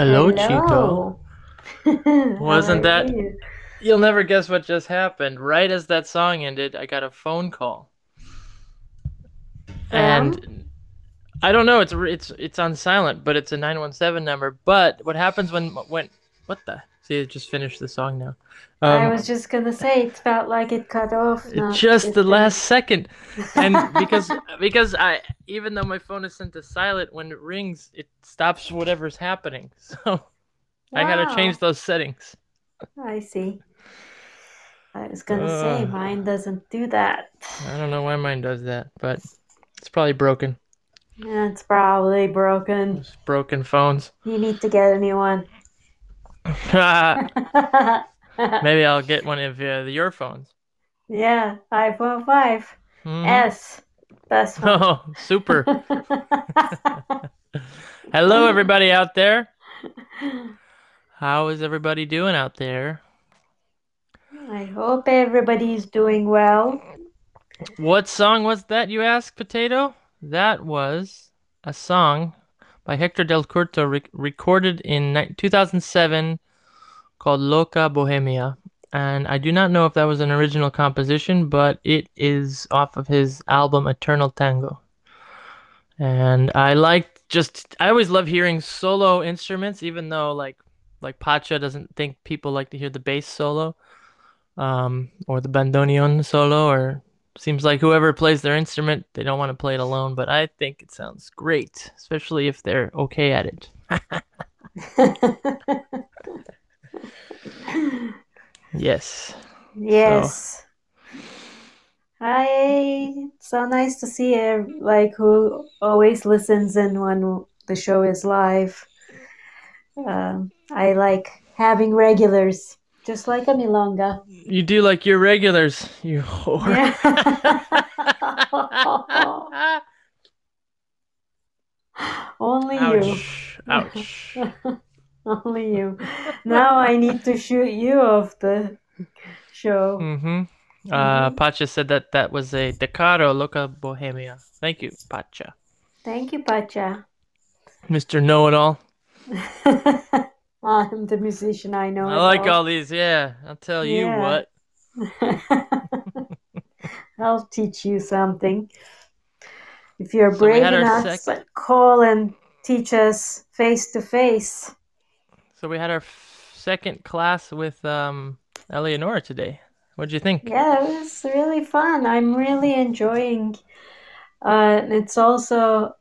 Hello, Chico. Wasn't that? you? You'll never guess what just happened. Right as that song ended, I got a phone call, and I don't know. It's it's it's on silent, but it's a nine one seven number. But what happens when when what the? See, it just finished the song now. I Um, was just gonna say it felt like it cut off. Just the last second, and because because I even though my phone is set to silent, when it rings, it stops whatever's happening. So I gotta change those settings. I see. I was gonna say Uh, mine doesn't do that. I don't know why mine does that, but it's probably broken. Yeah, It's probably broken. Those broken phones. You need to get a new one. Maybe I'll get one of uh, your phones. Yeah, iPhone 5 Mhm. S. Best one. Oh, super. Hello, everybody out there. How is everybody doing out there? I hope everybody's doing well. What song was that, you ask, Potato? That was a song by Hector Del Curto rec recorded in ni- 2007 called Loca Bohemia. And I do not know if that was an original composition, but it is off of his album Eternal Tango. And I like just I always love hearing solo instruments, even though like like Pacha doesn't think people like to hear the bass solo, um, or the bandoneon solo, or seems like whoever plays their instrument, they don't want to play it alone. But I think it sounds great, especially if they're okay at it. Yes. Yes. I it's so nice to see uh, like who always listens in when the show is live. Um, I like having regulars, just like a milonga. You do like your regulars, you whore. Yeah. Only you. Ouch. Ouch. Only you. Now I need to shoot you off the show. Mm-hmm. Uh, Mhm. Pacha said that that was a De Caro Loca Bohemia. Thank you, Pacha. Thank you, Pacha. Mr. Know It All. I'm the musician. I know I like all. all these. Yeah, I'll tell you what. I'll teach you something. If you're So brave enough, sec- call and teach us face to face. So we had our f- second class with um Eleonora today. What'd you think? Yeah, it was really fun. I'm really enjoying. Uh, it's also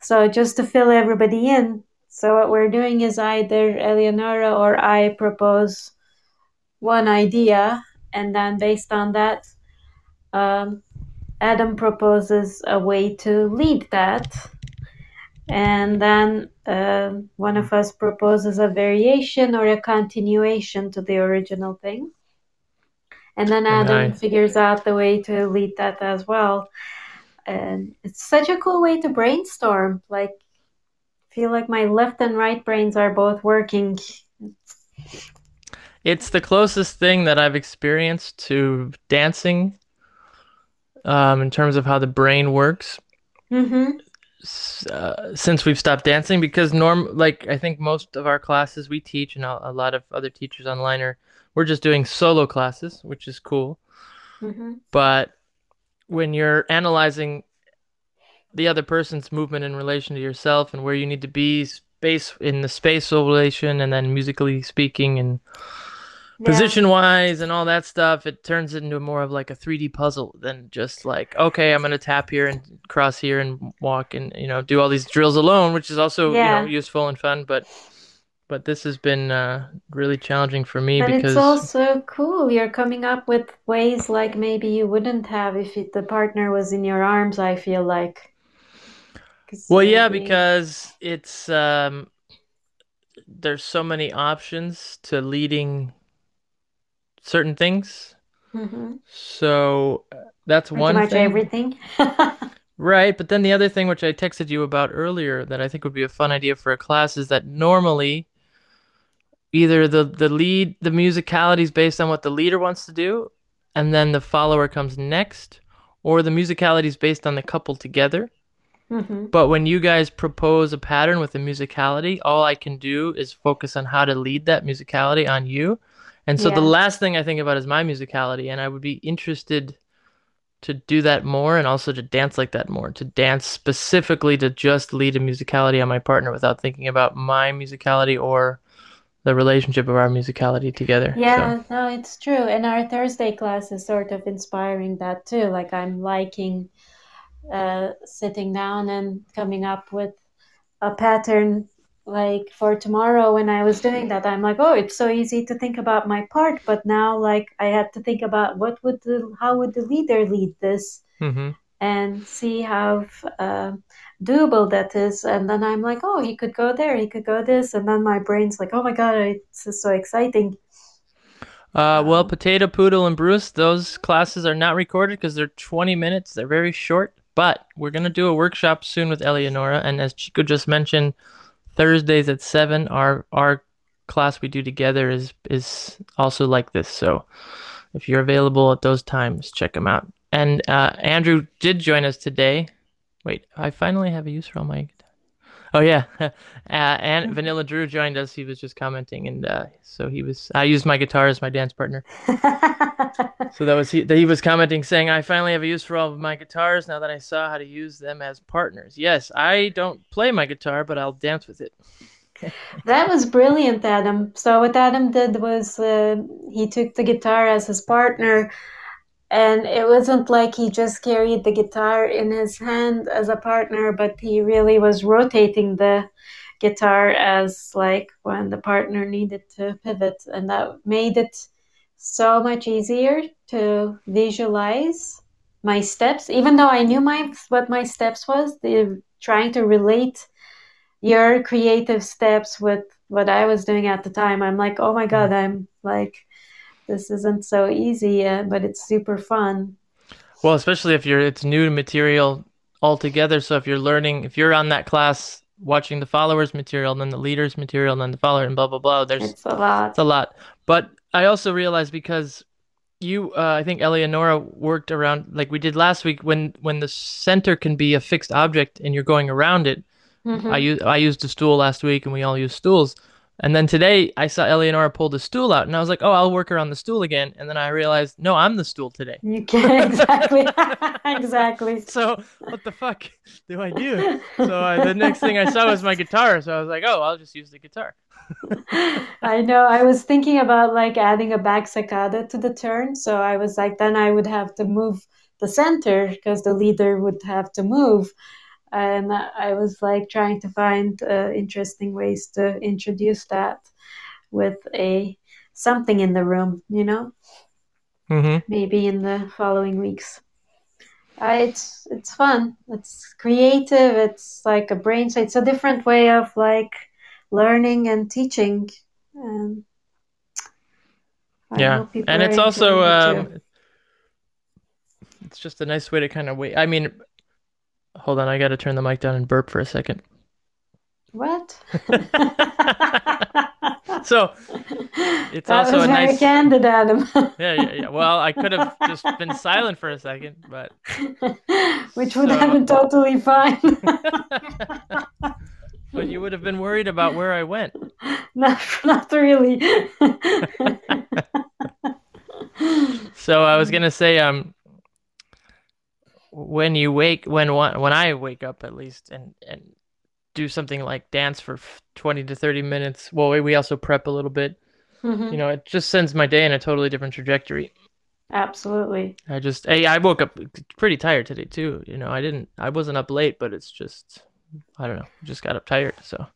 so just to fill everybody in. So what we're doing is either Eleonora or I propose one idea, and then based on that, um, Adam proposes a way to lead that, and then uh, one of us proposes a variation or a continuation to the original thing. And then Adam I- figures out the way to lead that as well. And it's such a cool way to brainstorm. Like, feel like my left and right brains are both working. It's the closest thing that I've experienced to dancing um, in terms of how the brain works Mm-hmm. Uh, since we've stopped dancing because norm like I think most of our classes we teach and a, a lot of other teachers online are we're just doing solo classes, which is cool. Mm-hmm. But when you're analyzing the other person's movement in relation to yourself and where you need to be space in the spatial relation and then musically speaking and position wise and all that stuff, it turns it into more of like a 3D puzzle than just like, okay, I'm gonna tap here and cross here and walk and you know do all these drills alone, which is also Yeah. you know useful and fun. But but this has been uh, really challenging for me And because it's also cool. You're coming up with ways like maybe you wouldn't have if it, the partner was in your arms, I feel like well, yeah, because it's um, there's so many options to leading certain things. Mhm. So uh, that's Pretty one much thing. everything. Right, but then the other thing which I texted you about earlier that I think would be a fun idea for a class is that normally either the the lead the musicality is based on what the leader wants to do and then the follower comes next or the musicality is based on the couple together. hmm But when you guys propose a pattern with the musicality, all I can do is focus on how to lead that musicality on you. And so the last thing I think about is my musicality, and I would be interested to do that more and also to dance like that more, to dance specifically to just lead a musicality on my partner without thinking about my musicality or the relationship of our musicality together. So- Yeah, no, it's true. And our Thursday class is sort of inspiring that too. Like I'm liking uh, sitting down and coming up with a pattern. Like for tomorrow, when I was doing that, I'm like, oh, it's so easy to think about my part. But now, like, I had to think about what would the, how would the leader lead this, Mhm. and see how uh, doable that is. And then I'm like, oh, he could go there, he could go this, and then my brain's like, oh my god, it's just so exciting. Uh, well, Um, Potato Poodle and Bruce, those classes are not recorded because they're 20 minutes. They're very short, but we're going to do a workshop soon with Eleonora. And as Chico just mentioned, Thursdays at 7, our, our class we do together is, is also like this. So if you're available at those times, check them out. And uh, Andrew did join us today. Wait, I finally have a use for all my. Oh yeah, uh, and Vanilla Drew joined us. He was just commenting, and uh, so he was. I used my guitar as my dance partner. So that was he. That he was commenting, saying, "I finally have a use for all of my guitars now that I saw how to use them as partners." Yes, I don't play my guitar, but I'll dance with it. That was brilliant, Adam. So what Adam did was uh, he took the guitar as his partner, and it wasn't like he just carried the guitar in his hand as a partner, but he really was rotating the guitar as like when the partner needed to pivot, and that made it so much easier to visualize my steps. Even though I knew my what my steps was, the trying to relate your creative steps with what I was doing at the time. I'm like, oh my god, mm. I'm like, this isn't so easy, uh, but it's super fun. Well, especially if you're it's new material altogether. So if you're learning, if you're on that class watching the followers material, and then the leaders material, and then the follower, and blah blah blah. There's It's a lot. It's a lot. But I also realized because you, uh, I think Eleonora worked around like we did last week when when the center can be a fixed object and you're going around it. Mhm. I used I used a stool last week and we all use stools. And then today I saw Eleonora pull the stool out, and I was like, "Oh, I'll work her on the stool again." And then I realized, no, I'm the stool today. You can't exactly, exactly. So what the fuck do I do? So uh, the next thing I saw was my guitar, so I was like, "Oh, I'll just use the guitar." I know. I was thinking about like adding a back sacada to the turn, so I was like, then I would have to move the center because the leader would have to move and I was like trying to find uh, interesting ways to introduce that with a something in the room, you know. Mm-hmm. Maybe in the following weeks. Uh, it's it's fun. It's creative. It's like a brain. So it's a different way of like learning and teaching. And Yeah, and it's also it um, it's just a nice way to kind of wait. I mean, hold on, I got to turn the mic down and burp for a second. what? So it's that also was a very nice. candid, Adam. Yeah, yeah, yeah. Well, I could have just been silent for a second, but Which would So- have been totally fine. but you would have been worried about where I went. not, not really. So I was gonna say, um, when you wake, when one, when I wake up at least, and and do something like dance for twenty to thirty minutes. Well, we- we also prep a little bit. Mhm. You know, it just sends my day in a totally different trajectory. Absolutely. I just, hey, I woke up pretty tired today too. You know, I didn't, I wasn't up late, but it's just, I don't know, just got up tired. So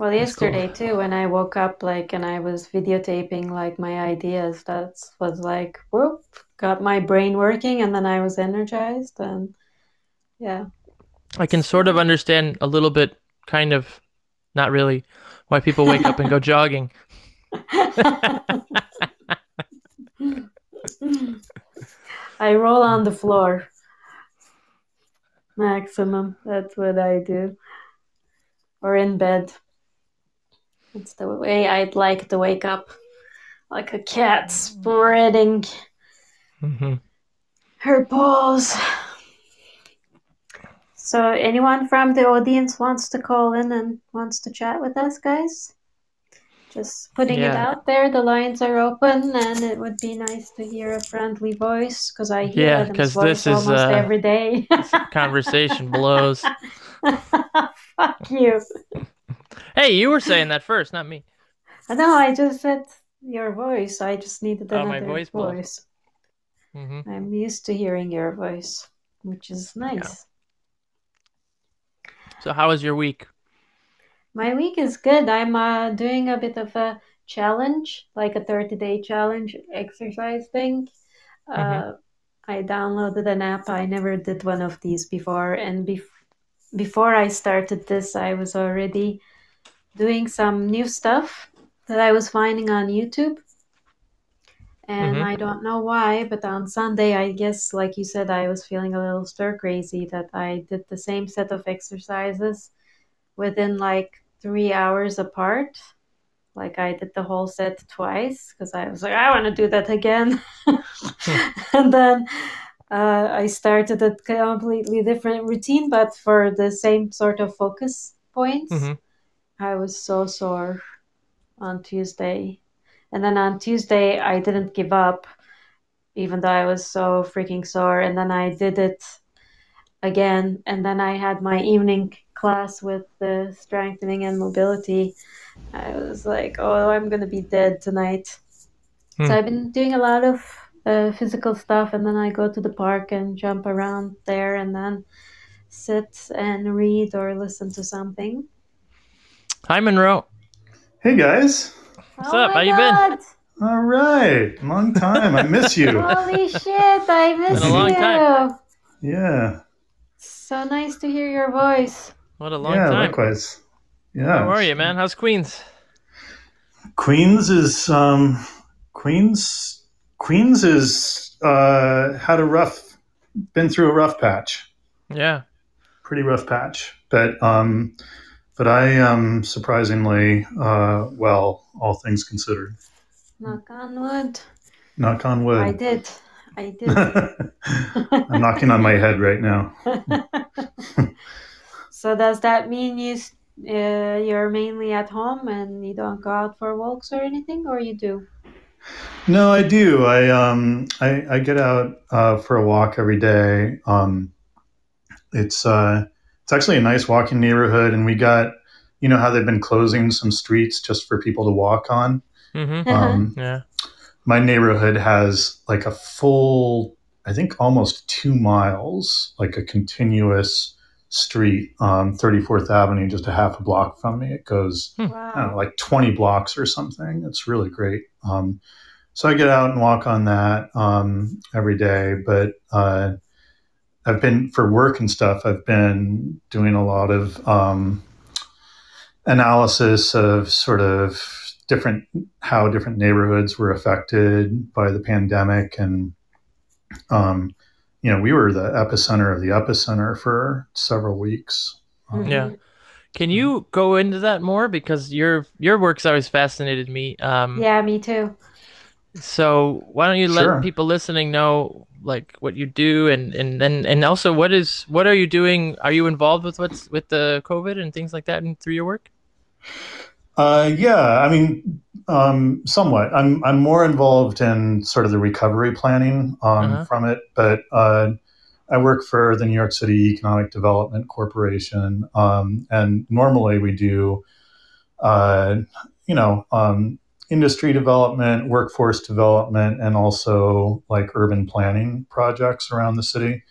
Well, That's cool. yesterday too, when I woke up, like, and I was videotaping like my ideas, that was like, whoop, got my brain working, and then I was energized, and yeah. I can sort of understand a little bit, kind of, not really, why people wake up and go jogging. I roll on the floor. Maximum. That's what I do. Or in bed. It's the way I'd like to wake up. Like a cat spreading hmm her paws. So, anyone from the audience wants to call in and wants to chat with us, guys? Just putting it out there. The lines are open, and it would be nice to hear a friendly voice because I hear Yeah, Adam's 'cause voice this is, almost uh, every day. Conversation blows. Fuck you. Hey, you were saying that first, not me. No, I just said your voice. I just needed another Oh, my voice voice. hmm I'm used to hearing your voice, which is nice. So, how was your week? My week is good. I'm uh, doing a bit of a challenge, like a 30 day challenge exercise thing. Uh, I downloaded an app. I never did one of these before. And bef- before I started this, I was already doing some new stuff that I was finding on YouTube. And Mhm. I don't know why, but on Sunday, I guess, like you said, I was feeling a little stir crazy that I did the same set of exercises within like three hours apart. Like I did the whole set twice because I was like, I want to do that again. and then uh, I started a completely different routine, but for the same sort of focus points. Mhm. I was so sore on Tuesday. And then on Tuesday, I didn't give up, even though I was so freaking sore. And then I did it again. And then I had my evening class with the strengthening and mobility. I was like, oh, I'm going to be dead tonight. Hmm. So I've been doing a lot of uh, physical stuff. And then I go to the park and jump around there and then sit and read or listen to something. Hi, Monroe. Hey guys. What's oh up? my How you been? All right. Long time. I miss you. Holy shit, I miss Been a long you. time. Yeah. So nice to hear your voice. What a long yeah, time. likewise. Yeah. How are you, man? How's Queens? Queens is um Queens Queens is uh had a rough been through a rough patch. Yeah. Pretty rough patch. But um but I am surprisingly uh well, all things considered. Knock on wood. Knock on wood. I did. I did. I'm knocking on my head right now. so does that mean you uh, you're mainly at home and you don't go out for walks or anything, or you do? No, I do. I um I, I get out uh, for a walk every day. Um, it's uh it's actually a nice walking neighborhood, and we got you know how they've been closing some streets just for people to walk on. Mm-hmm. Uh-huh. Um, Yeah. my neighborhood has like a full, I think almost two miles, like a continuous street, um, 34th Avenue, just a half a block from me. It goes I don't know, like 20 blocks or something. It's really great. Um, so I get out and walk on that um, every day. But uh, I've been, for work and stuff, I've been doing a lot of um, analysis of sort of different, how different neighborhoods were affected by the pandemic. And, um, you know, we were the epicenter of the epicenter for several weeks. Um, Mhm. Yeah. Can you go into that more because your your work's always fascinated me. Um, Yeah, me too. So why don't you let Sure. people listening know like what you do and and and, and also what is what are you doing? Are you involved with what's with the COVID and things like that and through your work? Uh, yeah, I mean, um, somewhat. I'm I'm more involved in sort of the recovery planning um, Uh-huh. from it, but uh, I work for the New York City Economic Development Corporation, um, and normally we do, uh, you know, um, industry development, workforce development, and also like urban planning projects around the city.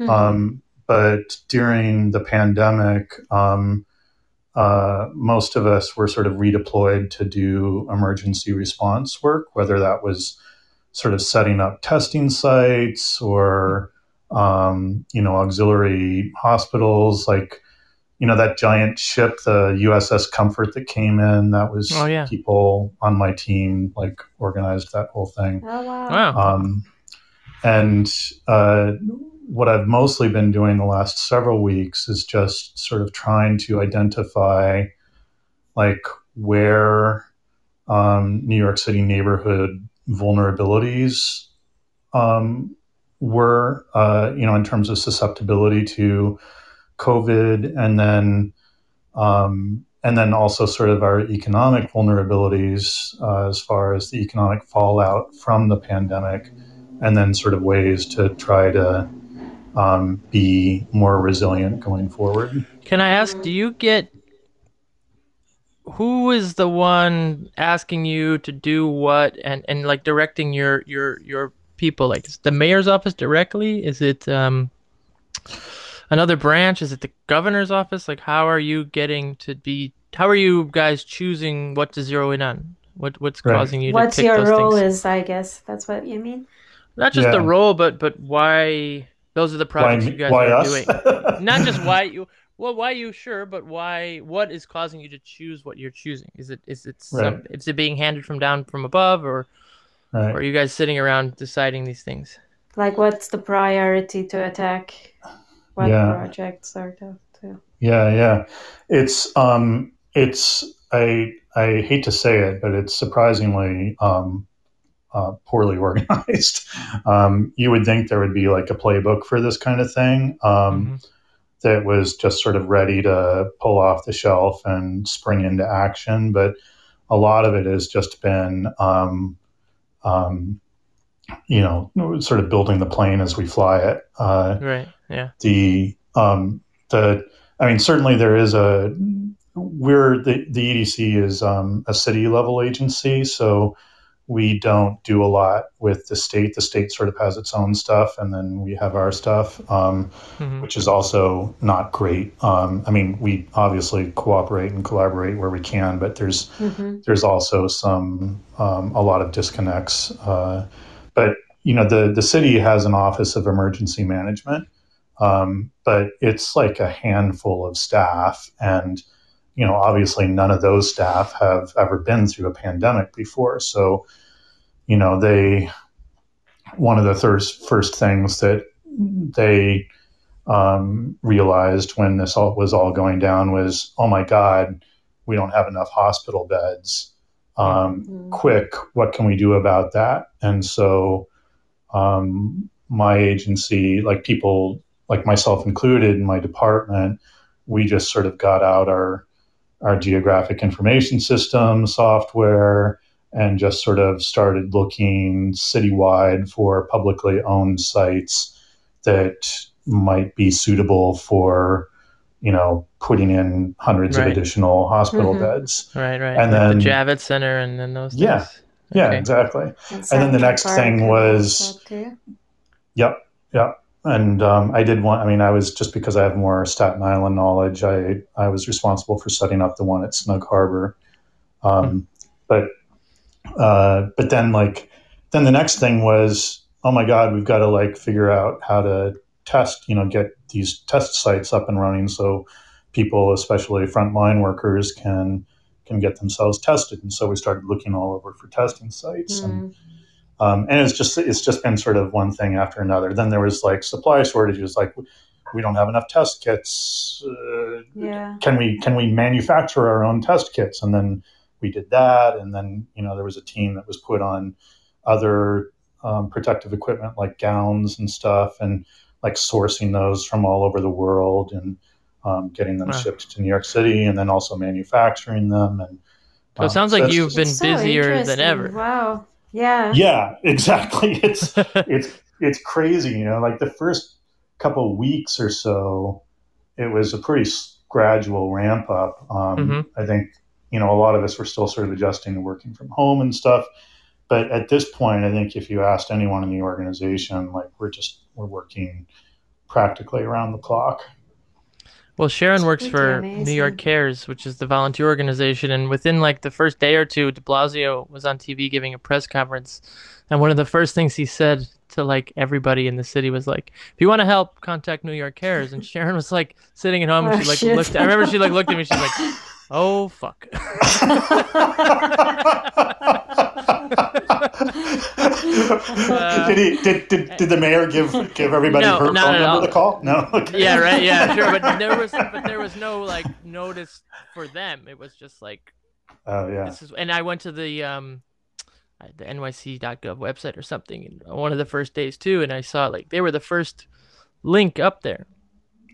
Mhm. Um, but during the pandemic, um, uh, most of us were sort of redeployed to do emergency response work, whether that was sort of setting up testing sites or, um, you know, auxiliary hospitals, like, you know, that giant ship, the USS Comfort that came in, that was Oh, yeah. people on my team, like, organized that whole thing. Oh wow. Wow. Um, and uh, what I've mostly been doing the last several weeks is just sort of trying to identify like where um, New York City neighborhood vulnerabilities um, were, uh, you know, in terms of susceptibility to COVID, and then um, and then also sort of our economic vulnerabilities uh, as far as the economic fallout from the pandemic, and then sort of ways to try to um, be more resilient going forward. Can I ask, do you get who is the one asking you to do what and and like directing your your your people? Like is the mayor's office directly? Is it um another branch? Is it the governor's office? Like how are you getting to be how are you guys choosing what to zero in on? What what's Right. causing you What's to pick your those role things? is, I guess. That's what you mean? Not just the role, but but why those are the projects why you guys why are us? doing. Not just why you well why you sure, but why what is causing you to choose what you're choosing? Is it is it some Right. is it being handed from down from above or right. or are you guys sitting around deciding these things? Like, what's the priority to attack? What Yeah. projects are to, to? Yeah, yeah. It's um it's I I hate to say it, but it's surprisingly um uh, poorly organized. Um, you would think there would be like a playbook for this kind of thing um, Mhm. that was just sort of ready to pull off the shelf and spring into action, but a lot of it has just been, um, um, you know, sort of building the plane as we fly it. Uh, Right. Yeah. the um, the I mean certainly there is a we're the the EDC is um, a city level agency so we don't do a lot with the state the state sort of has its own stuff and then we have our stuff um, Mhm. which is also not great um, I mean we obviously cooperate and collaborate where we can but there's hmm there's also some um, a lot of disconnects. Uh, but you know, the the city has an office of emergency management, um, but it's like a handful of staff, and you know, obviously none of those staff have ever been through a pandemic before. So, you know, they one of the first first things that they um, realized when this all was all going down was, oh my God, we don't have enough hospital beds. Um, Mm. quick, what can we do about that? And so, um, my agency, like people like myself included in my department, we just sort of got out our our geographic information system software and just sort of started looking citywide for publicly owned sites that might be suitable for you know putting in hundreds Right. of additional hospital Mhm. beds Right, right. And like then- the Javits Center and then those Yeah. things. yeah Okay. exactly And, then the next Park thing was- Yep, yep. And um, I did one. I mean, I was just because I have more Staten Island knowledge. I I was responsible for setting up the one at Snug Harbor. Um, But uh, but then like then the next thing was, oh my God, we've got to like figure out how to test. You know, get these test sites up and running so people, especially frontline workers, can can get themselves tested. And so we started looking all over for testing sites. And Mm. Um, and it's just it's just been sort of one thing after another. Then there was like supply shortages, like we don't have enough test kits. Uh, Yeah. can we can we manufacture our own test kits? And then we did that, and then you know there was a team that was put on other um, protective equipment like gowns and stuff, and like sourcing those from all over the world and um, getting them Wow. shipped to New York City, and then also manufacturing them. And So it um, sounds like you've been It's so busier than ever. Wow. Yeah. yeah, exactly. It's it's it's crazy you know like the first couple weeks or so it was a pretty gradual ramp up um, Mhm. i think you know a lot of us were still sort of adjusting to working from home and stuff but at this point i think if you asked anyone in the organization like we're just we're working practically around the clock Well, Sharon works pretty for amazing. New York Cares, which is the volunteer organization, and within like the first day or two, De Blasio was on TV giving a press conference, and one of the first things he said to like everybody in the city was like, "If you want to help, contact New York Cares." And Sharon was like sitting at home, and Oh, she like shit. looked. I remember she like looked at me. She's like, "Oh fuck." did he did, did, did the mayor give give everybody No, her phone number all. to call no okay. yeah, right. Yeah, sure. But there was, but there was no like notice for them. It was just like oh yeah this is and i went to the um uh, the nyc.gov website or something one of the first days too and i saw like they were the first link up there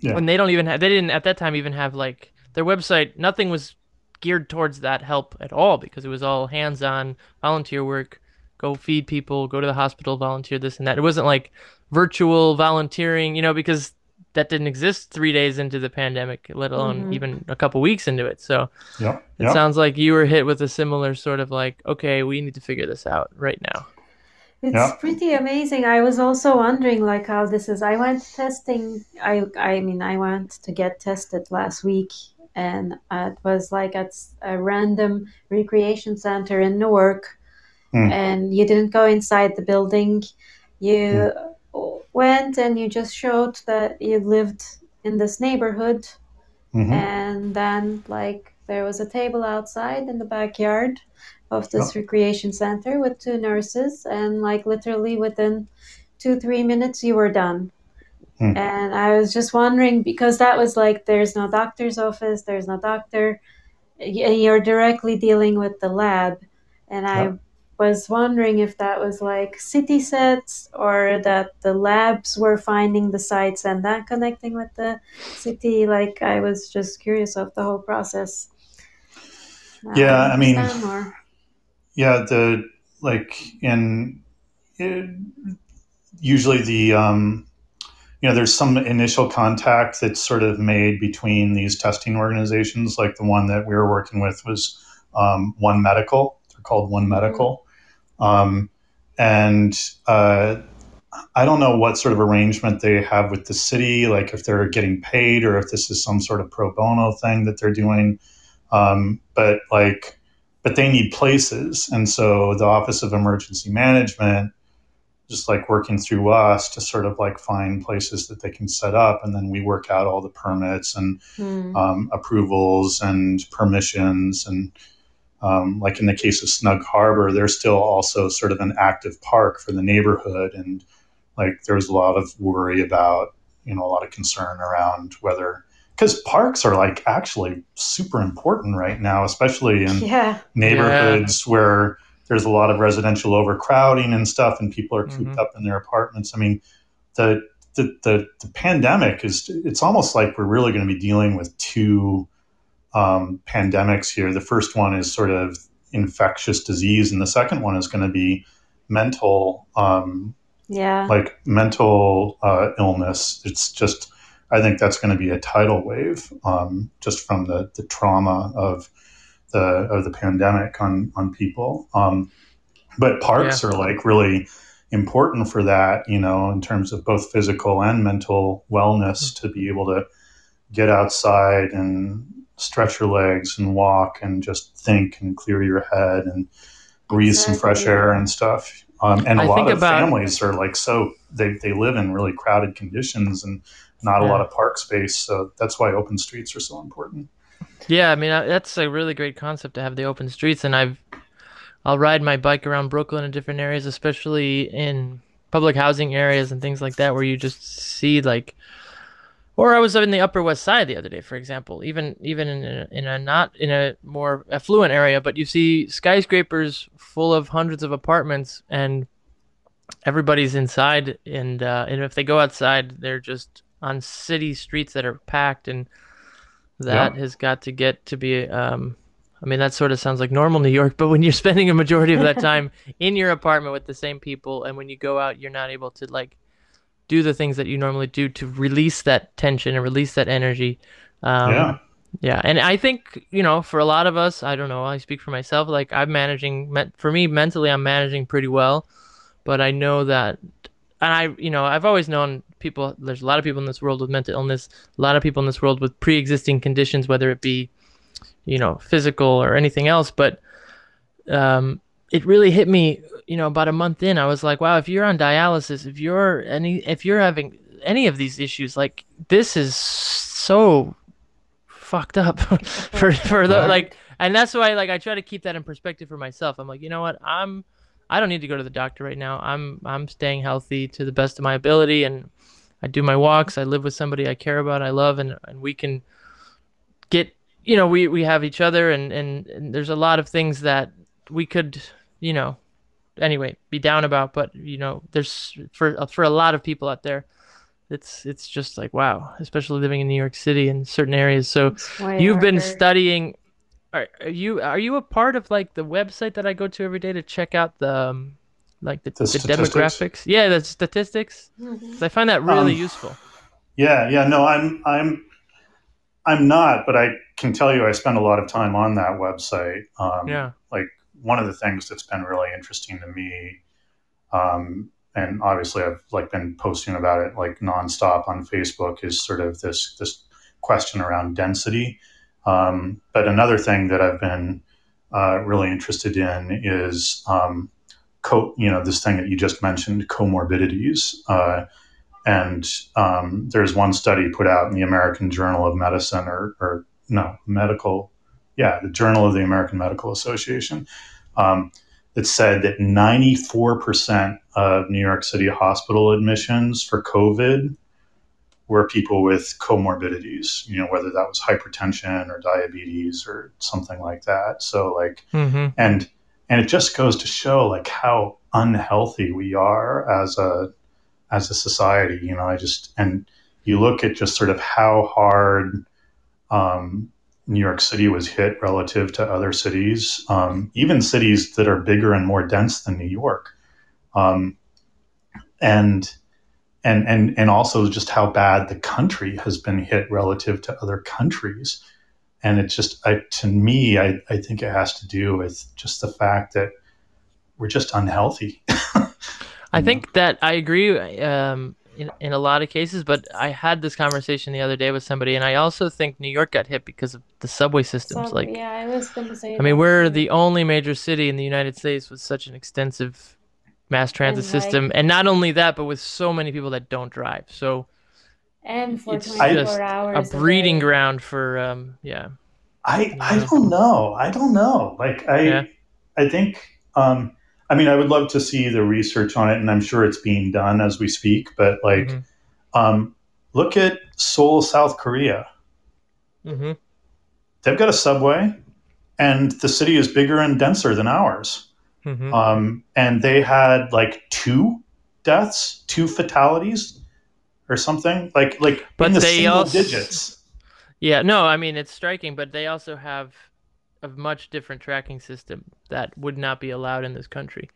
Yeah. and they don't even have they didn't at that time even have like their website nothing was geared towards that help at all because it was all hands-on volunteer work go feed people go to the hospital volunteer this and that it wasn't like virtual volunteering you know because that didn't exist three days into the pandemic let alone Mhm. even a couple weeks into it so yep it yep. sounds like you were hit with a similar sort of like, okay, we need to figure this out right now. It's Yeah. pretty amazing. I was also wondering like how this is. I went testing. I I mean I went to get tested last week, and uh, it was like at a random recreation center in Newark, Hmm. and you didn't go inside the building. You went and you just showed that you lived in this neighborhood, Mhm. and then like there was a table outside in the backyard of this recreation center with two nurses and like literally within two three minutes you were done Hmm. and i was just wondering because that was like there's no doctor's office there's no doctor and you're directly dealing with the lab and i Yeah. was wondering if that was like city sets or that the labs were finding the sites and that connecting with the city like i was just curious of the whole process Yeah, I mean- more. Yeah, the like in it, usually the um, you know there's some initial contact that's sort of made between these testing organizations. Like the one that we were working with was um, One Medical. They're called One Medical, um, and uh, I don't know what sort of arrangement they have with the city, like if they're getting paid or if this is some sort of pro bono thing that they're doing. Um, but like but they need places. And so the Office of Emergency Management, just like working through us to sort of like find places that they can set up. And then we work out all the permits and Hmm. um, approvals and permissions. And um, like in the case of Snug Harbor, there's still also sort of an active park for the neighborhood. And like there's a lot of worry about, you know, a lot of concern around whether. Because parks are like actually super important right now, especially in yeah neighborhoods where there's a lot of residential overcrowding and stuff and people are cooped Mhm. up in their apartments i mean the, the the the pandemic is it's almost like we're really going to be dealing with two um, pandemics here. The first one is sort of infectious disease, and the second one is going to be mental, um, Yeah. like mental uh, illness. It's just, I think that's going to be a tidal wave, um, just from the, the trauma of the of the pandemic on on people. Um, but parks are like really important for that, you know, in terms of both physical and mental wellness to be able to get outside and stretch your legs and walk and just think and clear your head and breathe some fresh air and stuff. Um, and a I lot of about- families are like so they, they live in really crowded conditions and not a lot of park space. So that's why open streets are so important. Yeah, I mean uh, that's a really great concept to have the open streets, and I've I'll ride my bike around Brooklyn in different areas, especially in public housing areas and things like that, where you just see like. Or I was in the Upper West Side the other day, for example. Even even in a, in a not in a more affluent area, but you see skyscrapers full of hundreds of apartments, and everybody's inside, and uh, and if they go outside, they're just on city streets that are packed, and that Yeah. has got to get to be. Um, I mean, that sort of sounds like normal New York, but when you're spending a majority of that time in your apartment with the same people, and when you go out, you're not able to like do the things that you normally do to release that tension and release that energy. Um, Yeah. yeah, and I think you know, for a lot of us, I don't know. I speak for myself. Like I'm managing. For me, mentally, I'm managing pretty well, but I know that, and I, you know, I've always known people. There's a lot of people in this world with mental illness. A lot of people in this world with pre-existing conditions, whether it be, you know, physical or anything else. But um, it really hit me. You know, about a month in, I was like, wow, if you're on dialysis, if you're any, if you're having any of these issues, like this is so fucked up for for the like and that's why like I try to keep that in perspective for myself. I'm like, you know what? I'm I don't need to go to the doctor right now. I'm I'm staying healthy to the best of my ability and I do my walks. I live with somebody I care about, I love and and we can get you know, we we have each other and and, and there's a lot of things that we could, you know, anyway, be down about, but you know, there's for for a lot of people out there it's it's just like wow, especially living in New York City in certain areas. So you've been studying are, are you are you a part of like the website that I go to every day to check out the um, like the, The the, demographics? Yeah, the statistics. Mhm. 'Cause I find that really Um, useful. Yeah, yeah, no, I'm I'm I'm not, but I can tell you I spend a lot of time on that website. Um, Yeah. Like one of the things that's been really interesting to me, um, and obviously I've like been posting about it like nonstop on Facebook, is sort of this this question around density. Um, but another thing that I've been uh, really interested in is um, co- you know this thing that you just mentioned, comorbidities. Uh, and um, there's one study put out in the American Journal of Medicine, or, or no, medical, yeah, the Journal of the American Medical Association, um, that said that 94% of New York City hospital admissions for COVID were people with comorbidities, you know, whether that was hypertension or diabetes or something like that. So, like, Mm-hmm. and and it just goes to show like how unhealthy we are as a as a society you know i just and you look at just sort of how hard um, new york city was hit relative to other cities um, even cities that are bigger and more dense than new york. Um, and and and and also just how bad the country has been hit relative to other countries and it just I, to me I, I think it has to do with just the fact that we're just unhealthy I think that I agree um, in in a lot of cases, but I had this conversation the other day with somebody, and I also think New York got hit because of the subway systems. So, like, yeah, I was gonna say. I mean, that we're the only major city in the United States with such an extensive mass transit And, like- system, and not only that, but with so many people that don't drive. So and for it's 24 just hours. a breeding day. ground for um, yeah. I I don't know. I don't know. Like I Yeah. I think um I mean I would love to see the research on it and I'm sure it's being done as we speak, but like Mhm. um look at Seoul, South Korea. hmm They've got a subway and the city is bigger and denser than ours. hmm Um and they had like two deaths, two fatalities or something like like But in the they single also- digits. Yeah, no, I mean it's striking, but they also have a much different tracking system that would not be allowed in this country.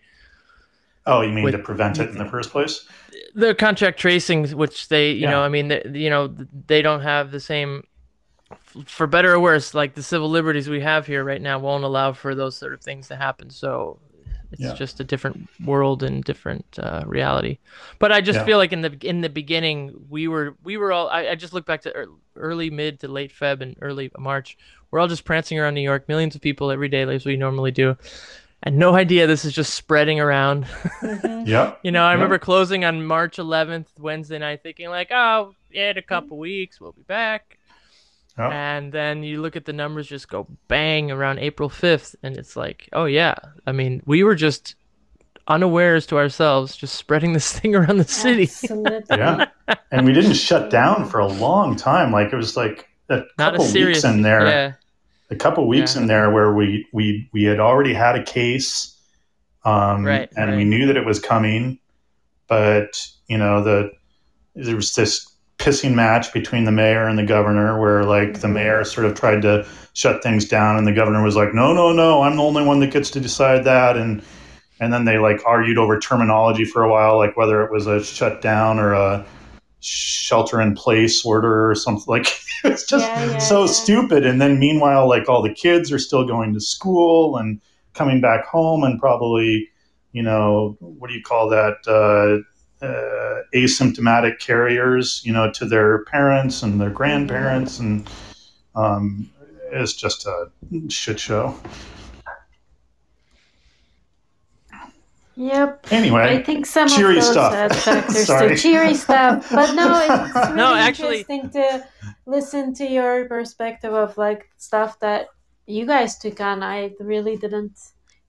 Oh, you mean With- to prevent it in the first place? The contract tracing, which they, you Yeah. know, I mean, they, you know, they don't have the same, for better or worse, like the civil liberties we have here right now won't allow for those sort of things to happen. So it's Yeah. just a different world and different uh, reality. But I just Yeah. feel like in the in the beginning we were we were all I, I just look back to ear- early mid to late Feb and early March. We're all just prancing around New York, millions of people every day, as we normally do, and no idea this is just spreading around. Yep. You know, I Yeah. remember closing on March 11th, Wednesday night, thinking like, oh, yeah, in a couple weeks we'll be back. Yep. And then you look at the numbers just go bang around April 5th, and it's like, oh yeah. I mean, we were just unawares to ourselves, just spreading this thing around the city. Yeah. And we didn't shut down for a long time. Like it was like a Not a couple serious. weeks in there. Yeah. a couple weeks Yeah. in there where we we we had already had a case um Right, and we knew that it was coming but you know the there was this pissing match between the mayor and the governor where like the Mhm. mayor sort of tried to shut things down and the governor was like no no no i'm the only one that gets to decide that and and then they like argued over terminology for a while like whether it was a shutdown or a shelter in place order or something like it's just Yeah, yeah, so yeah. stupid and then meanwhile like all the kids are still going to school and coming back home and probably you know what do you call that uh, uh, asymptomatic carriers you know to their parents and their grandparents and um, it's just a shit show Yep. anyway I think some cheery of those stuff. factors Sorry. too cheery stuff, but no, it's really No, actually- interesting to listen to your perspective of like stuff that you guys took on. I really didn't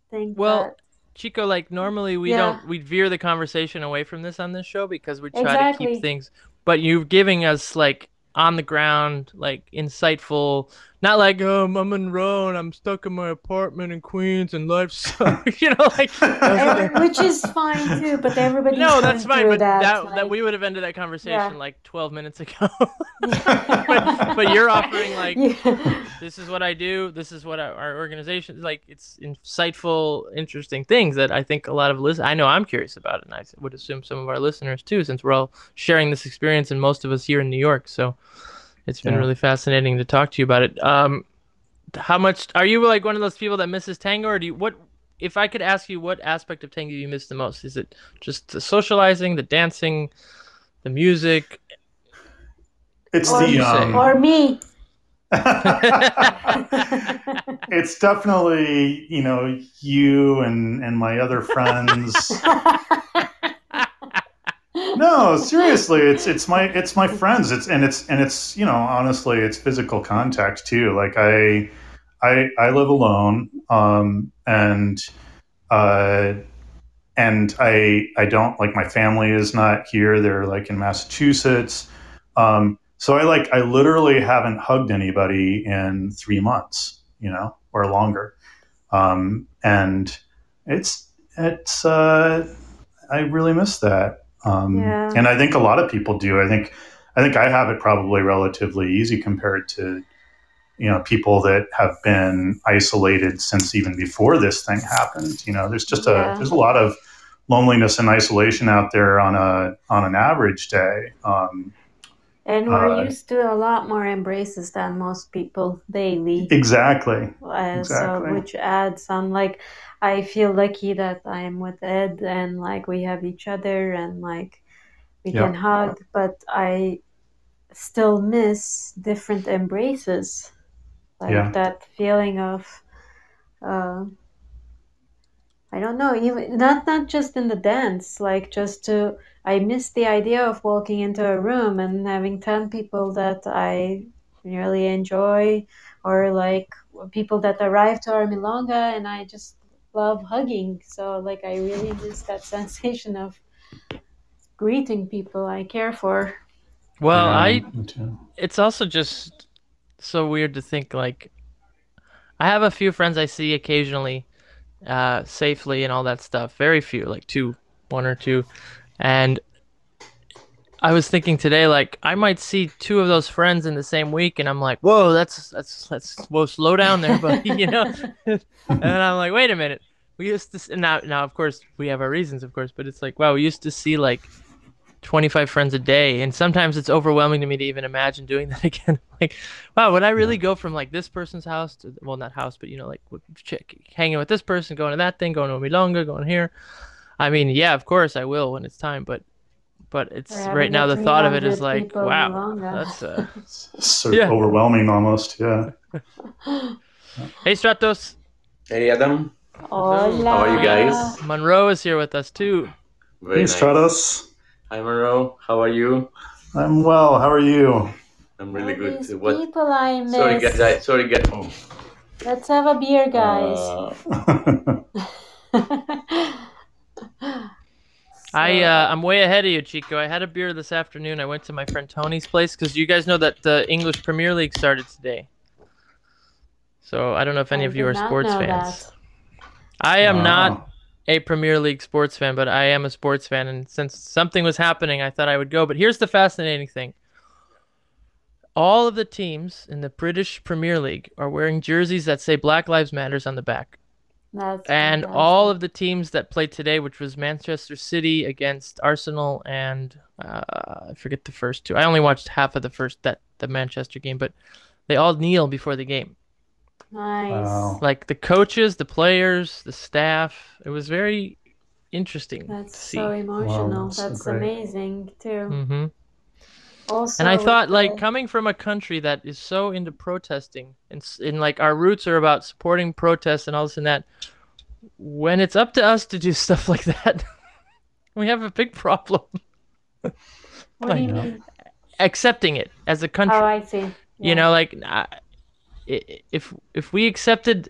think. Well, that. Chico, like normally we Yeah. don't we veer the conversation away from this on this show because we try to keep things but you're giving us like on the ground, like insightful not like um I'm in and I'm stuck in my apartment in Queens and life sucks you know, like which is fine too, but everybody. No, that's fine, but that that, like, we would have ended that conversation Yeah. like twelve minutes ago. but, but you're offering like Yeah. this is what I do. This is what our, our organization like. It's insightful, interesting things that I think a lot of listen. I know I'm curious about it, and I would assume some of our listeners too, since we're all sharing this experience, and most of us here in New York. So it's been Yeah. really fascinating to talk to you about it. Um, how much are you like one of those people that misses tango, or do you what? If I could ask you, what aspect of tango you miss the most? Is it just the socializing, the dancing, the music? it's Or- the um, or me. it's definitely you know you and and my other friends no seriously it's it's my it's my friends. It's and it's and it's you know honestly it's physical contact too. Like i i i live alone um and uh and i i don't like my family is not here. They're like in massachusetts. Um so i like i literally haven't hugged anybody in three months you know or longer. Um and it's it's uh i really miss that um, Yeah. And I think a lot of people do. I think I think I have it probably relatively easy compared to you know people that have been isolated since even before this thing happened. You know, there's just Yeah. a there's a lot of loneliness and isolation out there on a on an average day. Um, and we're Uh, used to a lot more embraces than most people daily. exactly. Uh, Exactly. So, which adds on like, I feel lucky that I'm with Ed and like we have each other and like we Yeah. can hug, but I still miss different embraces, like Yeah. that feeling of, uh, I don't know, even not not just in the dance, like just to. I miss the idea of walking into a room and having ten people that I really enjoy or like people that arrive to our milonga and I just love hugging. So like I really miss that sensation of greeting people I care for. Well, Yeah, I too. it's also just so weird to think like I have a few friends I see occasionally uh safely and all that stuff. Very few, like two, one or two. And I was thinking today, like I might see two of those friends in the same week, and I'm like, whoa, that's that's that's whoa, slow down there, buddy, you know. and I'm like, wait a minute, we used to now now of course we have our reasons, of course, but it's like wow, we used to see like 25 friends a day, and sometimes it's overwhelming to me to even imagine doing that again. like, wow, would I really go from like this person's house to well, not house, but you know, like chick, hanging with this person, going to that thing, going to Milonga, going here. I mean, yeah, of course I will when it's time, but but it's right now the thought of it is like, wow, that's uh. So Yeah. overwhelming almost. Yeah. Hey Stratos, Hey Adam, Hola. How are you guys? Monroe is here with us too. very Hey, nice. Stratos. Hi Monroe, how are you? I'm well. How are you? I'm really All good. these What? people I miss. Sorry guys, I, sorry guys. Oh, Let's have a beer, guys. uh, I So- uh, I'm way ahead of you, Chico. I had a beer this afternoon. I went to my friend Tony's place because you guys know that the English Premier League started today. So I don't know if any I of you are sports fans. that. I am Wow. not a Premier League sports fan, but I am a sports fan, and since something was happening, I thought I would go. But here's the fascinating thing: all of the teams in the British Premier League are wearing jerseys that say Black Lives Matters on the back. That's and fantastic. all of the teams that played today, which was Manchester City against Arsenal and uh, I forget the first two. I only watched half of the first that the Manchester game, but they all kneel before the game. nice. Wow. Like the coaches, the players, the staff. It was very interesting That's to see. so emotional. that's That's great. amazing too. hmm Also, And I thought, the- like, coming from a country that is so into protesting, and, s- and like our roots are about supporting protests and all this and that, when it's up to us to do stuff like that, we have a big problem. what do you Yeah. mean? accepting it as a country. Oh, I see. You know, like I- i- if if we accepted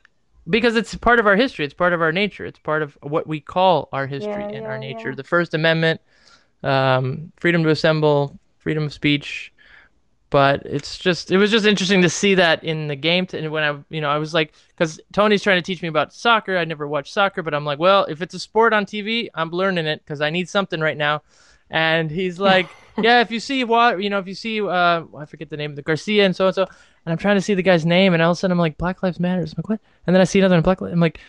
because it's part of our history, it's part of our nature, it's part of what we call our history Yeah, and yeah, our nature. yeah. The First Amendment, um, freedom to assemble, freedom of speech. But it's just it was just interesting to see that in the game. To, and when I you know I was like because Tony's trying to teach me about soccer. I never watched soccer, but I'm like, well, if it's a sport on TV, I'm learning it because I need something right now. And he's like, yeah, if you see what you know, if you see uh, I forget the name of the Garcia and so and so, and I'm trying to see the guy's name, and all of a sudden I'm like, Black Lives Matter. I'm like, what? And then I see another one, Black. Li- I'm like,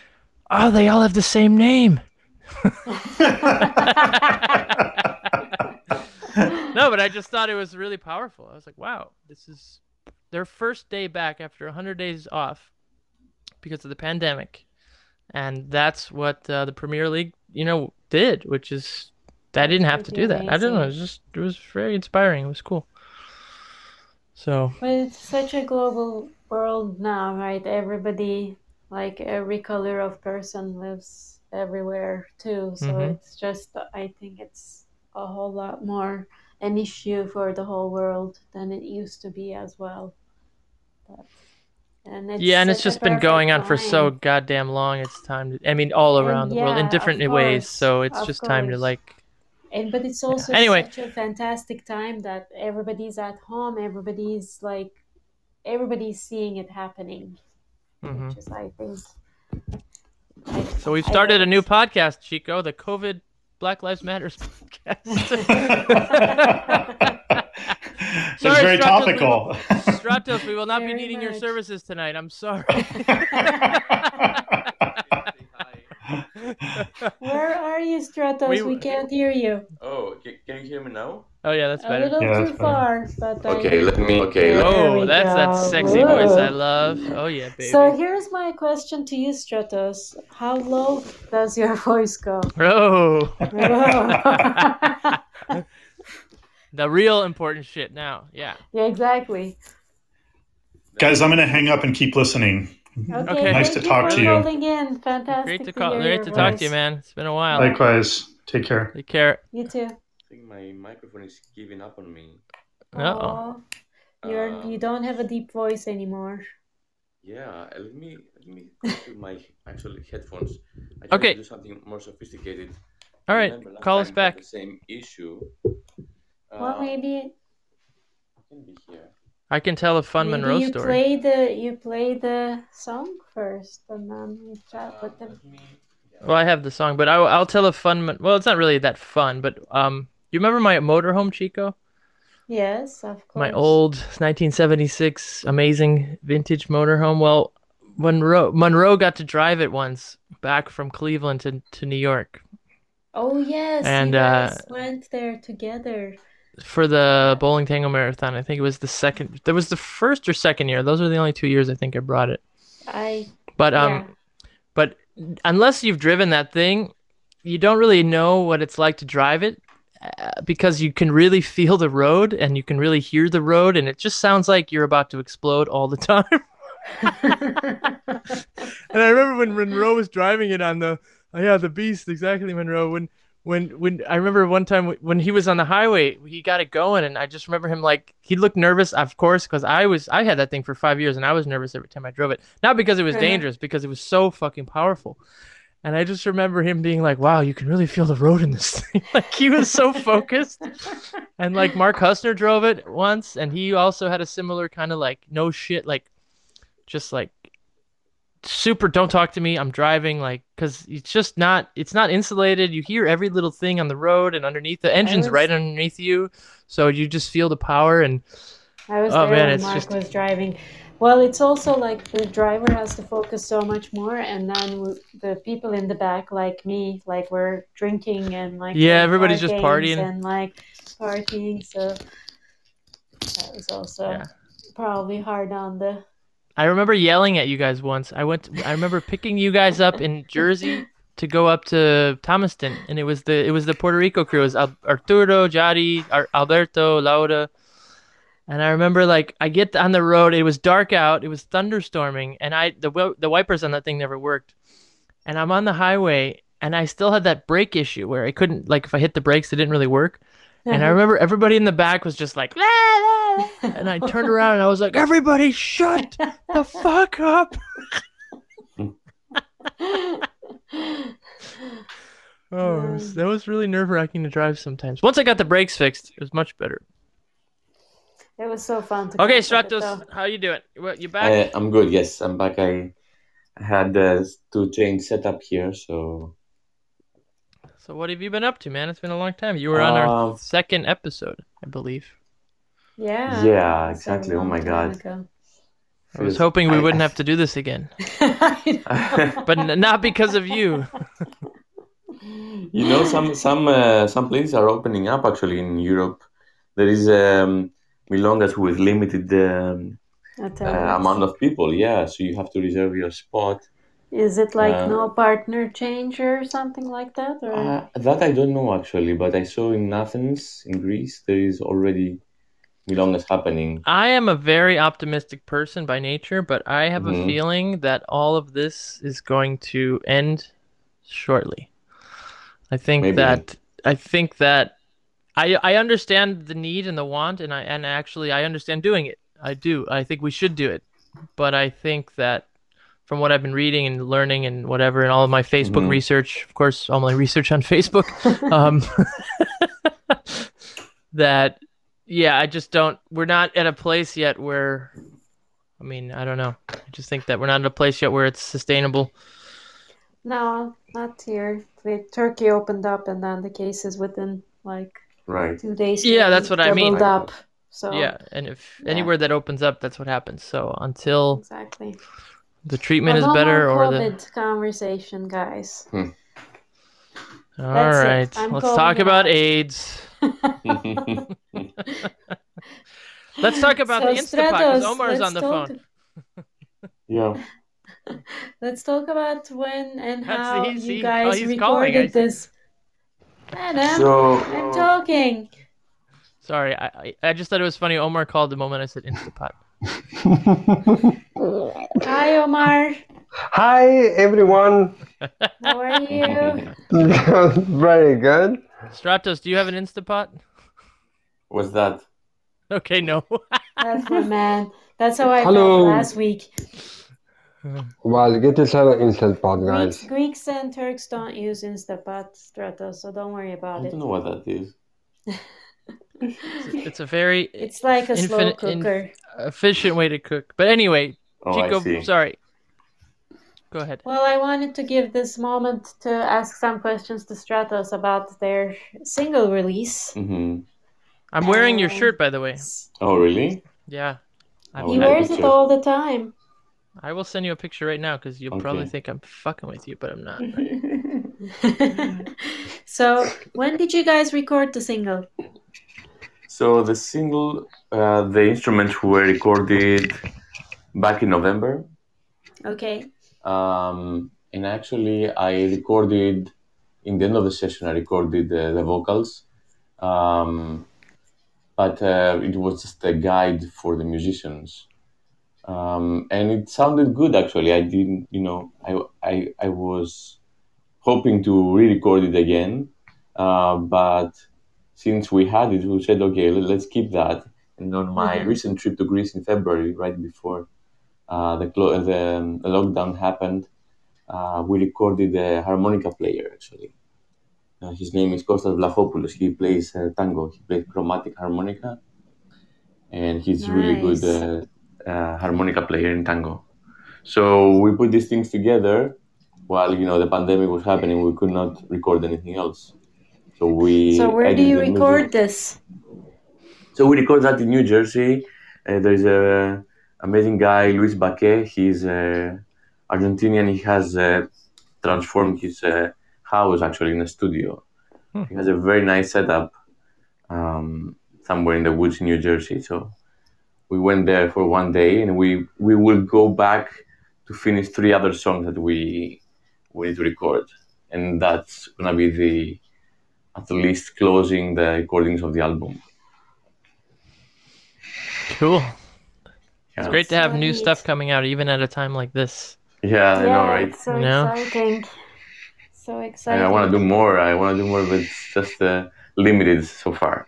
oh, they all have the same name. no, but I just thought it was really powerful. I was like, wow, this is their first day back after 100 days off because of the pandemic. And that's what uh, the Premier League, you know, did, which is I didn't have to do that. I don't know. It was just it was very inspiring. It was cool. So, But it's such a global world now, right? Everybody, like every color of person lives everywhere too. So Mhm. it's just, I think it's a whole lot more an issue for the whole world than it used to be as well. But, and it's yeah, and it's just been going on for so goddamn long. It's time to I mean all And around the world in different of ways. course, So, it's just time to like And but it's also Anyway. such a fantastic time that everybody's at home, everybody's like everybody's seeing it happening. mhm. Which is I think I- So we've started a new podcast, Chico, the COVID Black Lives Matters podcast. it's Sorry, very Stratos, we topical. Stratos, we will not be Very needing your services tonight. I'm sorry. Where are you, Stratos? We- We, can't hear you. oh, can, can you hear me now? Oh yeah, that's better. A better. little Yeah, too far, but Okay, let me. Okay, There let, Oh, we that's that go. sexy voice I love. Oh yeah, baby. So here's my question to you, Stratos. How low does your voice go? Oh, yeah, the real important shit now. Yeah. Yeah, exactly. Guys, I'm going to hang up and keep listening. Okay, Okay. Nice thank to talk to you. calling in. Fantastic Great to to call. Great your to talk to you, man. It's been a while. Likewise. Take care. Take care. You too. I think my microphone is giving up on me. Uh oh. You're Uh, you don't have a deep voice anymore. Yeah, uh, let me let me go to my actual headphones. I Okay. do something more sophisticated. All right. Remember Call us time we had back. The same issue. well, Uh, maybe I can be here. I can tell a fun maybe Monroe you story. play the you play the song first, and then we chat with them. let me- yeah. Well, I have the song, but I, I'll tell a fun. Mon- Well, it's not really that fun, but um, you remember my motorhome, Chico? Yes, of course. My old 1976 amazing vintage motorhome. Well, Monroe Monroe got to drive it once back from Cleveland to, to New York Oh yes, And, uh, went there together. for the Bowling Tango Marathon. I think it was the second. There was the first or second year. Those are the only two years I think I brought it. I But um, yeah. but unless you've driven that thing, you don't really know what it's like to drive it because you can really feel the road and you can really hear the road, and it just sounds like you're about to explode all the time. And I remember when Monroe was driving it on the oh yeah the Beast exactly Monroe. When when when I remember one time when he was on the highway he got it going and I just remember him like he looked nervous of course because I was I had that thing for five years and I was nervous every time I drove it. Not because it was dangerous because it was so fucking powerful and I just remember him being like wow you can really feel the road in this thing. Like he was so focused. And like Mark Husner drove it once and he also had a similar kind of like no shit like just like super don't talk to me i'm driving like because it's just not it's not insulated. You hear every little thing on the road and underneath the engine's was- right underneath you so you just feel the power and I was Oh, there man, when Mark just- was driving. Well, it's also like the driver has to focus so much more, and then the people in the back, like me, like we're drinking and like Yeah, everybody's just partying. and like partying. So that was also Yeah. probably hard on the. i remember yelling at you guys once i went i remember picking you guys up in jersey to go up to thomaston and it was the it was the puerto rico crew it was arturo jadi Ar- alberto laura And I remember like I get on the road, it was dark out, it was thunderstorming, and I the the wipers on that thing never worked. And I'm on the highway and I still had that brake issue where I couldn't like if I hit the brakes it didn't really work. And I uh-huh. remember everybody in the back was just like "La, la, la," and I turned around and I was like, "Everybody shut the fuck up." Oh, that was really nerve-wracking to drive sometimes. Once I got the brakes fixed, it was much better. It was so fun to Okay, catch up with Stratos, how you doing? Well, you back? Uh, I'm good. Yes, I'm back. I I had uh, to change setup here, so So what have you been up to, man? It's been a long time. You were on our Um, second episode, I believe. Yeah. Yeah, exactly. Oh my God. ago. I was hoping we I- wouldn't I- have to do this again, I know. but n- not because of you. You know, some some uh, some places are opening up actually in Europe. There is um, Milongas with limited um, uh, amount of people. Yeah, so you have to reserve your spot. Is it like Uh, no partner change or something like that? Or Uh, that I don't know actually, but I saw in Athens, in Greece, there is already Milongas happening. I am a very optimistic person by nature, but I have a Mhm. feeling that all of this is going to end shortly. I think Maybe. that I think that I I understand the need and the want and I and actually I understand doing it. I do. I think we should do it. But I think that from what I've been reading and learning and whatever and all of my Facebook Mhm. research, of course, all my research on Facebook, um, that yeah, I just don't. We're not at a place yet where, I mean, I don't know. I just think that we're not at a place yet where it's sustainable. no, not here. The Turkey opened up, and then the cases within like Right. two days. Yeah, that's what I mean. up. So Yeah, and if Yeah. anywhere that opens up, that's what happens. So until exactly. the treatment Well, is no better, more or the COVID conversation, guys. Hmm. all That's right, let's talk it about. AIDS. Let's talk about the So, Instapot because Stratos, Omar's on the talk- phone. yeah. Let's talk about when and That's- how he's- you guys oh, he's calling, recorded this. Adam, So I'm uh, talking. Sorry, I, I I just thought it was funny. Omar called the moment I said Instapot. Hi, Omar. Hi everyone. How are you? Very good. Stratos, do you have an Instapot? what's that? Okay, no. That's my man. That's how I Hello. felt last week. Well, get yourself an instant pot, guys. Greeks and Turks don't use Instapot, Stratos, so don't worry about it. I don't know what that is. it's a very It's like a slow Infinite- in- cooker. efficient way to cook. But anyway, Oh, I Chico, see. sorry. Go ahead. Well, I wanted to give this moment to ask some questions to Stratos about their single release. hmm I'm wearing your Um, shirt, by the way. Oh, really? Yeah. I, He wears it it all the time. I will send you a picture right now because you'll probably think I'm fucking with you, but I'm not. so, when did you guys record the single? So the single, uh, the instruments were recorded back in November. Okay. Um, and actually, I recorded in the end of the session. I recorded uh, the vocals, um, but uh, it was just a guide for the musicians, um, and it sounded good. Actually, I didn't, you know, I I, I was hoping to re-record it again, uh, but since we had it, we said, okay, let, let's keep that. And on my Mhm. recent trip to Greece in February, right before uh, the, clo- the, um, the lockdown happened, uh, we recorded a harmonica player actually. Uh, his name is Kostas Vlachopoulos. He plays uh, tango. He plays chromatic harmonica, and he's really good Nice. Uh, harmonica player in tango. So we put these things together while you know the pandemic was happening. We could not record anything else. So we. So, where do you the music. record this? So we record that in New Jersey. Uh, there's a amazing guy, Luis Baquet. He's uh, Argentinian. He has uh, transformed his uh, house actually in a studio. Hmm. He has a very nice setup um, somewhere in the woods in New Jersey. So we went there for one day, and we we will go back to finish three other songs that we we need to record, and that's gonna be the at least closing the recordings of the album. Cool. Yeah. It's great to have new stuff coming out even at a time like this. Yeah, I know, yeah, right? so You know? exciting. So I, exciting. I want to do more. I want to do more, but it's just uh, limited so far.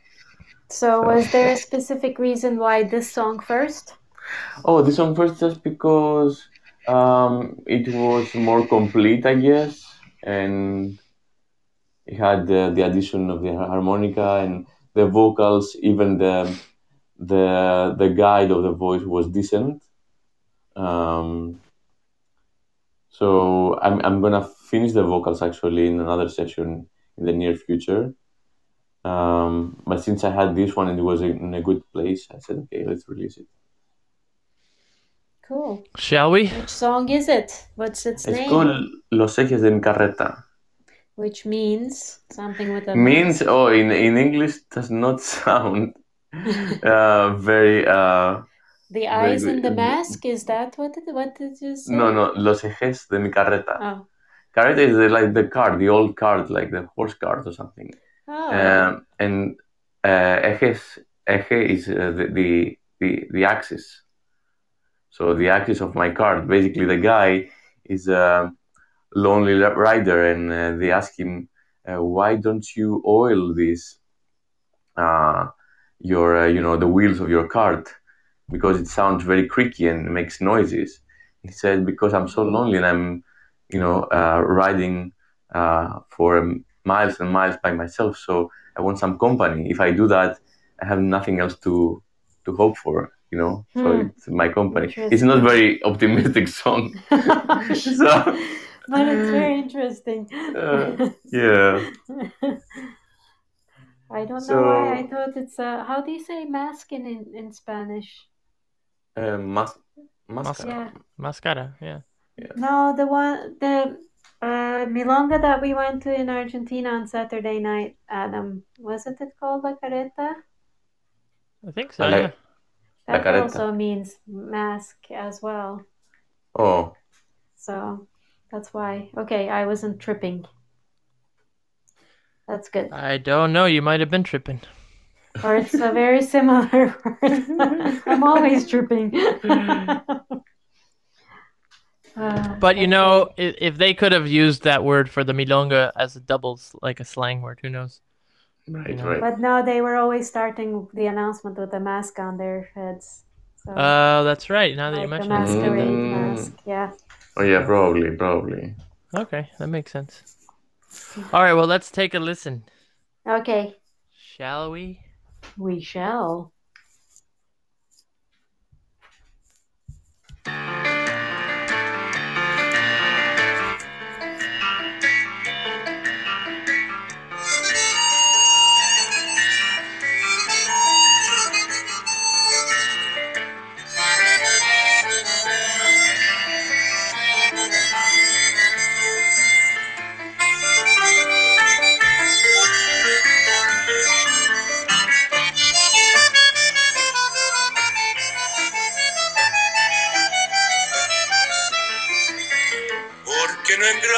So, was there a specific reason why this song first? Oh, this song first just because um, it was more complete, I guess, and it had the, the addition of the harmonica and the vocals. Even the the the guide of the voice was decent. Um, so I'm I'm gonna finish the vocals actually in another session in the near future. Um, but since I had this one and it was in a good place, I said, okay, let's release it. Cool. Shall we? Which song is it? What's its It's name? It's called Los Ejes de mi Carreta. Which means something with a Means, oh, in, in English does not sound uh, very, uh, the eyes in the mask. Is that what it, what did you say? no, no, Los Ejes de mi Carreta. Oh, Carreta is the, like the cart, the old cart, like the horse cart or something. Oh, Um, and uh, eje is uh, the, the, the, the axis. So the axis of my cart, basically the guy is a lonely rider and uh, they ask him, uh, why don't you oil this, uh, your, uh, you know, the wheels of your cart? Because it sounds very creaky and makes noises. He said, because I'm so lonely and I'm, you know, uh, riding uh, for miles and miles by myself. So I want some company. If I do that, I have nothing else to to hope for. You know, so Hmm. it's my company. It's not very optimistic song. so but it's very interesting. Uh, yeah, I don't know why I thought it's uh, how do you say mask in in, in Spanish? uh, mas- mascara. Yeah. Mascara, yeah. No, the one the uh, milonga that we went to in Argentina on Saturday night, Adam. Wasn't it called La Careta? I think so, I yeah. That Careta. also means mask as well. Oh, So that's why. Okay, I wasn't tripping. That's good. I don't know. You might have been tripping. Or it's a very similar word. I'm always tripping. Uh, But you know, if, if they could have used that word for the milonga as a doubles, like a slang word, who knows? right, know. right. But no, they were always starting the announcement with a mask on their heads. So, Oh, that's right. Now that you like the mention it. masquerade Mm. mask. Yeah. Oh yeah, probably, probably. Okay, that makes sense. All right, well, let's take a listen. Okay, Shall we? we shall.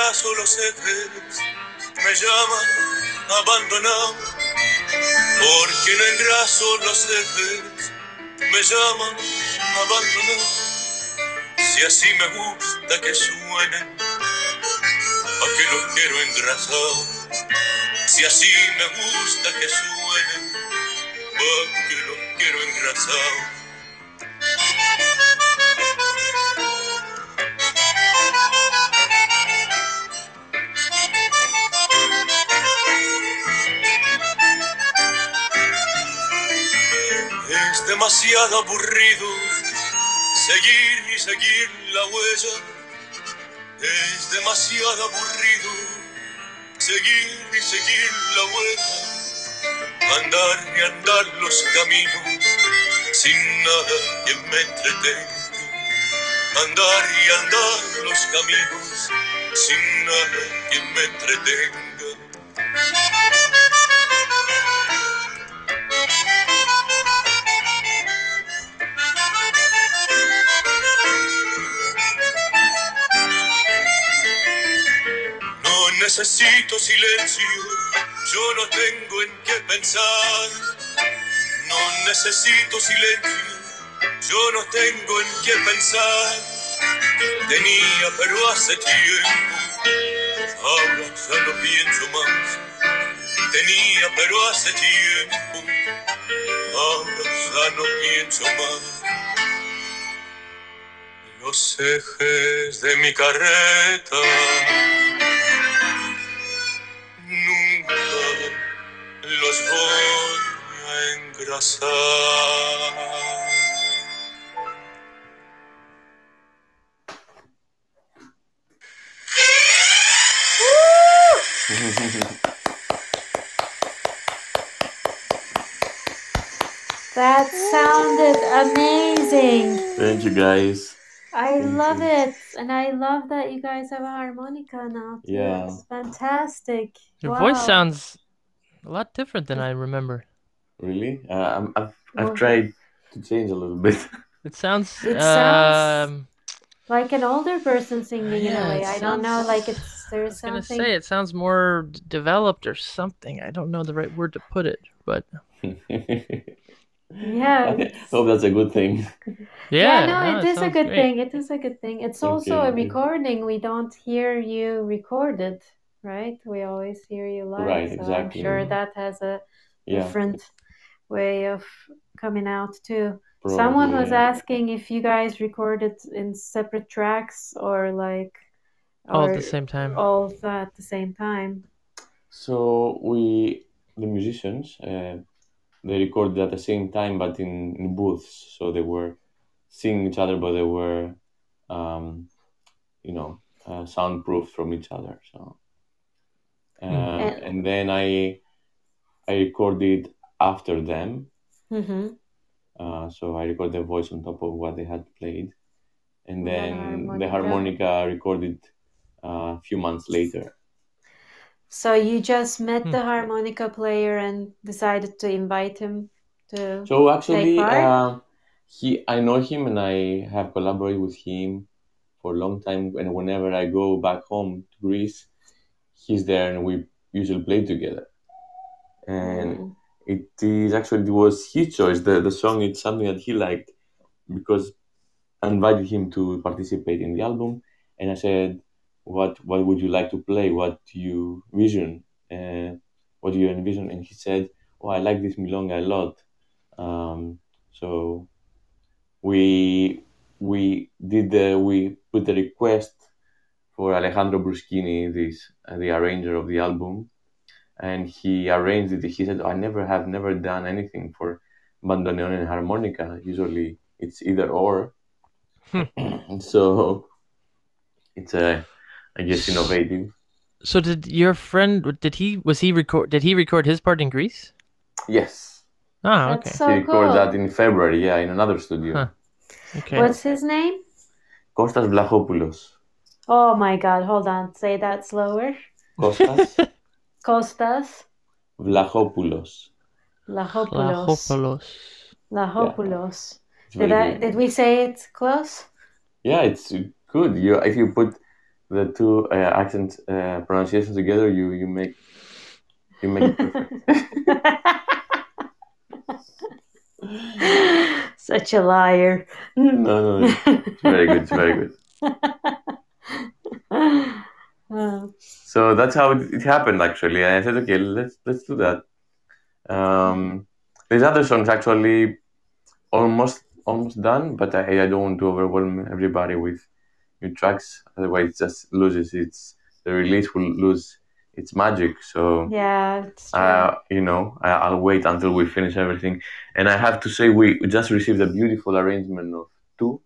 Los ejes me llaman abandonado. Porque no engraso los ejes me llaman abandonado. Si así me gusta que suenen, ¿a que los quiero engrasados? Si así me gusta que suenen, ¿a que los quiero engrasados? Demasiado aburrido seguir y seguir la huella. Es demasiado aburrido seguir y seguir la huella. Andar y andar los caminos sin nada que me entretenga. Andar y andar los caminos sin nada que me entretenga. Necesito silencio, yo no tengo en qué pensar. No necesito silencio, yo no tengo en qué pensar. Tenía, pero hace tiempo, ahora ya no pienso más. Tenía, pero hace tiempo, ahora ya no pienso más. Los ejes de mi carreta los voy a engrasar. That sounded amazing. Thank you guys. I Thank love you. it. And I love that you guys have a harmonica now. Too. Yeah. It's fantastic. Your wow. voice sounds a lot different than I remember. Really? Uh, I'm, I've I've tried to change a little bit. It sounds. It sounds- um, like an older person singing in a way. it I don't know, like it's there's I there's was gonna something say it sounds more developed or something. I don't know the right word to put it, but Yeah, I hope that's a good thing. yeah, no, it is a good great. thing. It is a good thing. It's Thank also a recording. We don't hear you recorded, right? We always hear you live. Right, so exactly. I'm sure that has a Yeah. different way of coming out too. Someone was yeah. asking if you guys recorded in separate tracks or like All at the same time. all at the same time. So we, the musicians, uh, they recorded at the same time, but in, in booths. So they were seeing each other, but they were, um, you know, uh, soundproof from each other. So, uh, And- and then I, I recorded after them. hmm Uh, so I recorded the voice on top of what they had played, and And then then the harmonica. harmonica recorded uh, a few months later. So you just met Hmm. the harmonica player and decided to invite him to. So actually, part? uh, he I know him and I have collaborated with him for a long time. And whenever I go back home to Greece, he's there and we usually play together. And Mm. it is actually it was his choice. The the song it's something that he liked because I invited him to participate in the album, and I said, "What what would you like to play? What do you vision? Uh, what do you envision?" And he said, "Oh, I like this milonga a lot." Um, so we we did the we put the request for Alejandro Bruschini, this uh, the arranger of the album, and he arranged it. He said, "I never have never done anything for bandoneon and harmonica. Usually, it's either or." so it's a, I guess, innovative. So did your friend? Did he? Was he record? Did he record his part in Greece? Yes, Ah, That's okay. so he recorded cool. that in February. Yeah, in another studio. Huh. Okay. What's his name? Kostas Vlachopoulos. Oh my God! Hold on. Say that slower. Costas. Kostas Vlachopoulos. Lahopoulos. Lahopoulos. Lahopoulos. It's Did I? Did we say it close? Yeah, it's good. You if you put the two uh, accent uh, pronunciations together, you you make you make it perfect. Such a liar. no, no, it's it's very good. It's very good. Oh, So that's how it, it happened actually. And I said, okay, let's let's do that. Um, there's other songs actually almost almost done, but I, I don't want to overwhelm everybody with new tracks. Otherwise, it just loses its the release will lose its magic. So yeah, uh, you know, I, I'll wait until we finish everything. And I have to say, we, we just received a beautiful arrangement of two.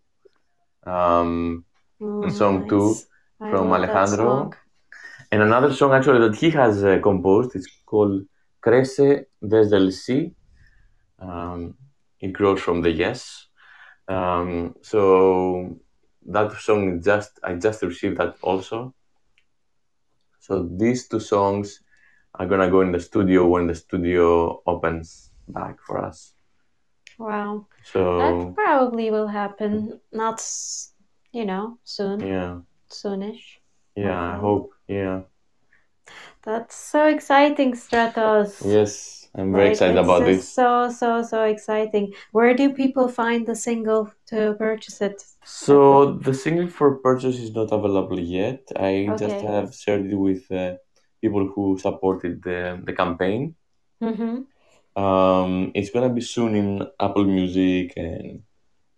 Um, Oh, song two nice. I from Alejandro. And another song actually that he has uh, composed, it's called Crece desde el sí. Um, it grows from the yes. Um, so that song just I just received that also. So these two songs are gonna go in the studio when the studio opens back for us. Wow. So That probably will happen. Not, you know, soon. yeah, Soonish. yeah, I hope, yeah, That's so exciting, Stratos. yes, I'm very Like, excited it's about this. So, so, so exciting. Where do people find the single to purchase it? So the single for purchase is not available yet. I just have shared it with uh, people who supported the, the campaign. Mm-hmm. Um, it's gonna be soon in Apple Music and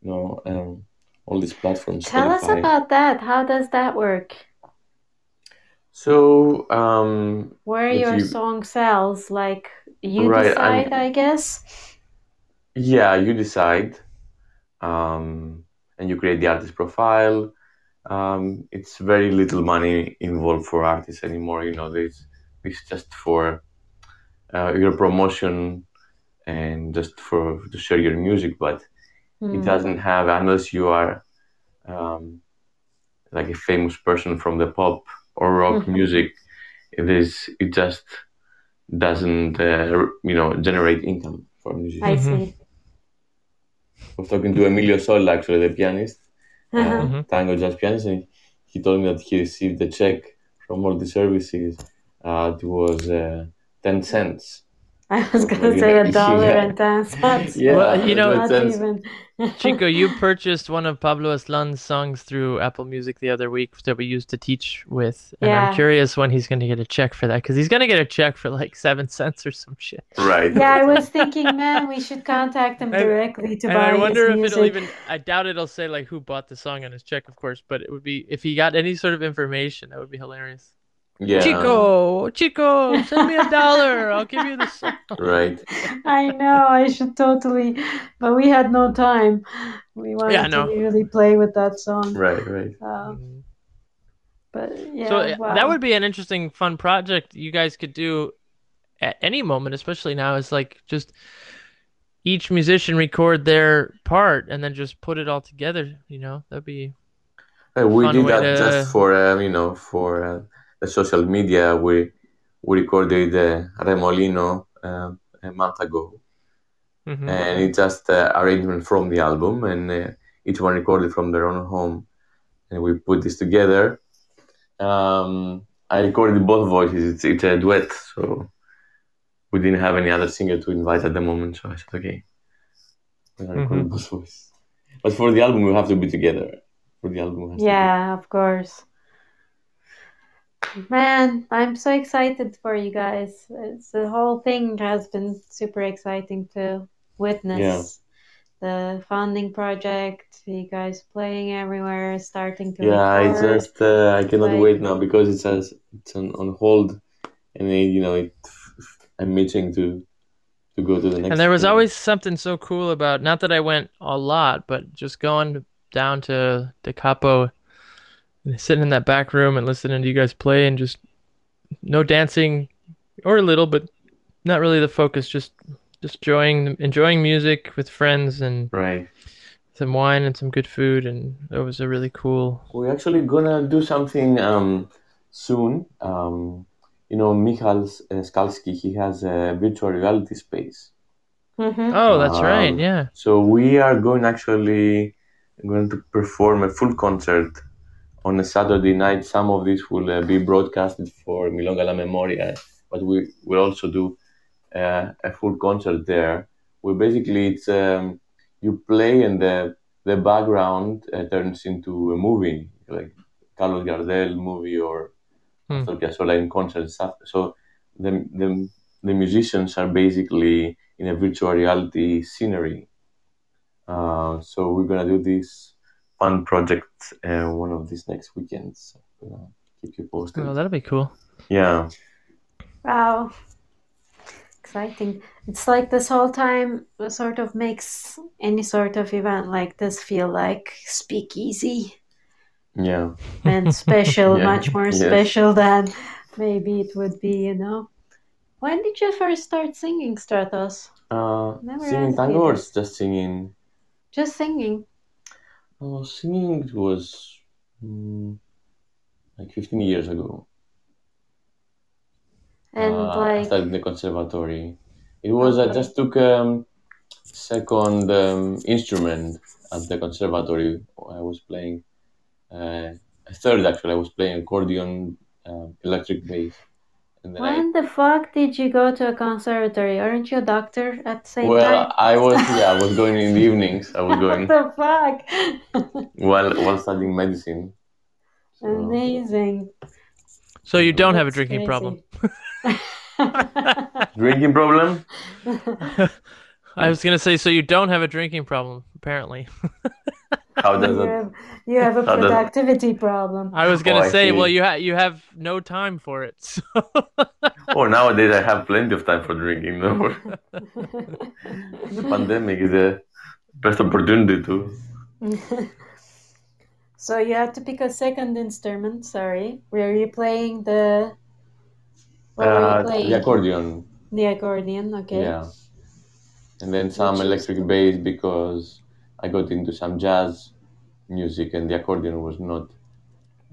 you know um, all these platforms. Tell us about that. How does that work? So um, Where If your you- song sells, like you Right, I'm- decide, I guess. yeah, you decide, um, and you create the artist profile. Um, it's very little money involved for artists anymore. You know, this this just for uh, your promotion and just for to share your music, but it Hmm. doesn't have unless you are um, like a famous person from the pop or rock Mhm. music. It is it just doesn't uh, you know generate income for musicians. I see. I was talking to Emilio Solla, actually, the pianist, uh, Uh-huh. Mhm. tango jazz pianist, and he told me that he received a check from all the services. Uh, it was uh, 10 cents. I was gonna say a Yeah. dollar and ten cents. Yeah, Well, you know- not even. Chico, you purchased one of Pablo Aslan's songs through Apple Music the other week that we used to teach with, and Yeah. I'm curious when he's going to get a check for that because he's going to get a check for like seven cents or some shit. Right. Yeah, I was thinking, man, we should contact him And- directly to and buy I wonder his if music. it'll even. I doubt it'll say like who bought the song on his check, of course, but it would be if he got any sort of information, that would be hilarious. Yeah. Chico, Chico, send me a dollar. I'll give you the song. Right. I know, I should totally, but we had no time. We wanted Yeah, I know. to really play with that song. Right, right. Um, but yeah, so uh, wow. that would be an interesting, fun project you guys could do at any moment, especially now. Is like just each musician record their part and then just put it all together. You know, that'd be Uh, we Fun did way that to- just for, um, you know, for uh, the social media. We we recorded uh, Remolino um, a month ago. Mhm. and it's just uh, arrangement from the album and uh, each one recorded from their own home and we put this together um, i recorded both voices it's, it's a duet so we didn't have any other singer to invite at the moment so i said okay I mm-hmm. both voices but for the album we have to be together for the album we have to be- Yeah, of course. Man, I'm so excited for you guys. It's the whole thing has been super exciting to witness. Yeah. The funding project, you guys playing everywhere, starting to yeah i just uh, i cannot like- wait now because it's as it's on, on hold and it, you know it, i'm itching to to go to the next and there was uh, always something so cool about not that I went a lot, but just going down to the capo and sitting in that back room and listening to you guys play and just no dancing or a little, but not really the focus, just just enjoying enjoying music with friends and right some wine and some good food and it was a really cool We're actually gonna do something um, soon. Um, you know, Michal uh, Skalski, he has a virtual reality space. Mhm. Oh, that's right. Um, Yeah. So we are going actually going to perform a full concert on a Saturday night, some of this will uh, be broadcasted for Milonga La Memoria, but we will also do uh, a full concert there. Where basically it's um, you play and the the background uh, turns into a movie, like Carlos Gardel movie or Hmm. Astor in concert stuff. So the, the the musicians are basically in a virtual reality scenery. Uh, so we're gonna do this fun project uh, one of these next weekends. I'm keep you posted. Oh, that'll be cool. Yeah. Wow. Exciting. It's like this whole time sort of makes any sort of event like this feel like speakeasy Yeah. and special, Yeah, much more yes. special than maybe it would be, you know. When did you first start singing, Stratos? Uh, Never singing tango you or just singing? Just singing. Oh, singing was mm, like 15 years ago. And Uh, I like, started in the conservatory. It was I just took um, second um, instrument at the conservatory. I was playing uh, a third actually. I was playing accordion, um, electric bass, and then I, when the fuck did you go to a conservatory? Aren't you a doctor at the same well, time? I was yeah, I was going in the evenings. I was going what the fuck? while while studying medicine. So, Amazing. So you don't have a That's drinking crazy. problem. drinking problem? I was gonna say, so you don't have a drinking problem, apparently. How does you, it? have, you have a How does- productivity problem. I was gonna Oh, say, well, you ha- you have no time for it. So Oh, nowadays I have plenty of time for drinking. No, the pandemic is the best opportunity to. so you have to pick a second instrument. Sorry, were you playing the? What Uh, you playing? the accordion, The accordion. Okay. yeah, and then some electric bass because I got into some jazz music, and the accordion was not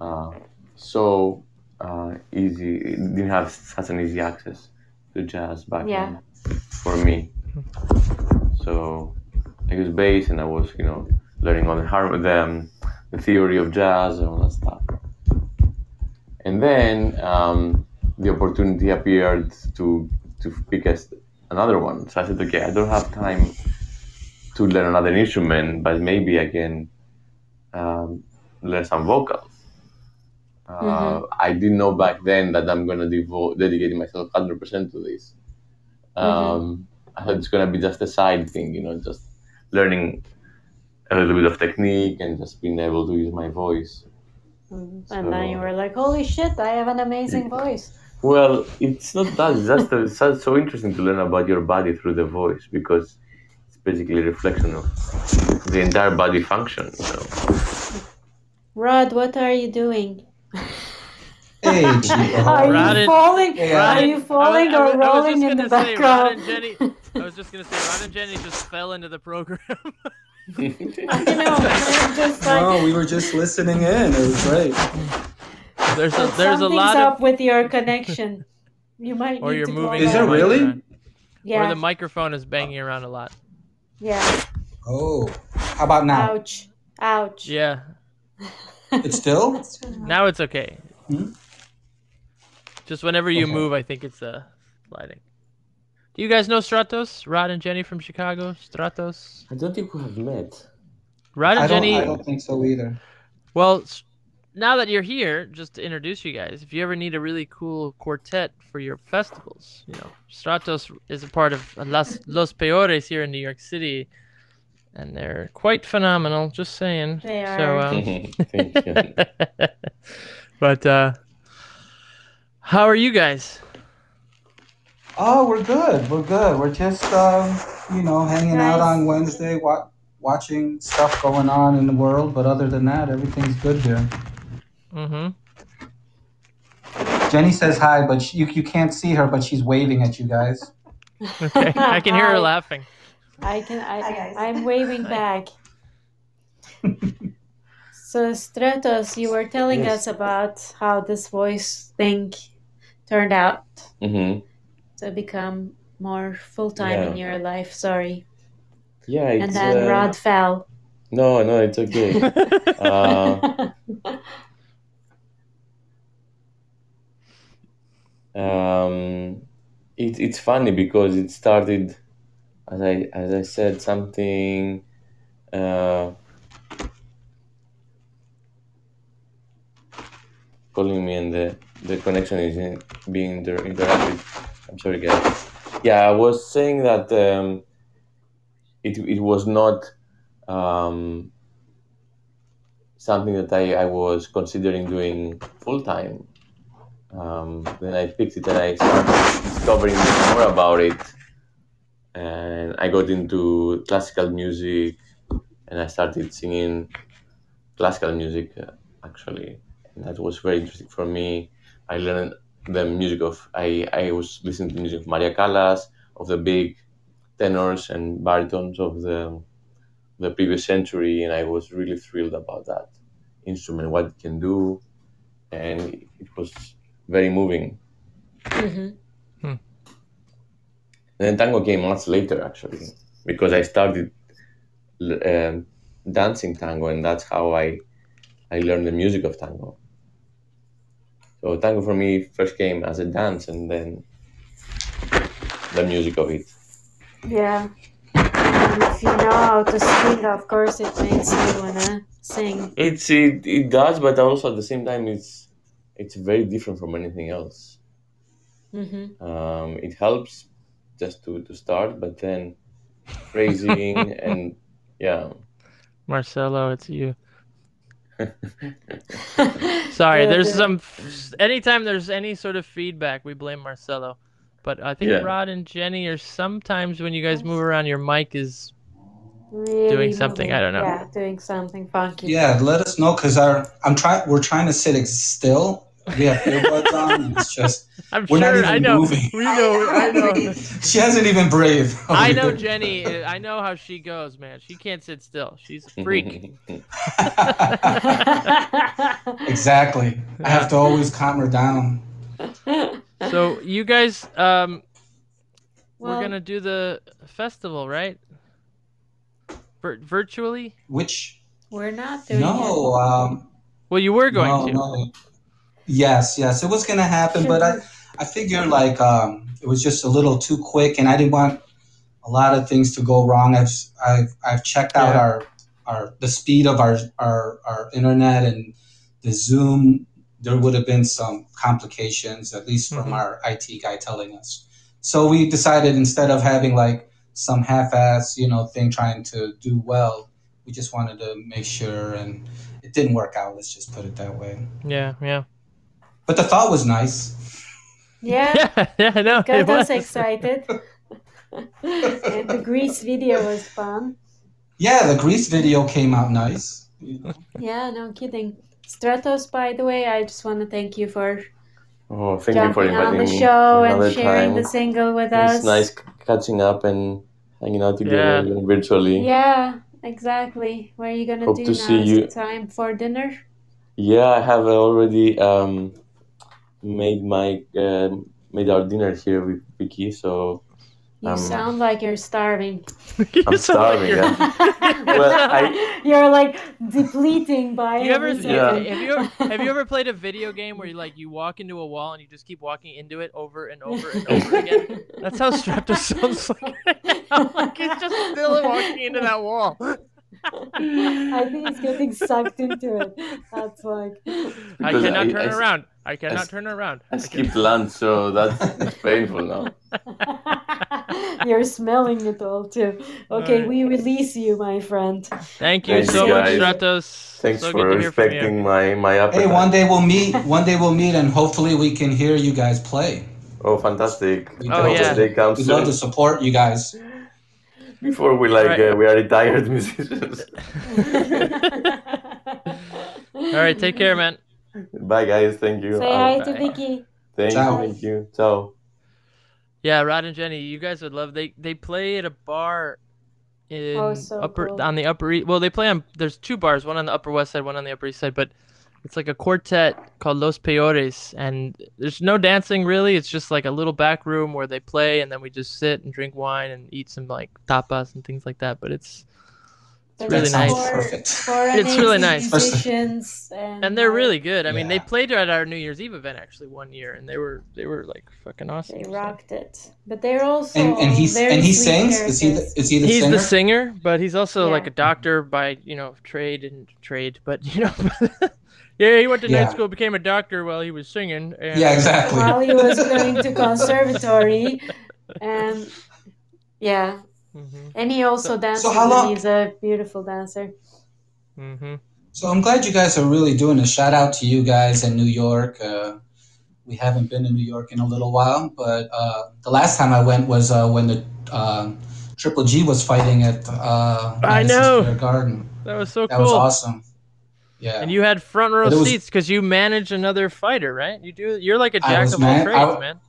uh, so uh, easy. It didn't have such an easy access to jazz back Yeah. then for me. So I used bass, and I was, you know, learning all the harm, the, um, the theory of jazz and all that stuff. And then um, the opportunity appeared to to pick a, another one. So I said, okay, I don't have time to learn another instrument, but maybe I can um, learn some vocals. Uh, Mhm. I didn't know back then that I'm gonna devote dedicate myself 100% to this. Um, I thought it's gonna be just a side thing, you know, just learning a little bit of technique and just being able to use my voice. Mm, And then you were like, "Holy shit! I have an amazing voice." Well, it's not that. It's just it's so- so interesting to learn about your body through the voice because it's basically a reflection of the entire body function. So Rod, what are you doing? Hey, Are you and- falling? Hey, Are you falling I or was- I was rolling in the gonna say, Rod and background? Jenny. I was just gonna say, Rod and Jenny just fell into the program. I know. I'm just like, No, we were just listening in. It was great. there's a there's a something's lot up of with your connection. You might or need you're to moving. Is it really? around. Yeah. Or the microphone is banging around a lot. Yeah. Oh, how about now? Ouch. Ouch. Yeah. It's still? Now it's okay. Hmm? Just whenever you Okay. move, I think it's uh sliding. Do you guys know Stratos? Rod and Jenny from Chicago. Stratos. I don't think we have met. Rod and I Jenny. I don't think so either. Well, s- now that you're here, just to introduce you guys, if you ever need a really cool quartet for your festivals, you know, Stratos is a part of Las, Los Peores here in New York City, and they're quite phenomenal. Just saying. They So, are. um, but uh, how are you guys? Oh, we're good. We're good. We're just, um, you know, hanging out on Wednesday, wa- watching stuff going on in the world. But other than that, everything's good here. Mm-hmm. Jenny says hi, but she, you, you can't see her, but she's waving at you guys. Okay, I can hear her laughing. I can. I, I'm waving back. so Stratos, you were telling Yes. us about how this voice thing turned out hmm to become more full time in your life. Sorry, Yeah, it's, and then uh, Rod fell. No, no, it's okay. Uh, Um, it, it's funny because it started, as I as I said, something. Uh, calling me and the, the connection is in, being inter- interrupted. I'm sorry, guys. Yeah, I was saying that um, it, it was not um, something that I, I was considering doing full time. Um, then I picked it and I started discovering more about it. And I got into classical music and I started singing classical music uh, actually. And that was very interesting for me. I learned the music of, I, I was listening to music of Maria Callas, of the big tenors and baritones of the, the previous century. And I was really thrilled about that instrument, what it can do. And it was very moving. Mhm. And then tango came much later, actually, because I started um, dancing tango, and that's how I I learned the music of tango. So tango for me first came as a dance, and then the music of it. Yeah. And if you know how to sing, of course, it makes you wanna sing. It's it, it does, but also at the same time, it's it's very different from anything else. hmm Um, it helps just to to start, but then phrasing and yeah. Marcelo, it's you. Sorry, there's some. Anytime there's any sort of feedback, we blame Marcelo. But I think Yeah. Rod and Jenny are sometimes when you guys move around, your mic is. Really Doing something, moving. I don't know. Yeah, doing something funky. Yeah, let us know because our I'm trying. We're trying to sit still. We have earbuds on. And it's just I'm We're not sure. I even know. moving. We know. I know. she hasn't even breathed. I know Jenny. I know how she goes, man. She can't sit still. She's a freak. exactly. I have to always calm her down. so you guys, um, well, we're gonna do the festival, right? Vir- virtually. Which we're not doing no, um, Well, you were going no, to. no. Yes, yes, it was gonna happen, but I, I figured like um, it was just a little too quick, and I didn't want a lot of things to go wrong. I've I've, I've checked out Yeah. our our the speed of our, our our internet and the Zoom. There would have been some complications, at least from Mhm. our IT guy telling us. So we decided instead of having like some half-ass, you know, thing trying to do well, we just wanted to make sure, and it didn't work out. Let's just put it that way. Yeah, yeah, But the thought was nice. Yeah, yeah, yeah. I know. got it us was. excited. and the Grease video was fun. Yeah, the Grease video came out nice. You know. Yeah, no kidding. Stratos, by the way, I just want to thank you for Oh, thank you for jumping on the show and sharing time. the single with us. It's nice catching up and hanging out together Yeah. virtually. Yeah, exactly. What are you gonna Hope do to now? see Is you- it time for dinner? Yeah, I have already um, made my um made our dinner here with Vicky, so You Um, sound like you're starving. You I'm sound like starving, you're- Well, I- You're like depleting by you ever Yeah. have you ever, have you ever played a video game where you like you walk into a wall and you just keep walking into it over and over and over again? That's how Stratos sounds like. right now. like he's just still walking into that wall. I think he's getting sucked into it. That's like I cannot I- turn I- around. I cannot s- turn around. I I skipped lunch, so that's it's painful now. you're smelling it all too. Okay, Alright. we release you, my friend. Thank you Thanks, so much, guys. Stratos. Thanks so for good to hear from you. respecting my my appetite. Hey, one day we'll meet. One day we'll meet, and hopefully we can hear you guys play. Oh, fantastic! We Oh, yeah. the day We'd love soon to support you guys. Before we like Right. uh, we are retired musicians. All right, take care, man. Bye, guys. Thank you. Say hi to Bye. Vicky. Thank Ciao. you. Thank you. Ciao. Yeah, Rod and Jenny, you guys would love. They they play at a bar in Oh, so upper cool. on the upper east. Well, they play on. There's two bars, one on the upper west side, one on the upper east side. But it's like a quartet called Los Peores, and there's no dancing really. It's just like a little back room where they play, and then we just sit and drink wine and eat some like tapas and things like that. But it's But really nice. for- Perfect. For It's really nice. Musicians and, and they're really good. I mean, they played at our New Year's Eve event actually one year, and they were they were like fucking awesome. They so. rocked it. But they're also And and he and he sweet sings. Is he the, is he the He's singer? the singer, but he's also Yeah. like a doctor by you know trade and trade. But you know, yeah, he went to Yeah. night school, became a doctor while he was singing. And, yeah, exactly. While he was going to conservatory, and yeah, hmm and he also dances. how long- He's a beautiful dancer. hmm So I'm glad you guys are really doing a shout out to you guys in New York. Uh, we haven't been in New York in a little while, but uh, the last time I went was uh, when the uh, Triple G was fighting at uh, I Madison know. Square Garden. That was so That cool. That was awesome. Yeah. And you had front row was- seats because you manage another fighter, right? You do. You're like a jack of all man- trades, I- man.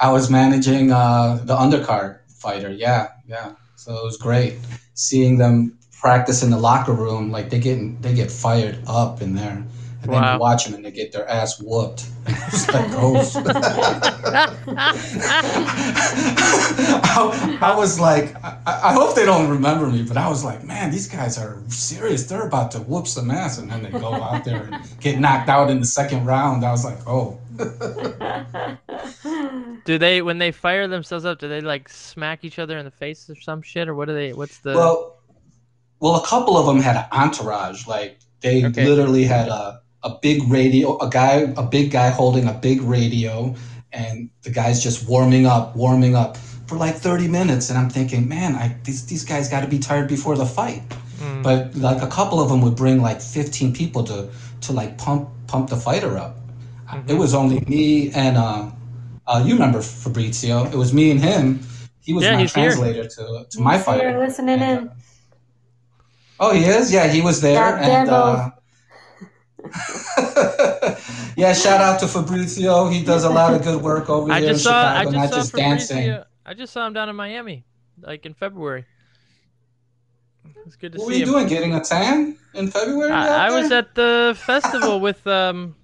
I was managing uh, the undercard fighter. Yeah, yeah. So it was great seeing them practice in the locker room. Like they get they get fired up in there, and then Wow. you watch them and they get their ass whooped. It's like, oh. I, I was like, I, I hope they don't remember me, but I was like, man, these guys are serious. They're about to whoop some ass, and then they go out there and get knocked out in the second round. I was like, oh. do they when they fire themselves up? Do they like smack each other in the face or some shit, or what do they? What's the? Well, well, a couple of them had an entourage. Like they Okay. literally had a a big radio, a guy, a big guy holding a big radio, and the guy's just warming up, warming up for like thirty minutes. And I'm thinking, man, I these these guys got to be tired before the fight. Mm. But like a couple of them would bring like 15 people to to like pump pump the fighter up. Mm-hmm. It was only me and uh, uh, you remember Fabrizio? It was me and him. He was Yeah, my he's here. translator to to my He's here fighter. listening And, in. uh, Oh, he is. Yeah, he was there. That and uh, yeah, shout out to Fabrizio. He does a lot of good work over I here just in saw. Chicago, I just not saw just dancing. I just saw him down in Miami, like in February. It's good to What were see you him. doing? Getting a tan in February? I, I was at the festival with um.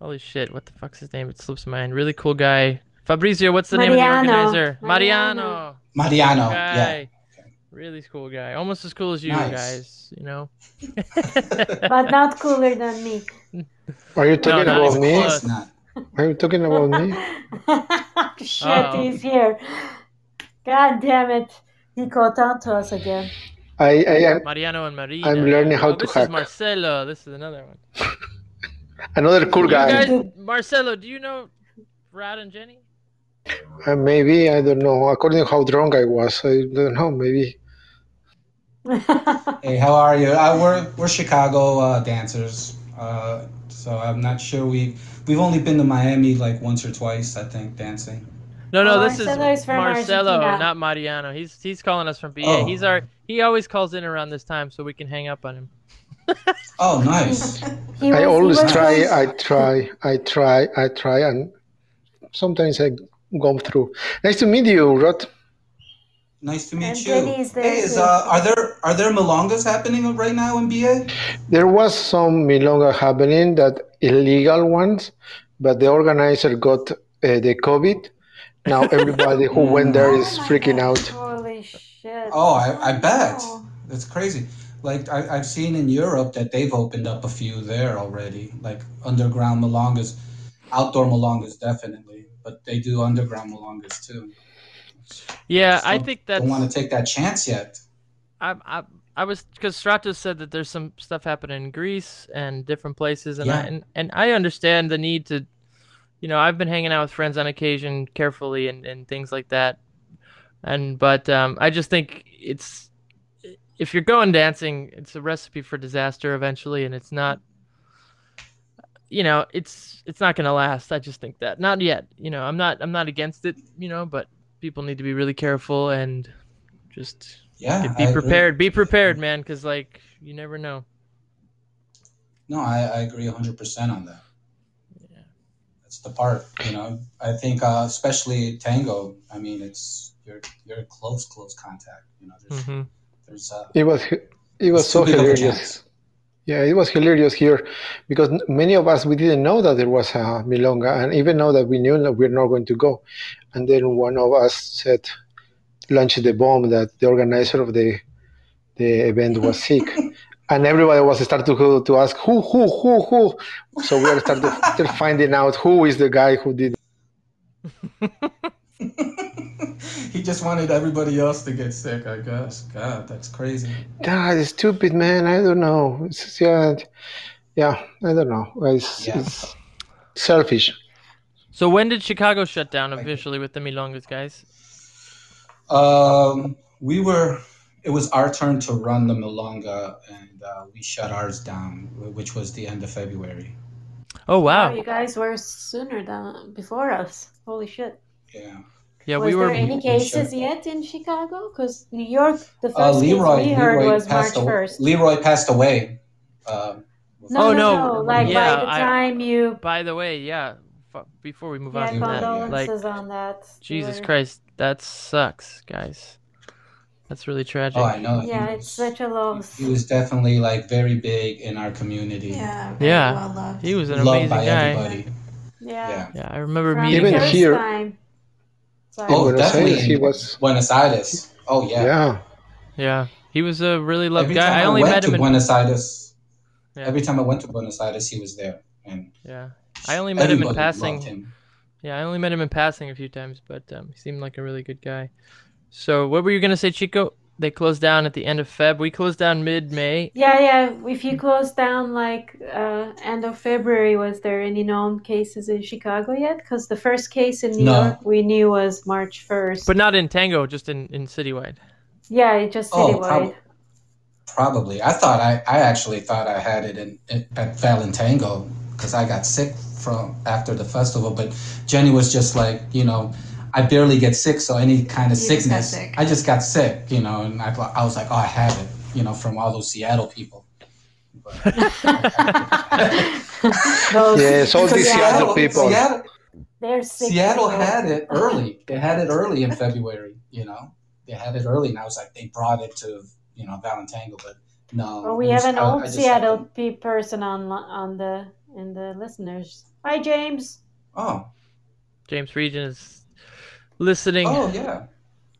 Holy shit! What the fuck's his name? It slips my mind. Really cool guy. Fabrizio, what's the name of the organizer? Mariano. Mariano. Mariano. Yeah. Guy. Really cool guy. Almost as cool as you Nice. guys. You know. but not cooler than me. Are you talking not about me? close. It's not. Are you talking about me? Shit, Uh-oh. he's here. God damn it. He caught on to us again. I, I am Mariano and Marina. I'm learning how oh, to this is. Marcelo. This is another one. another cool guy. guys, Marcelo, do you know Brad and Jenny? Uh, maybe I don't know. According to how drunk I was, I don't know. Maybe Hey, how are you? Uh, we're we're Chicago uh, dancers, uh, so I'm not sure we we've only been to Miami like once or twice, I think, dancing. No, no, Oh, this Marcelo is is from Marcelo, Argentina. not Mariano. He's he's calling us from BA. Oh. He's our he always calls in around this time so we can hang up on him. Oh, nice. He I was- he always was try. on- I try. I try. I try, and sometimes I go through. Nice to meet you, Rod. Nice to meet And you. Jenny's there Hey, is, uh, are there are there milongas happening right now in BA? There was some milonga happening, that illegal ones, but the organizer got uh, the COVID. Now everybody who went there is Oh freaking God, out. Holy shit. Oh, I, I bet. no. That's crazy. Like I, I've seen in Europe that they've opened up a few there already, like underground milongas, outdoor milongas definitely, but they do underground milongas too. Yeah, I think that's Don't want to take that chance yet. I, I, I was because Stratos said that there's some stuff happening in Greece and different places, and I, and and I understand the need to, you know, I've been hanging out with friends on occasion, carefully and and things like that, and but um, I just think it's if you're going dancing, it's a recipe for disaster eventually, and it's not. You know, it's it's not gonna last. I just think that not yet. You know, I'm not I'm not against it. You know, but people need to be really careful and just Yeah, be I agree. prepared. Be prepared, man, because like you never know. No, I, I agree 100% on that. Yeah. That's the part, you know. I think, uh, especially tango. I mean, it's you're you're close, close contact. You know, there's hmm there's uh, It was it was so too big of a hilarious. Yeah, it was hilarious here because many of us we didn't know that there was a milonga, and even now that we knew that we're not going to go, and then one of us said, launched the bomb that the organizer of the the event was sick, and everybody was starting to to ask who who who who. So we are starting to finding out who is the guy who did. he just wanted everybody else to get sick, I guess. God, that's crazy. God, it's stupid, man. I don't know. It's, yeah, yeah, I don't know. It's, Yeah. it's selfish. So when did Chicago shut down officially with the Milongas, guys? Um, we were. It was our turn to run the Milonga, and uh, we shut ours down, which was the end of February. Oh Wow, wow. you guys were sooner than before us. Holy shit. Yeah. Yeah, was we were there any cases shut- yet in Chicago? Because New York, the first Uh, case we heard Leroy was March passed. Away. 1st. Leroy passed away. Um, No, Oh, no, no. no. Like Yeah, by the I- time you, By the way, yeah. Before we move yeah, on from that, condolences like on that. You Jesus Christ, that sucks, guys. That's really tragic. oh, I know. Yeah, was- it's such a loss. He was definitely like very big in our community. Yeah, Yeah. well loved. He was an Loved amazing by guy. everybody. Yeah. Yeah. Yeah, I remember From meeting Even him. here- time. Sorry. Oh, Buenos definitely. Aires, he was- Buenos Aires. Oh yeah. Yeah, Yeah, he was a really loved Every guy. time I I, only went met to him in Buenos Aires, Yeah. every time I went to Buenos Aires, he was there, and yeah. I only met him in passing. loved him. Yeah, I only met him in passing a few times, but um, he seemed like a really good guy. So, what were you gonna say, Chico? They closed down at the end of Feb. We closed down mid-May. Yeah, yeah. If you close down like uh, end of February, was there any known cases in Chicago yet? Because the first case in New No. York we knew was March first. But not in Tango, just in, in citywide. yeah, it just Oh, citywide. prob- probably. I thought I, I actually thought I had it in, in at Valentango because I got sick from after the festival. But Jenny was just like, you know, I barely get sick, so any kind of You just sickness, sick. I just got sick, you know. And I, I was like, oh, I have it, you know, from all those Seattle people. But- Those- yes, all these Seattle people. Seattle, they're sick. Seattle had it early. They had it early in February. You know, they had it early, and I was like, they brought it to you know Valentango, but no. Well, we it have an I- I old just Seattle had pe- person on on the in the listeners. Hi, James. Oh, James Region is listening. oh yeah.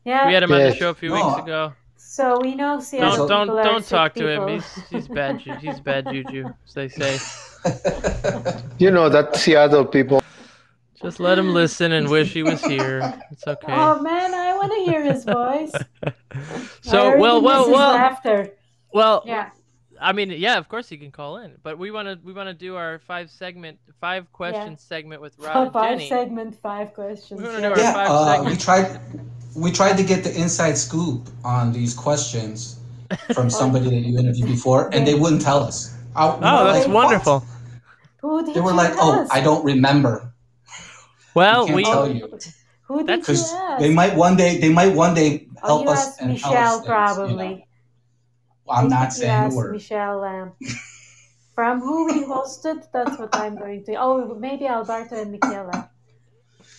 Yeah. we had him on the show a few No. weeks ago. So we know Seattle Don't don't are don't sick talk to him. He's he's bad. ju- He's bad juju, as they say. You know that Seattle people. Just let him listen and wish he was here. It's okay. Oh man, I want to hear his voice. So well, well, well, Laughter. well. Yeah. I mean, yeah, of course you can call in, but we want to we want to do our five segment, five question segment with Rod and five Jenny. segment, five questions. We wanna yeah. do our yeah, five uh, we tried. We tried to get the inside scoop on these questions from somebody that you interviewed before, and they wouldn't tell us. I- we Oh, were that's like, wonderful. Who did They were you like, "Oh, ask? I don't remember," Well, can't we tell you. Who did That's- you because ask? they might one day. They might one day oh, help you us asked and tell Michelle us things, you know. Probably. I'm not think you saying a asked word. Michelle Lamb. From who we hosted, that's what I'm going to. Oh, maybe Alberto and Michela.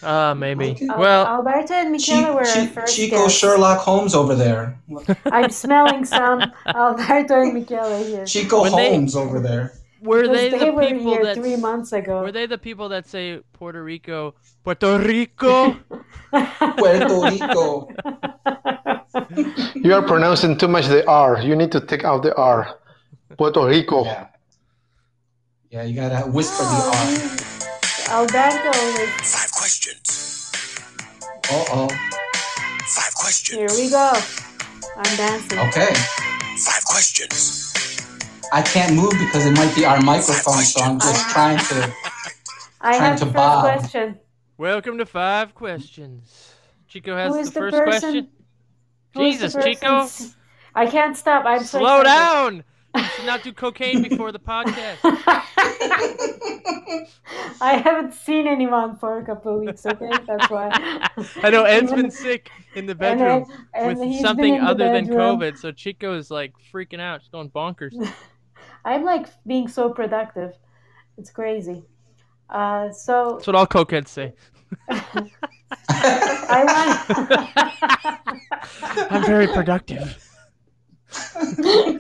uh maybe. Okay. Well, Alberto and Chi- Michela were our first Chico guests. Sherlock Holmes over there. I'm smelling some Alberto and Michela here. Chico When they- Holmes over there. were they they, the were people here that three months ago. were they the people that say Puerto Rico, Puerto Rico? Puerto Rico. You are pronouncing too much the R. You need to take out the R. Puerto Rico. Yeah. Yeah, you gotta whisper the R. Alberto was. Five questions. Uh oh. Five questions. Here we go. I'm dancing. Okay. Five questions. I can't move because it might be our microphone, so I'm just trying to. I trying have to the first bob. question. Welcome to five questions. Chico has the the first person- question. Who is the Jesus, Chico, I can't stop. I'm so slow excited. down. You should not do cocaine before the podcast. I haven't seen anyone for a couple of weeks. Okay, that's why. I know Ed's been sick in the and bedroom and with something other than. COVID, so Chico is like freaking out. She's going bonkers. I'm like being so productive. It's crazy. Uh, so That's what all cokeheads say. I want. I'm very productive. and they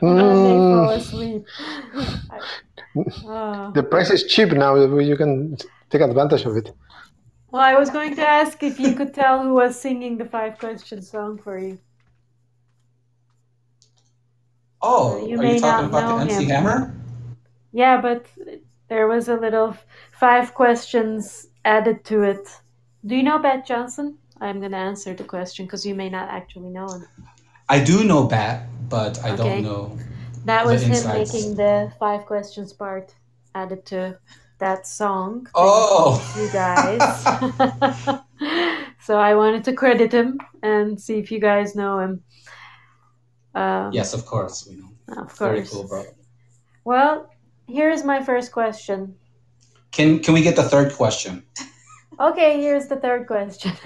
fall asleep. I- Oh. Uh. The price is cheap now. You can take advantage of it. Well, I was going to ask if you could tell who was singing the five question song for you. Oh, You are may you talking not about know the MC him. Hammer? Yeah, but there was a little five questions added to it. Do you know Bat Johnson? I'm going to answer the question because you may not actually know him. I do know Bat, but I Okay. don't know. That was him insights. making the five questions part added to that song. Oh. you guys. so I wanted to credit him and see if you guys know him. Um, Yes, of course we know. of course. Very cool, bro. Well, here's my first question. Can can we get the third question? Okay, here's the third question.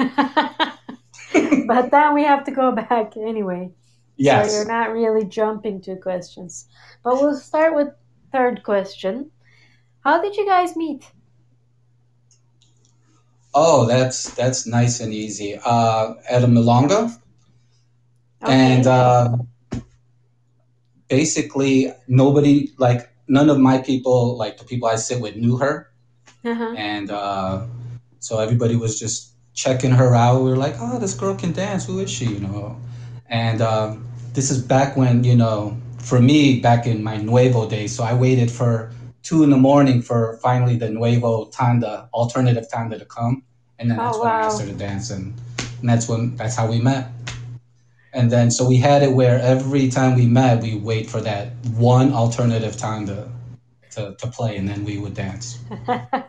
but then we have to go back anyway. Yes. So you're not really jumping to questions. But we'll start with third question. How did you guys meet? Oh, that's that's nice and easy. Uh, at a Milonga, Okay. and uh, basically nobody like none of my people like the people I sit with knew her, uh-huh. and uh, so everybody was just checking her out. We were like, "Oh, this girl can dance. Who is she?" You know, and um, this is back when you know, for me, back in my nuevo days. So I waited for two in the morning for finally the nuevo tanda, alternative tanda to come, and then Oh, that's when I wow. started dancing, and that's when that's how we met. And then so we had it where every time we met, we wait for that one alternative tanda to, to play, and then we would dance.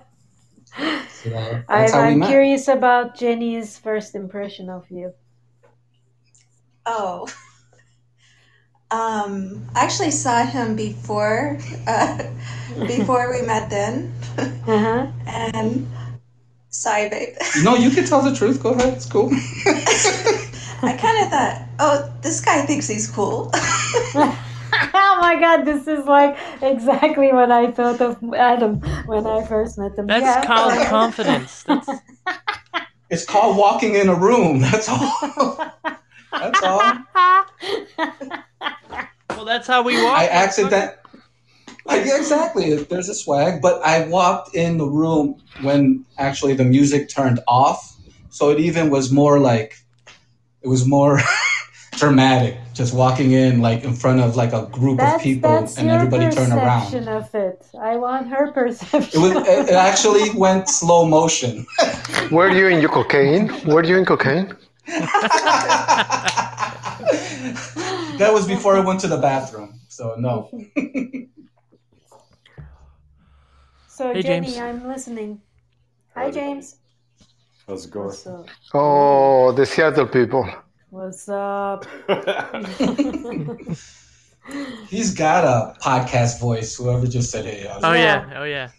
So that- I, that's how we I'm met. curious about Jenny's first impression of you. Oh. Um, I actually saw him before, uh, before we met then, Uh-huh. and sorry, babe. No, you can tell the truth. Go ahead. It's cool. I kind of thought, oh, this guy thinks he's cool. Oh my god, this is like exactly what I thought of Adam when I first met him. That's Yeah. called confidence. That's, It's called walking in a room. That's all. That's all. well, that's how we walk. I accident. I, yeah, exactly. There's a swag, but I walked in the room when actually the music turned off, so it even was more like it was more dramatic. Just walking in like in front of like a group That's, of people that's and your everybody turn around. perception of it. I want her perception. It was. It, it actually went slow motion. Were you in your cocaine? Were you in cocaine? that was before I went to the bathroom. So no. so Hey, Jenny, James. I'm listening. Hi James. How's it going? What's? Oh, the Seattle people. What's up? He's got a podcast voice. Whoever just said, "Hey," oh like, yeah, oh yeah.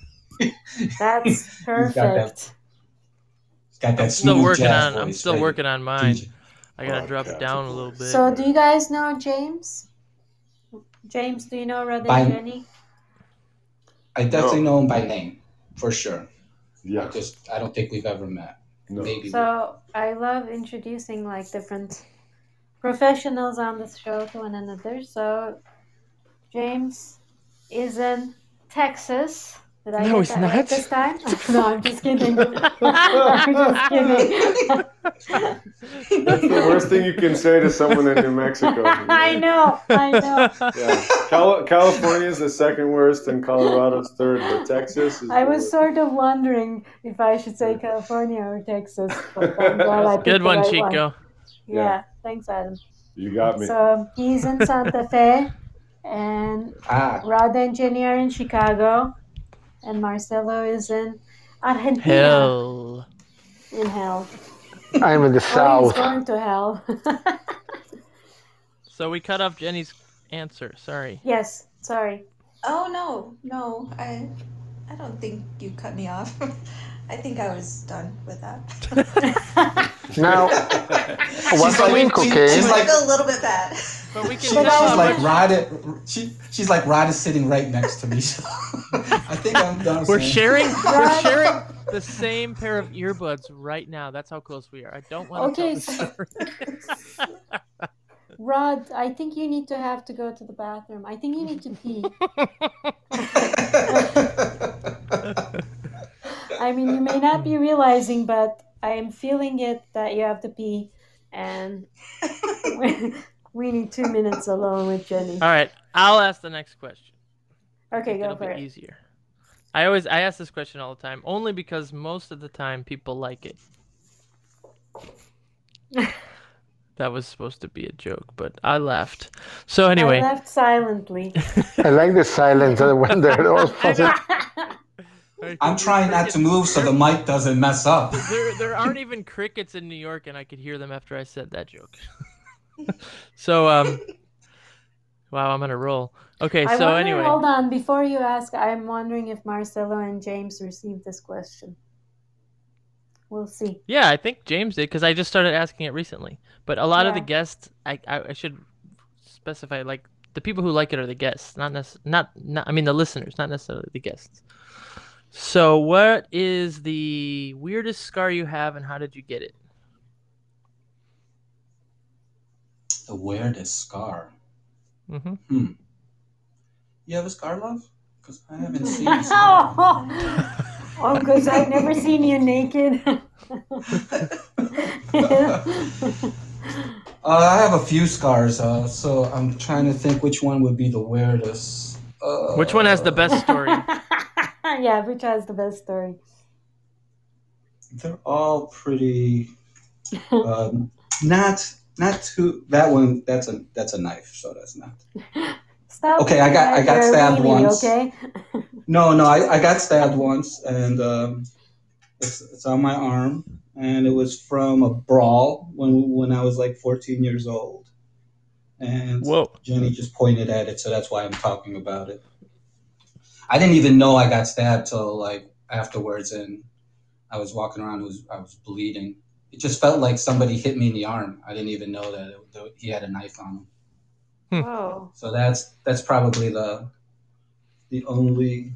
That's got that perfect. he's got that I'm still working jazz on. I'm still right? working on mine. DJ. I gotta Oh, drop it down a little bit. So do you guys know James? James, do you know Red By- Jenny? I definitely No. know him by name, for sure. Yeah. Just I don't think we've ever met. No. Maybe. So I love introducing like different professionals on the show to one another. So James is in Texas. Did I No, it's he's that right not. this time? no, I'm just kidding. I'm just kidding. That's the worst thing you can say to someone in New Mexico. I know, I know. Yeah. Cal- California is the second worst, and Colorado's third, but Texas is. I the was worst. sort of wondering if I should say California or Texas, but I'm glad I Good one, right Chico. Yeah. Yeah. thanks, Adam. You got me. So he's in Santa Fe, and ah, Rod and Jenny in Chicago, and Marcelo is in Argentina. Hell. In hell. I'm in the Oh, he's south. going to hell. So we cut off Jenny's answer. Sorry. yes, sorry. Oh no, no, I, I don't think you cut me off. I think I was done with that. Now, was She's I in cocaine? she's like- a little bit bad. But we she, can she's like we're, Rod. She, she's like Rod is sitting right next to me. So I think I'm done. we're saying- sharing. We're sharing the same pair of earbuds right now. That's how close we are. I don't want to Okay, tell so- the story. Rod, I think you need to have to go to the bathroom. I think you need to pee. I mean, you may not be realizing, but I am feeling it that you have to pee. And We need two minutes alone with Jenny. All right, I'll ask the next question. Okay, go It'll for be it. easier. I always I ask this question all the time, only because most of the time people like it. that was supposed to be a joke, but I laughed. So anyway, I anyway, left silently. I like the silence when they're all fussing. I'm trying not to move so the mic doesn't mess up. there there aren't even crickets in New York, and I could hear them after I said that joke. So um, wow, I'm on a roll. Okay, I so wonder, anyway, hold on. Before you ask, I'm wondering if Marcelo and James received this question. We'll see. yeah, I think James did because I just started asking it recently. But a lot of the guests, I, I I should specify like the people who like it are the guests, not nec- not not I mean the listeners, not necessarily the guests. So, what is the weirdest scar you have, and how did you get it? The weirdest scar. hmm Hmm. You have a scar, love? Because I haven't seen you. oh, because I've never seen you naked. Uh, I have a few scars, uh, so I'm trying to think which one would be the weirdest. Uh, Which one has the best story? yeah, which has the best story? They're all pretty. Um, not not too. That one. That's a that's a knife. So that's not. Stop. Okay, I got- I got stabbed weenie, once. Okay. No, no. I, I got stabbed once, and um, it's it's on my arm, and it was from a brawl when when I was like 14 years old. And Whoa. Jenny just pointed at it, so that's why I'm talking about it. I didn't even know I got stabbed till like afterwards, and I was walking around. Was I was bleeding. It just felt like somebody hit me in the arm. I didn't even know that, it, that he had a knife on him. Whoa. So that's that's probably the the only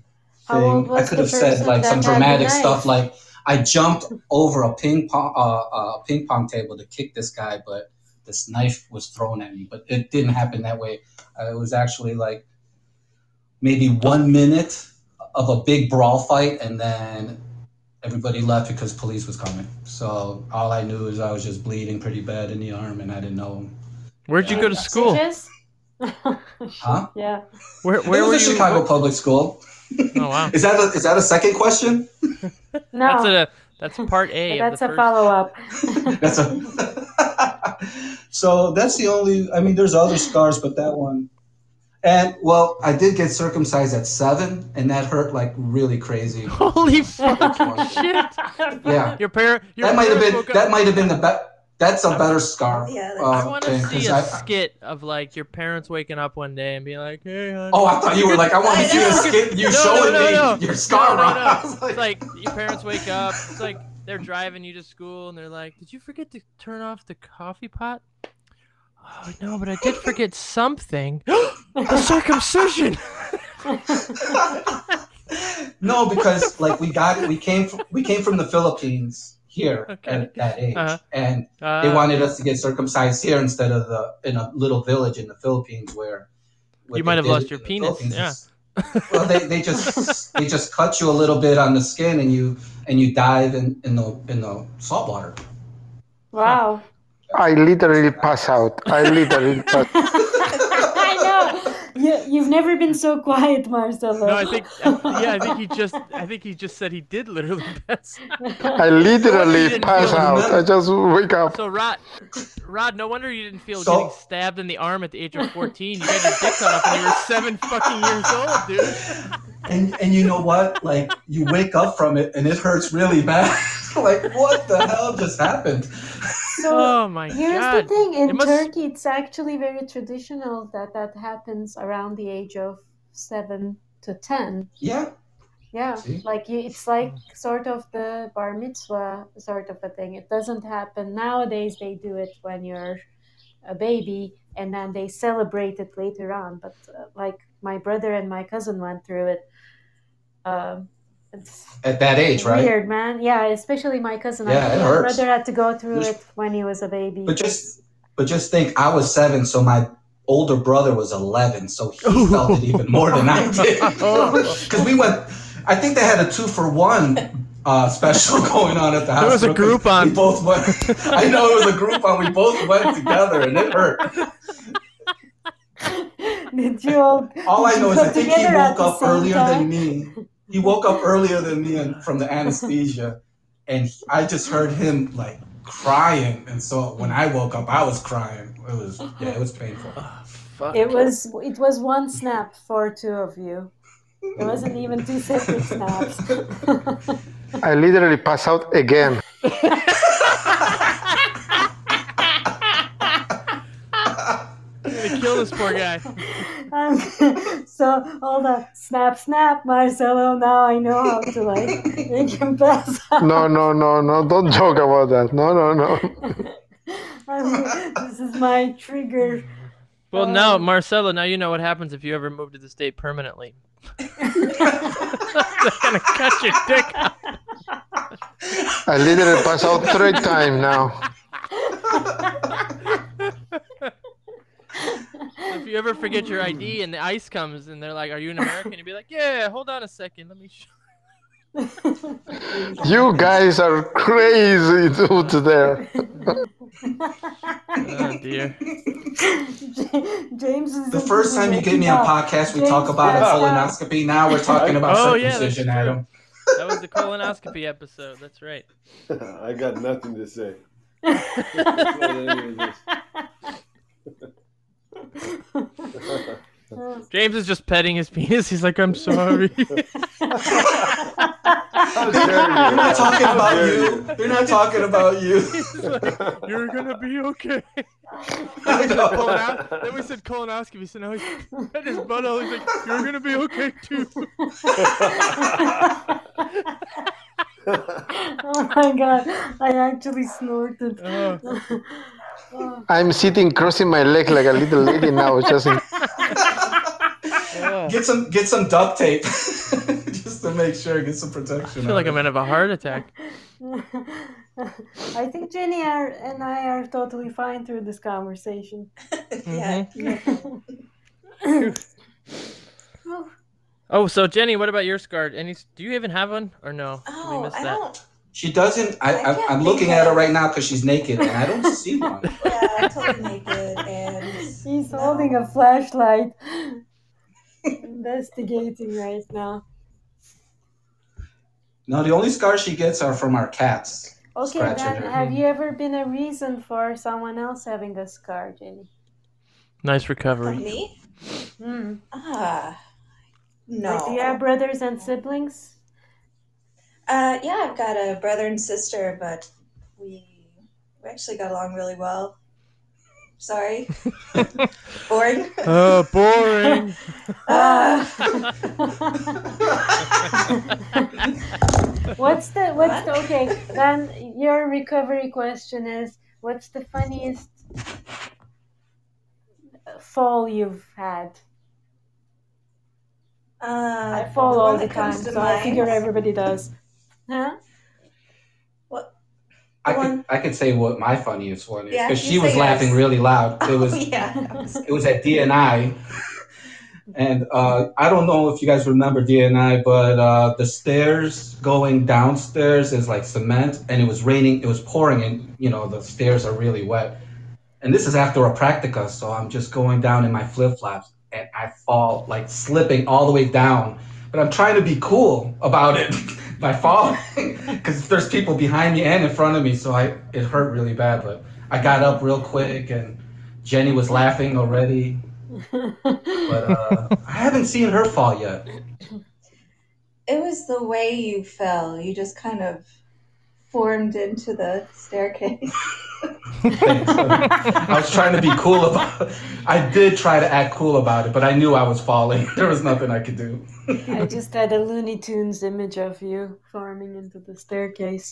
thing I could have said. Like some that had the dramatic stuff, like I jumped over a ping pong uh, uh, ping pong table to kick this guy, but this knife was thrown at me. But it didn't happen that way. Uh, it was actually like maybe one minute of a big brawl fight, and then everybody left because police was coming. So all I knew is I was just bleeding pretty bad in the arm, and I didn't know. Where'd you go to uh, school? Huh? yeah. Where It where was were a you? Chicago public school. Oh wow, Is that a, is that a second question? No. that's a that's part A. that's of a first. follow up. That's a. so that's the only. I mean, there's other scars, but that one. And well, I did get circumcised at seven, and that hurt like really crazy. Holy fuck! shit! Yeah, Your parent. Your that might have been that might have been the best. That's a better scar. Yeah, uh, I want to thing, see 'cause a I- skit of like your parents waking up one day and being like, "Hey, honey." Oh, I thought you were like, I want to I see a skit you No, showing no, no, me no. your scar. No, no, no. I was It's like your parents wake up. It's like they're driving you to school and they're like, "Did you forget to turn off the coffee pot?" Oh no, but I did forget something. the circumcision. no, because like we got we came from, we came from the Philippines here Okay. at that age, Uh-huh. and Uh, they wanted us to get circumcised here instead of the in a little village in the Philippines where You might have lost your penis, yeah. is- well, they, they just they just cut you a little bit on the skin and you and you dive in, in the in the salt water. Wow. I literally pass out. I literally pass. I know. You, you've never been so quiet, Marcelo. no, I think yeah, I think he just I think he just said he did literally pass. Out. I literally didn't pass out. I just wake up. So Rod, Rod, no wonder you didn't feel So- getting stabbed in the arm at the age of 14. You got your dick cut off when you were seven fucking years old, dude. And and you know what? Like you wake up from it and it hurts really bad. like what the hell just happened? So Oh my here's god. the thing: in It must- Turkey, it's actually very traditional that that happens around the age of seven to ten. Yeah. Yeah, See? like you, it's like sort of the bar mitzvah sort of a thing. It doesn't happen nowadays. They do it when you're a baby, and then they celebrate it later on. But uh, like my brother and my cousin went through it. Um, it's At that age, right? weird, man. Yeah, especially my cousin. Yeah, I think it my hurts. brother had to go through There's- it when he was a baby. But just but just think, I was seven, so my older brother was eleven, so he felt it even more than I did. Because we went, I think they had a two for one uh, special going on at the house. There was a hospital. 'cause Groupon. We both went. I know it was a Groupon. We both went together, and it hurt. Did you all? All I know is come I think he woke up same earlier than me. He woke up earlier than me and from the anesthesia, and I just heard him like crying. And so when I woke up, I was crying. It was yeah, it was painful. Ah, fuck. It was it was one snap for two of you. It wasn't even two separate snaps. I literally pass out again. I'm gonna kill this poor guy. Um, so all the snap snap Marcelo now I know how to like make him pass out. No, no, no, no. Don't joke about that. No, no, no. I mean, this is my trigger. Well, now Um, Marcelo, now you know what happens if you ever move to the state permanently. They're gonna cut your dick off. I literally pass out three times now. You ever forget your ID mm. and the ICE comes and they're like, "Are you an American?" You'd be like, "Yeah, hold on a second, let me." Show. You guys are crazy dudes there. Oh dear. James is The first time you gave me a podcast, we talk about a colonoscopy. Now we're talking about Oh, circumcision, true. Adam. That was the colonoscopy episode. That's right. I got nothing to say. Not any of this. James is just petting his penis. He's like, "I'm sorry." How dare? They're not talking about dare you. They're not talking about you. Like, You're gonna be okay. I know. Colonos- then we said colonoscopy, so now he's at his butt butthole. He's like, "You're gonna be okay too." oh my god, I actually snorted. Oh. Oh. I'm sitting crossing my leg like a little lady now, just in. Get some get some duct tape just to make sure get some protection. I protection. feel like on I'm gonna have a heart attack. I think Jenny are, and I are totally fine through this conversation. yeah. Mm-hmm. Oh, Oh, so Jenny, what about your scar? Any? Do you even have one or no? Did we Oh, miss I that? don't. She doesn't. I, I I, I'm looking at her right now because she's naked, and I don't see one. Yeah, I'm totally naked and she's no. holding a flashlight, investigating right now. No, the only scars she gets are from our cats. Okay, Scratching then her. have you ever been a reason for someone else having a scar, Jenny? Nice Of recovery. me. Hmm. Ah, no. Like, do you have brothers and siblings? Uh, yeah, I've got a brother and sister, but we we actually got along really well. Sorry, boring. Oh, boring. Ah. what's the what's the okay? Then your recovery question is: What's the funniest fall you've had? Uh, I fall the all the time, comes to so I figure everybody does. Huh? I The could one- I could say what my funniest one is because you she was laughing yours. really loud. It was Oh, yeah. it was at DNI, and uh, I don't know if you guys remember DNI, but uh, the stairs going downstairs is like cement, and it was raining, it was pouring, and you know the stairs are really wet. And this is after a practica, so I'm just going down in my flip flops, and I fall like slipping all the way down. But I'm trying to be cool about it by falling, because there's people behind me and in front of me, so I it hurt really bad. But I got up real quick, and Jenny was laughing already. But uh, I haven't seen her fall yet. It was the way you fell. You just kind of formed into the staircase. I was trying to be cool about it. I did try to act cool about it, but I knew I was falling. There was nothing I could do. I just had a Looney Tunes image of you forming into the staircase.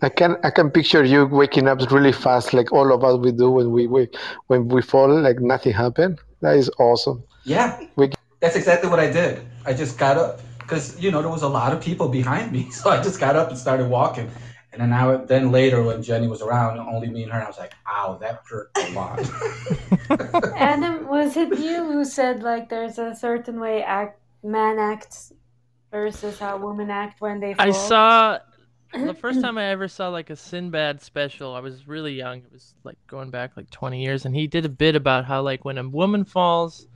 I can I can picture you waking up really fast, like all of us we do when we wake when we fall, like nothing happened. That is awesome. Yeah, We- that's exactly what I did. I just got up because you know there was a lot of people behind me, so I just got up and started walking. And then I then later when Jenny was around, only me and her, I was like, "Ow, that hurt a lot." Adam, was it you who said like there's a certain way act man acts versus how women act when they fall. I saw the first time I ever saw like a Sinbad special. I was really young. It was like going back like 20 years, and he did a bit about how like when a woman falls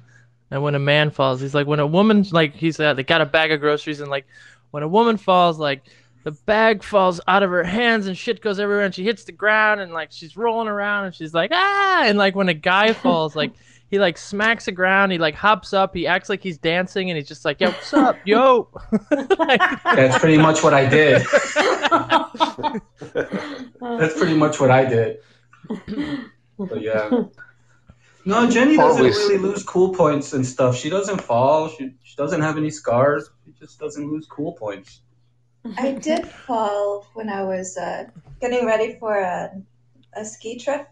and when a man falls, he's like when a woman like he's uh, they got a bag of groceries and like when a woman falls like the bag falls out of her hands and shit goes everywhere and she hits the ground and like she's rolling around and she's like ah and like when a guy falls like he like smacks the ground he like hops up he acts like he's dancing and he's just like yo what's up yo like, That's pretty much what I did. That's pretty much what I did. But yeah. No, Jenny doesn't Always. really lose cool points and stuff. She doesn't fall. She, she doesn't have any scars. She just doesn't lose cool points. I did fall when I was uh, getting ready for a, a ski trip.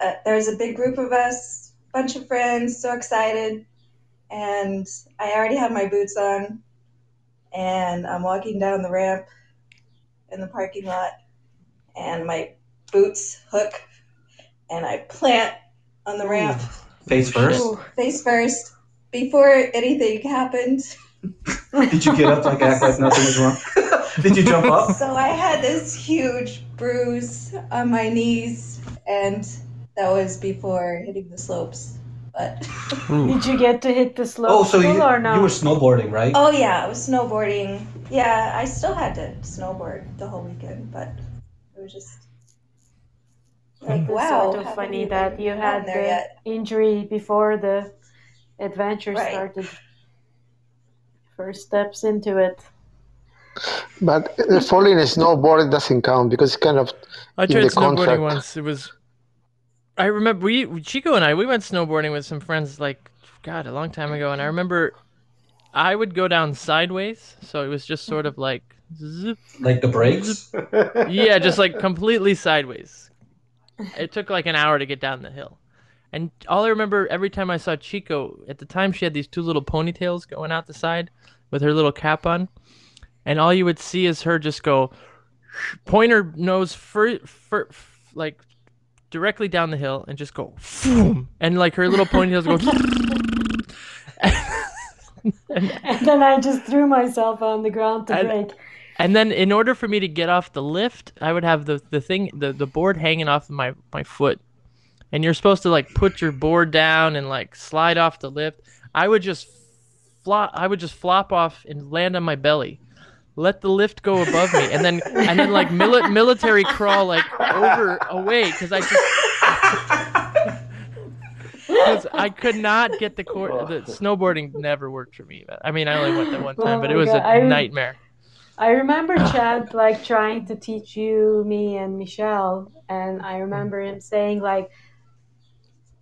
Uh, there was a big group of us, bunch of friends, so excited. And I already had my boots on. And I'm walking down the ramp in the parking lot. And my boots hook. And I plant on the ramp Face first. Ooh. face first. Before anything happened, Did you get up like act like nothing was wrong? Did you jump up? So I had this huge bruise on my knees, and that was before hitting the slopes. But Did you get to hit the slope Oh, so you, or no? you were snowboarding, right? oh yeah, I was snowboarding. Yeah, I still had to snowboard the whole weekend, but it was just like It's wow. sort of funny even that you had the yet. injury before the adventure Right. started. First steps into it. But uh, falling in snowboard doesn't count because it's kind of I In tried the snowboarding contract. once. It was. I remember we Chico and I we went snowboarding with some friends like God a long time ago, and I remember I would go down sideways, so it was just sort of like zip, Like the brakes? yeah, just like completely sideways. It took like an hour to get down the hill. And all I remember every time I saw Chico, at the time she had these two little ponytails going out the side with her little cap on. And all you would see is her just go point her nose fur, fur, like directly down the hill and just go boom, and like her little ponytails go and, And then I just threw myself on the ground to And- break. And then in order for me to get off the lift, I would have the, the thing the, the board hanging off my, my foot. And you're supposed to like put your board down and like slide off the lift. I would just flop I would just flop off and land on my belly. Let the lift go above me and then and then like mili- military crawl like over away cuz I just Because I could not get the core. The snowboarding never worked for me. I mean, I only went that one time, Oh but it was God, a nightmare. I remember Chad like trying to teach you, me, and Michelle, and I remember him saying like,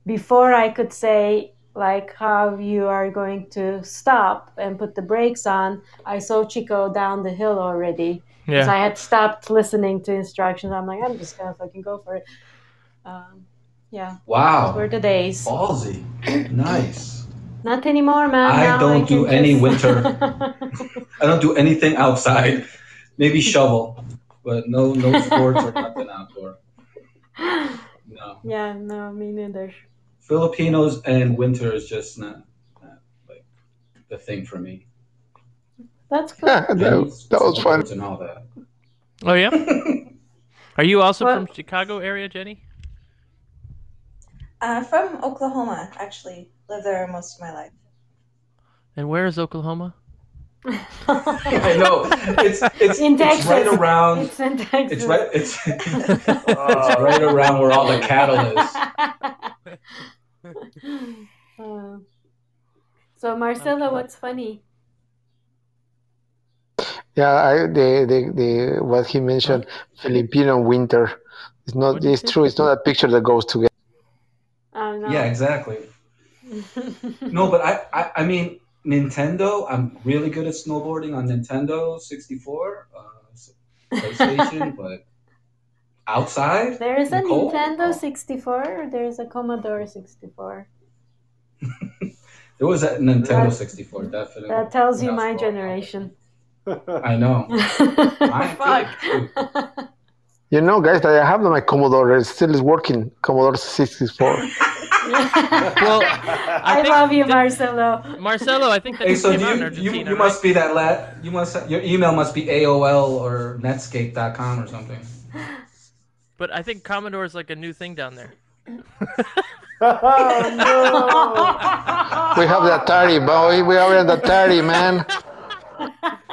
before I could say like how you are going to stop and put the brakes on, I saw Chico down the hill already. Because Yeah. I had stopped listening to instructions. I'm like, I'm just gonna fucking go for it. Um, yeah, those Wow. were the days. Ballsy. Nice. Not anymore, man. I Now don't do any just- I don't do anything outside. Maybe shovel, but no no sports or nothing outdoor. No. yeah, no, me neither. Filipinos and winter is just not, not like the thing for me. That's good. yeah, that, that was fun. And all that. Oh yeah. Are you also What? from Chicago area, Jenny? Uh, from Oklahoma, actually. Lived there most of my life. And where is Oklahoma? I know. It's it's, In it's Texas. right around. It's in Texas. It's right. It's, it's right around where all the cattle is. Uh, so Marcelo, Okay. what's funny? Yeah, I, the, the, the what he mentioned, Filipino winter. It's not. It's true. It's not a picture that goes together. Oh no. Yeah, exactly. No, but I, I, I mean, Nintendo. I'm really good at snowboarding on Nintendo 64, uh, PlayStation, but outside. There is a Nicole? Nintendo Oh. 64 there's a Commodore 64. There was a Nintendo That- 64, definitely. That tells you my was growing up. generation. I know. Mine too. Fuck. You know, guys, that I have my Commodore. It still is working. Commodore 64. Well, I I, love you, that- Marcelo. Marcelo, I think that Hey, just so came do out in you, you, you right? must be that lat. You must your email must be AOL or Netscape.com or something. But I think Commodore is like a new thing down there. oh, no. We have the Atari, boy. We are in the Atari, man.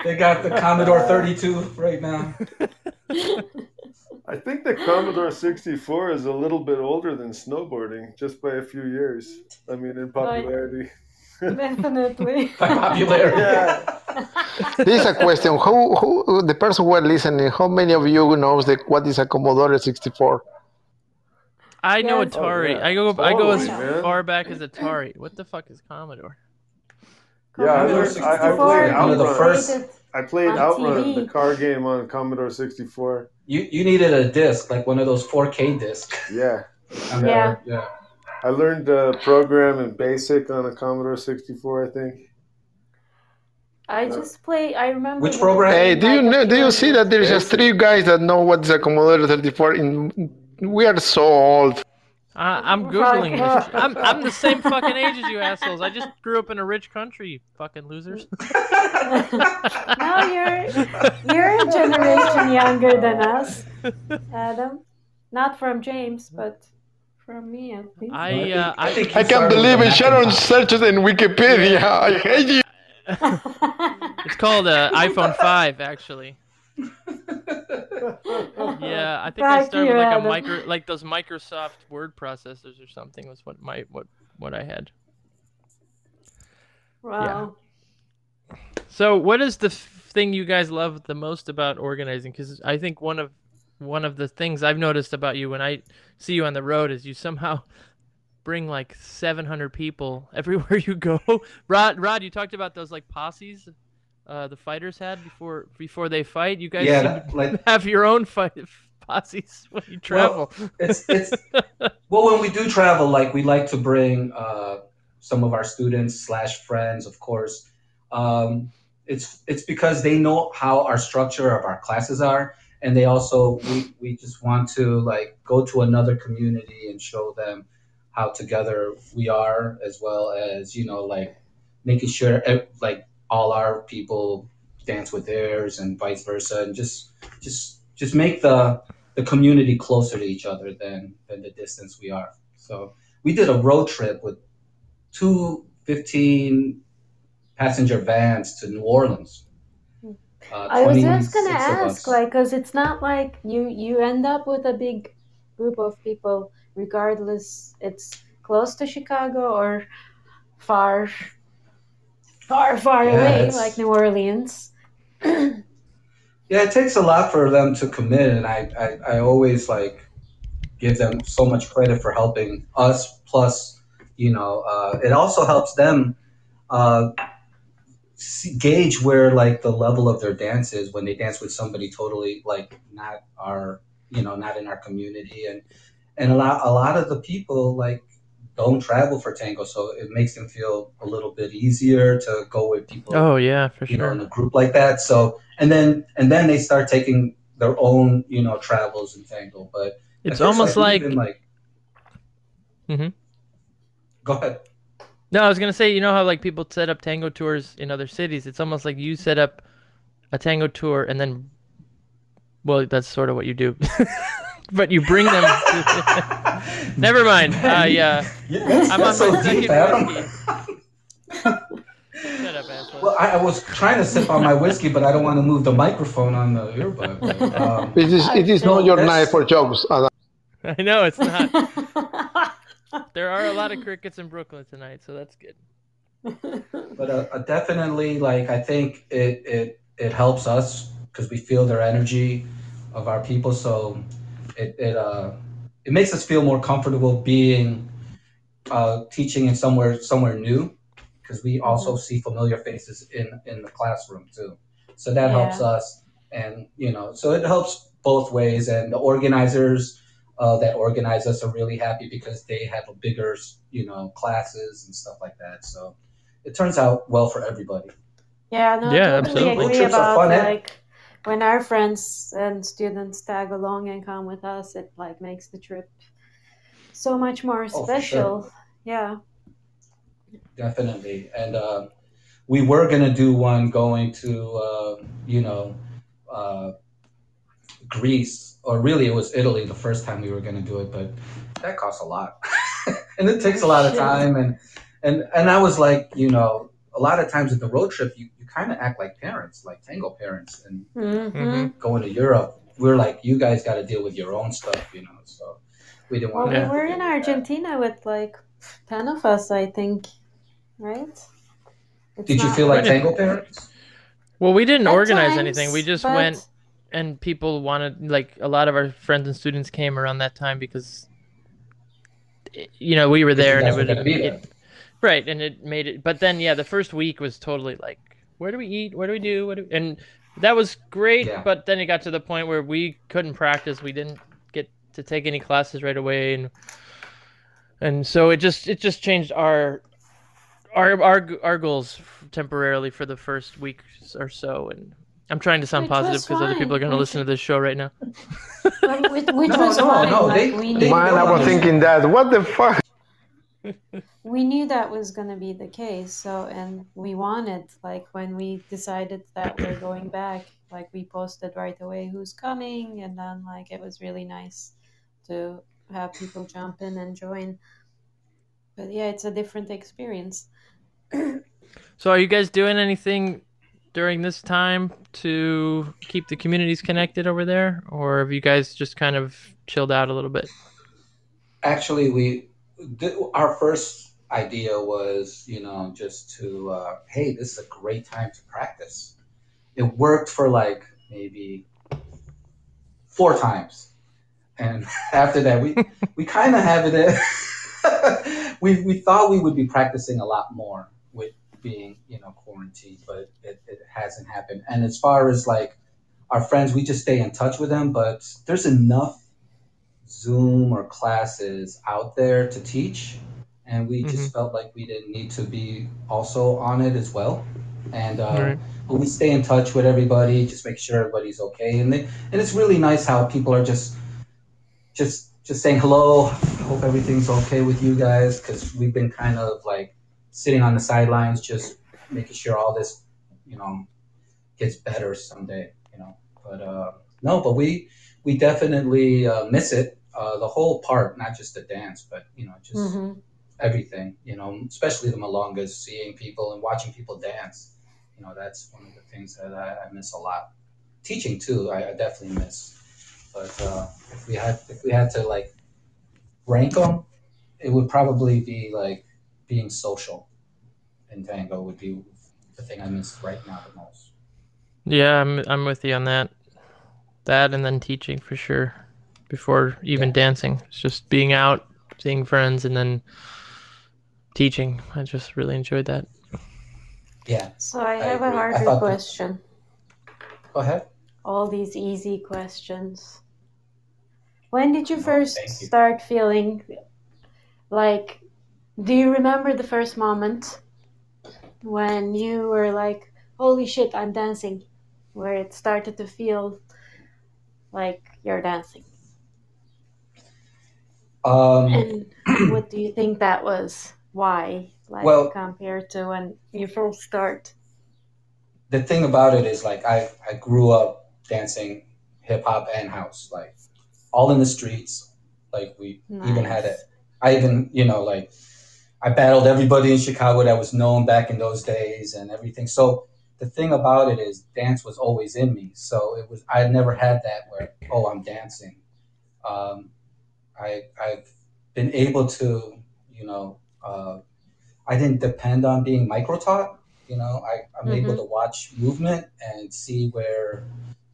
They got the Commodore 32 right now. no. I think the Commodore 64 is a little bit older than snowboarding, just by a few years. I mean, in popularity. Definitely. By popularity. Yeah. This is a question. Who, who, the person who are listening, how many of you knows the, what is a Commodore 64? I know Yes. Atari. Oh, yeah. I go I go as man. far back as Atari. What the fuck is Commodore? Yeah, I, Commodore learned, I, I 64, played one of the Outrun. first- I played Outrun, TV. the car game on Commodore 64. You you needed a disc, like one of those 4K discs. Yeah. I mean, Yeah. yeah. I learned uh, program in BASIC on a Commodore 64, I think. I just play. I remember. Which program? Hey, do you know? Do you see that there's just three guys that know what's a Commodore 34? In we are so old. Uh, I'm googling this. I'm I'm the same fucking age as you assholes. I just grew up in a rich country, you fucking losers. No, you're you're a generation younger than us, Adam. Not from James, but from me at least. I uh, I think I can't believe with it. the Sharon searches in Wikipedia. I hate you. it's called uh, iPhone 5 actually. Yeah, I think I started with like a micro like those Microsoft word processors or something was what my what what I had. wow. So, what is the f- thing you guys love the most about organizing? Because I think one of one of the things I've noticed about you when I see you on the road is you somehow bring like 700 people everywhere you go. Rod, Rod, you talked about those like posses uh, the fighters had before before they fight. You guys Yeah, like have your own fight posses when you travel. it's it's well when we do travel like we like to bring uh, some of our students slash friends of course um, it's it's because they know how our structure of our classes are and they also we, we just want to like go to another community and show them how together we are as well as you know like making sure like all our people dance with theirs and vice versa and just just just make the the community closer to each other than than the distance we are. So we did a road trip with two 15 passenger vans to New Orleans. Uh, I was just gonna ask, like, cause it's not like you you end up with a big group of people, regardless it's close to Chicago or far, far, far away, like New Orleans. Yeah, it takes a lot for them to commit, and I, I, I always like give them so much credit for helping us. Plus, you know, uh, it also helps them uh, gauge where like the level of their dance is when they dance with somebody totally like not our, you know, not in our community, and and a lot a lot of the people like don't travel for tango, so it makes them feel a little bit easier to go with people Oh yeah, for sure. you know, in a group like that. So and then and then they start taking their own, you know, travels in tango. But It's almost like like. Mhm. Go ahead. No, I was gonna say, you know how like people set up tango tours in other cities. It's almost like you set up a tango tour and then, well, that's sort of what you do, but you bring them. To... Never mind. Uh, yeah, Yeah, I'm on so my second deep, Adam. whiskey. Shut up, asshole. Well, I, I was trying to sip on my whiskey, but I don't want to move the microphone on the earbud. But, um, It is, it is not your That's- night for jokes. Adam. I know it's not. There are a lot of crickets in Brooklyn tonight, so that's good. but uh, uh, definitely like i think it it it helps us because we feel their energy of our people so it it uh it makes us feel more comfortable being uh teaching in somewhere somewhere new because we also see familiar faces in in the classroom too so that helps us and you know so it helps both ways and the organizers uh, that organize us are really happy because they have a bigger you know classes and stuff like that so it turns out well for everybody. Yeah, no, Yeah, totally absolutely. agree about eh? like when our friends and students tag along and come with us, it like makes the trip so much more Oh, special. Yeah. definitely. And uh, we were gonna do one going to uh, you know uh, Greece, or really it was Italy the first time we were gonna do it, but that costs a lot, and it takes a lot of time. And and and I was like, you know, a lot of times at the road trip, you kind of act like parents, like tango parents, and Mm-hmm. Mhm. going to Europe, we're like, you guys got to deal with your own stuff, you know. So we didn't Well, want. we Yeah. were in Argentina with like 10 of us, I think, right? It's Did you feel like Right. tango parents? Well, we didn't At organize times, anything. We just but- went and people wanted like a lot of our friends and students came around that time because you know, we were there and it would be it- right and it made it but then yeah, the first week was totally like where do we eat? What do we do? What do and that was great, Yeah. but then it got to the point where we couldn't practice. We didn't get to take any classes right away and and so it just it just changed our our our our goals temporarily for the first week or so and I'm trying to sound Which positive because other people are going to listen to this show right now. Which, which No, was no, fine. no, like, they- we, they- knew, Man, I was thinking that. What the fuck? We knew that was going to be the case. So, and we wanted, like, when we decided that we're going back, like, we posted right away who's coming. And then, like, it was really nice to have people jump in and join. But yeah, it's a different experience. So are you guys doing anything during this time to keep the communities connected over there or have you guys just kind of chilled out a little bit? Actually, we th- our first idea was, you know, just to uh, hey, this is a great time to practice. It worked for like maybe four times, and after that, we we kind of have it. we we thought we would be practicing a lot more with being you know quarantined, but it, it hasn't happened. And as far as like our friends, we just stay in touch with them, but there's enough Zoom or classes out there to teach, and we just felt like we didn't need to be also on it as well. And uh, Right. but we stay in touch with everybody, just make sure everybody's okay. And they, and it's really nice how people are just just just saying hello. Hope everything's okay with you guys because we've been kind of like sitting on the sidelines, just making sure all this, you know, gets better someday. You know, but uh, no, but we we definitely uh, miss it. Uh, the whole part, not just the dance, but you know, just hmm everything. You know, especially the milongas, seeing people and watching people dance. You know, that's one of the things that I, I miss a lot. Teaching too, I, I definitely miss. But uh, if we had if we had to like rank them, it would probably be like being social in tango would be the thing I miss right now the most. Yeah, I'm I'm with you on that. That and then teaching for sure. Before even Yeah. dancing. It's just being out, seeing friends and then teaching. I just really enjoyed that. Yeah, So I I have a agree. Harder thought that- question. go ahead. All these easy questions. When did you No, first thank you. start feeling like, do you remember the first moment when you were like, holy shit, I'm dancing? Where it started to feel like you're dancing. Um, And what do you think that was? Why? Like, Well- compared to when you first start? the thing about it is like I, I grew up dancing hip hop and house, like all in the streets. Like we even had it. I even, you know, like I battled everybody in Chicago that was known back in those days and everything. So the thing about it is dance was always in me. So it was I never had that where, oh, I'm dancing. Um, I I've been able to, you know, uh, I didn't depend on being micro taught. You know, I, I'm able to watch movement and see where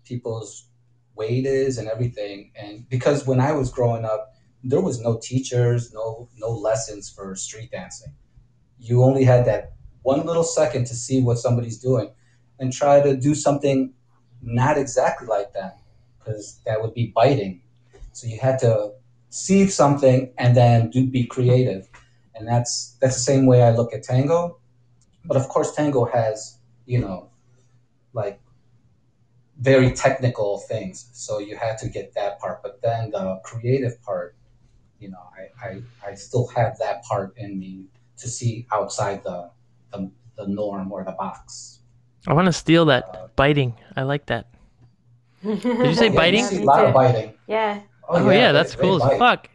people's weight is and everything. And because when I was growing up, there was no teachers, no no lessons for street dancing. You only had that one little second to see what somebody's doing and try to do something not exactly like that because that would be biting. So you had to see something and then do be creative. And that's that's the same way I look at tango. But of course tango has, you know, like very technical things. So you had to get that part. But then the creative part you know, I, I, I still have that part in me to see outside the, the, the norm or the box. I want to steal Uh, that biting. I like that. Did you say Yeah, biting? You see a lot of biting. Yeah. Oh, oh yeah, they- that's they cool as bite. fuck.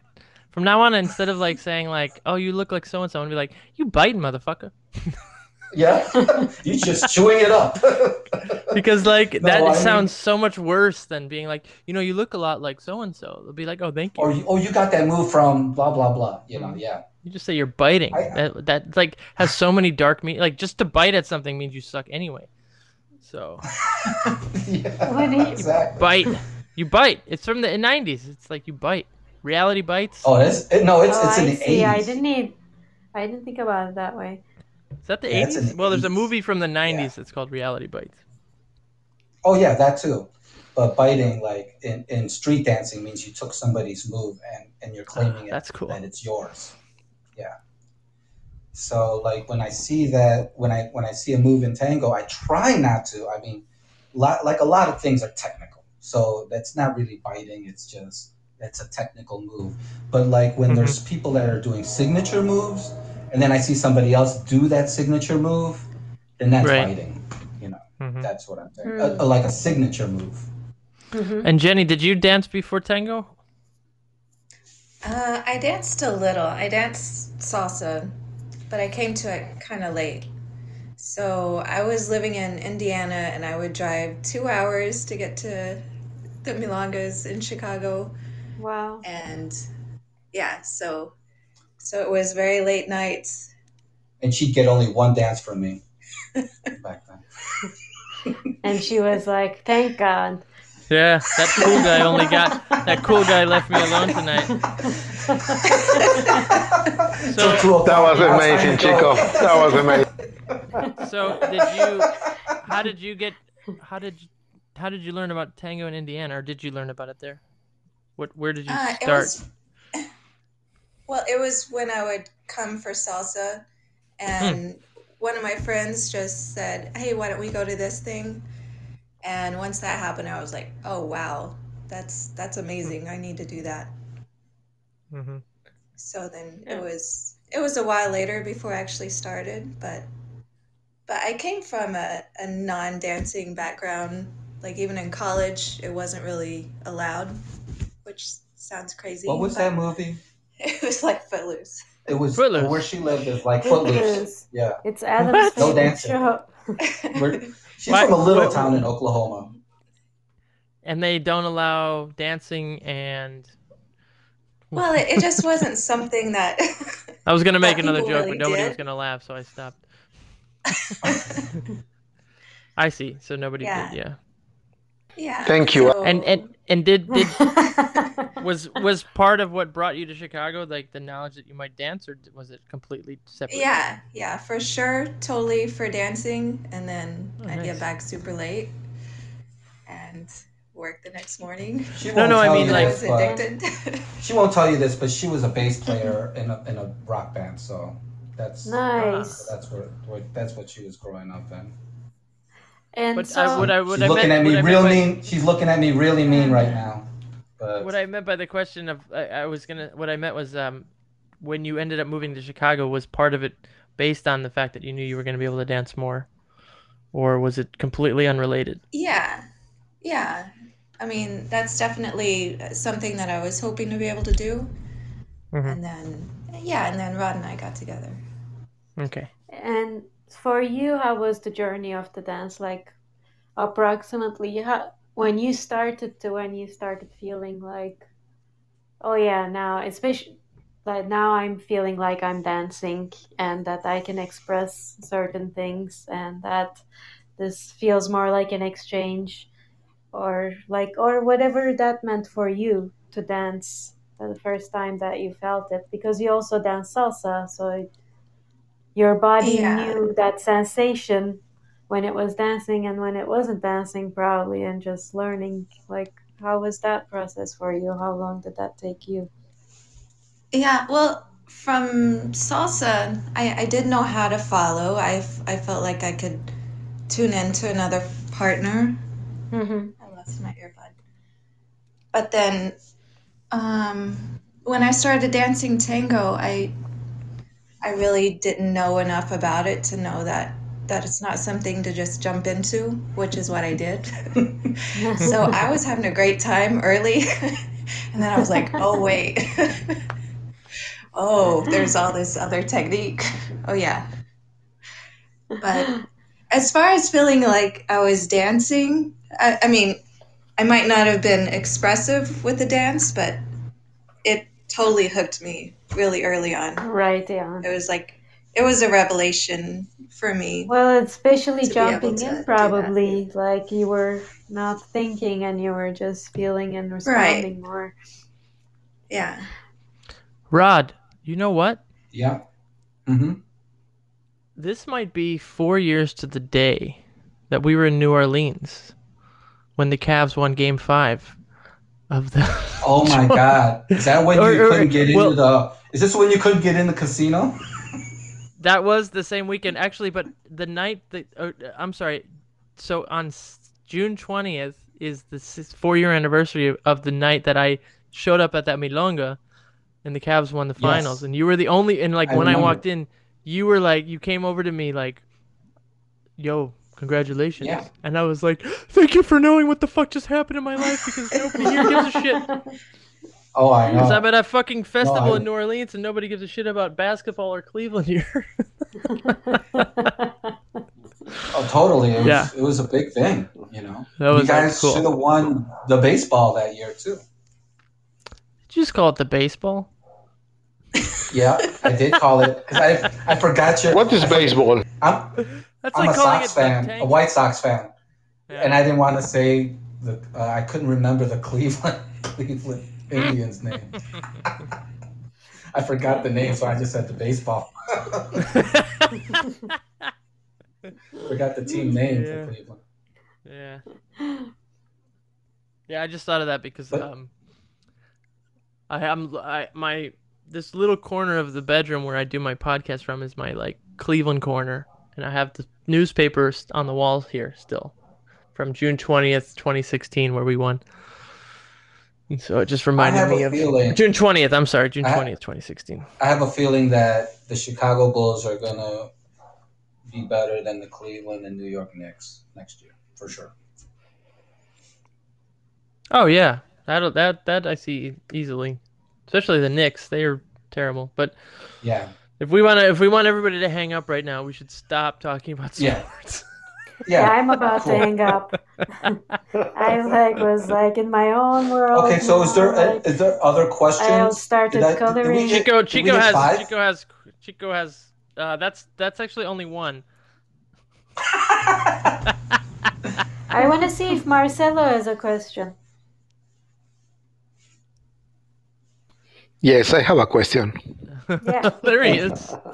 From now on, instead of like saying like, "Oh, you look like so and so," and be like, "You biting, motherfucker," Yeah, you just chewing it up. because like No, that I mean- sounds so much worse than being like, you know, you look a lot like so and so. They'll be like, "Oh, thank you." or you, oh, you got that move from blah blah blah. You know, mm-hmm. yeah. You just say you're biting. I- that that like has so many dark meat. Like just to bite at something means you suck anyway. So yeah, What do you- exactly. bite, you bite. It's from the '90s. It's like you bite. Reality bites. Oh, it's it, no, it's oh, it's in I the see. I didn't need. I didn't think about it that way. Is that the Yeah, it's 80s? Well, there's a movie from the 90s that's called Reality Bites. Oh yeah, that too. But biting, like in, in street dancing, means you took somebody's move and, and you're claiming it That's cool. that it's yours. Yeah. So like when I see that when I when I see a move in tango, I try not to. I mean, lot, like a lot of things are technical, so that's not really biting. It's just that's a technical move. But like when there's people that are doing signature moves, and then I see somebody else do that signature move, then that's Right. biting. You know, Mhm. that's what I'm saying. Hmm. A- a- like a signature move. Mhm. And Jenny, did you dance before tango? Uh, I danced a little. I danced salsa, but I came to it kind of late. So I was living in Indiana and I would drive two hours to get to the Milongas in Chicago. Wow. And yeah, so so it was very late nights. and she'd get only one dance from me back then. And she was like, "Thank God." Yeah, that cool guy only got that cool guy left me alone tonight. So, cool. That was Now it's time amazing. Chico. That was amazing. so did you? How did you get? How did you? How did you learn about tango in Indiana, or did you learn about it there? What? Where did you Uh, it start? was well, it was when I would come for salsa, and one of my friends just said, "Hey, why don't we go to this thing?" And once that happened, I was like, "Oh wow, that's that's amazing! I need to do that." hmm So then Yeah. it was it was a while later before I actually started, but but I came from a, a non-dancing background. Like even in college, it wasn't really allowed, which sounds crazy. What was that movie? It was like Footloose. It was Footloose. where she lived is like Footloose. Footloose. Yeah, It's Adam's No favorite dancing. show. We're- she's Why- from a little town in Oklahoma. And they don't allow dancing and. well, it, it just wasn't something that. I was gonna make another joke, really but nobody did. was gonna laugh, so I stopped. I see. So nobody Yeah. did. Yeah. Yeah. Thank you. so- And and and did did was was part of what brought you to Chicago like the knowledge that you might dance, or was it completely separate? Yeah, yeah, for sure. Totally for dancing. And then Oh, I'd nice. get back super late and work the next morning. She No, won't no, I tell mean, you like- this, but- addicted. She won't tell you this, but she was a bass player in a, in a rock band, so that's nice. that's where, where that's what she was growing up in. And But so, I, what I what She's I looking meant, at me real meant by, mean. She's looking at me really mean right now. But What I meant by the question of I, I was gonna what I meant was um when you ended up moving to Chicago was part of it based on the fact that you knew you were gonna be able to dance more, or was it completely unrelated? yeah, yeah. I mean, that's definitely something that I was hoping to be able to do. Mhm. And then, yeah, and then Rod and I got together. Okay. and for you, how was the journey of the dance? Like, approximately, how, when you started to when you started feeling like, oh yeah, now especially like now I'm feeling like I'm dancing and that I can express certain things and that this feels more like an exchange or like or whatever that meant for you to dance the first time that you felt it because you also dance salsa so it, your body Yeah. knew that sensation when it was dancing and when it wasn't dancing probably and just learning like how was that process for you how long did that take you Yeah, well, from salsa, I, I did know how to follow. I, I felt like I could tune in to another partner. mm-hmm. I lost my earbud. But then, um, when I started dancing tango, I I really didn't know enough about it to know that that it's not something to just jump into, which is what I did. so I was having a great time early, and then I was like, oh wait, oh there's all this other technique. Oh yeah, but as far as feeling like I was dancing, I, I mean, I might not have been expressive with the dance, but totally hooked me really early on. Right, yeah. It was like it was a revelation for me. Well, especially To be able jumping in, probably like you were not thinking and you were just feeling and responding more. Yeah. Rod, you know what? Yeah. Mm-hmm. This might be four years to the day that we were in New Orleans when the Cavs won Game Five of the. Oh my God! Is that when Or- you or- couldn't get into well- the? Is this when you couldn't get in the casino? That was the same weekend, actually. But the night that uh, I'm sorry, so on June twentieth is the four-year anniversary of, of the night that I showed up at that milonga, and the Cavs won the finals. Yes. And you were the only, and like I when I walked in, you were like, you came over to me like, "Yo, congratulations!" Yeah. And I was like, "Thank you for knowing what the fuck just happened in my life because nobody here gives a shit." Oh, I Because I'm at a fucking festival I- in New Orleans and nobody gives a shit about basketball or Cleveland here. Oh, totally. It was, Yeah. it was a big thing. You know, That was you guys cool. should have won the baseball that year too. Did you just call it the baseball? Yeah, I did call it. 'cause I I forgot your. What is baseball? I'm, That's I'm like a Sox fan, a White Sox fan, Yeah. and I didn't want to say the. Uh, I couldn't remember the Cleveland Cleveland Indians name. I forgot the name, so I just said the baseball. forgot the team name Yeah. for Cleveland. yeah. Yeah, I just thought of that because But- um, I am I my this little corner of the bedroom where I do my podcast from is my like Cleveland corner, and I have the newspapers on the wall here still, from June twentieth, twenty sixteen, where we won. And so it just reminded me of feeling- June twentieth. I'm sorry, June I- twentieth, twenty sixteen. I have a feeling that the Chicago Bulls are gonna be better than the Cleveland and New York Knicks next year, for sure. Oh yeah, that that that I see easily, especially the Knicks. They are terrible. But Yeah, if we want to, if we want everybody to hang up right now, we should stop talking about Yeah. sports. Yeah, yeah. I'm about to hang up. I like was like in my own world. Okay, so is there now, like, is there other questions? I started Did I- did we coloring. get- Chico, did Chico has, five? Chico has, Chico has. Uh, that's that's actually only one. I want to see if Marcelo has a question. Yes, I have a question. Yeah. there he is.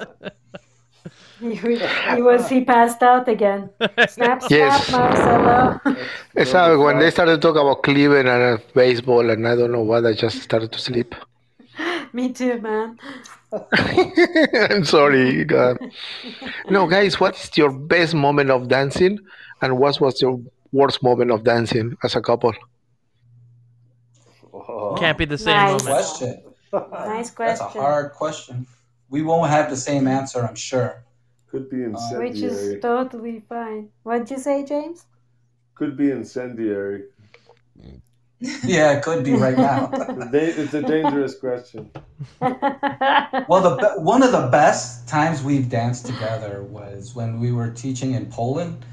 He, he was he passed out again. Snap, snap, Yes. Marcelo. It's how when they started talking about Cleveland and uh, baseball and I don't know what, I just started to sleep. Me too, man. I'm sorry. God. No, guys, what's your best moment of dancing and what was your worst moment of dancing as a couple? Oh. Can't be the same Nice. moment. question. Nice question. That's a hard question. We won't have the same answer, I'm sure. Could be uh, incendiary. Which is totally fine. What'd you say, James? Could be incendiary. Yeah, it could be right now. It's a dangerous question. well, the one of the best times we've danced together was when we were teaching in Poland,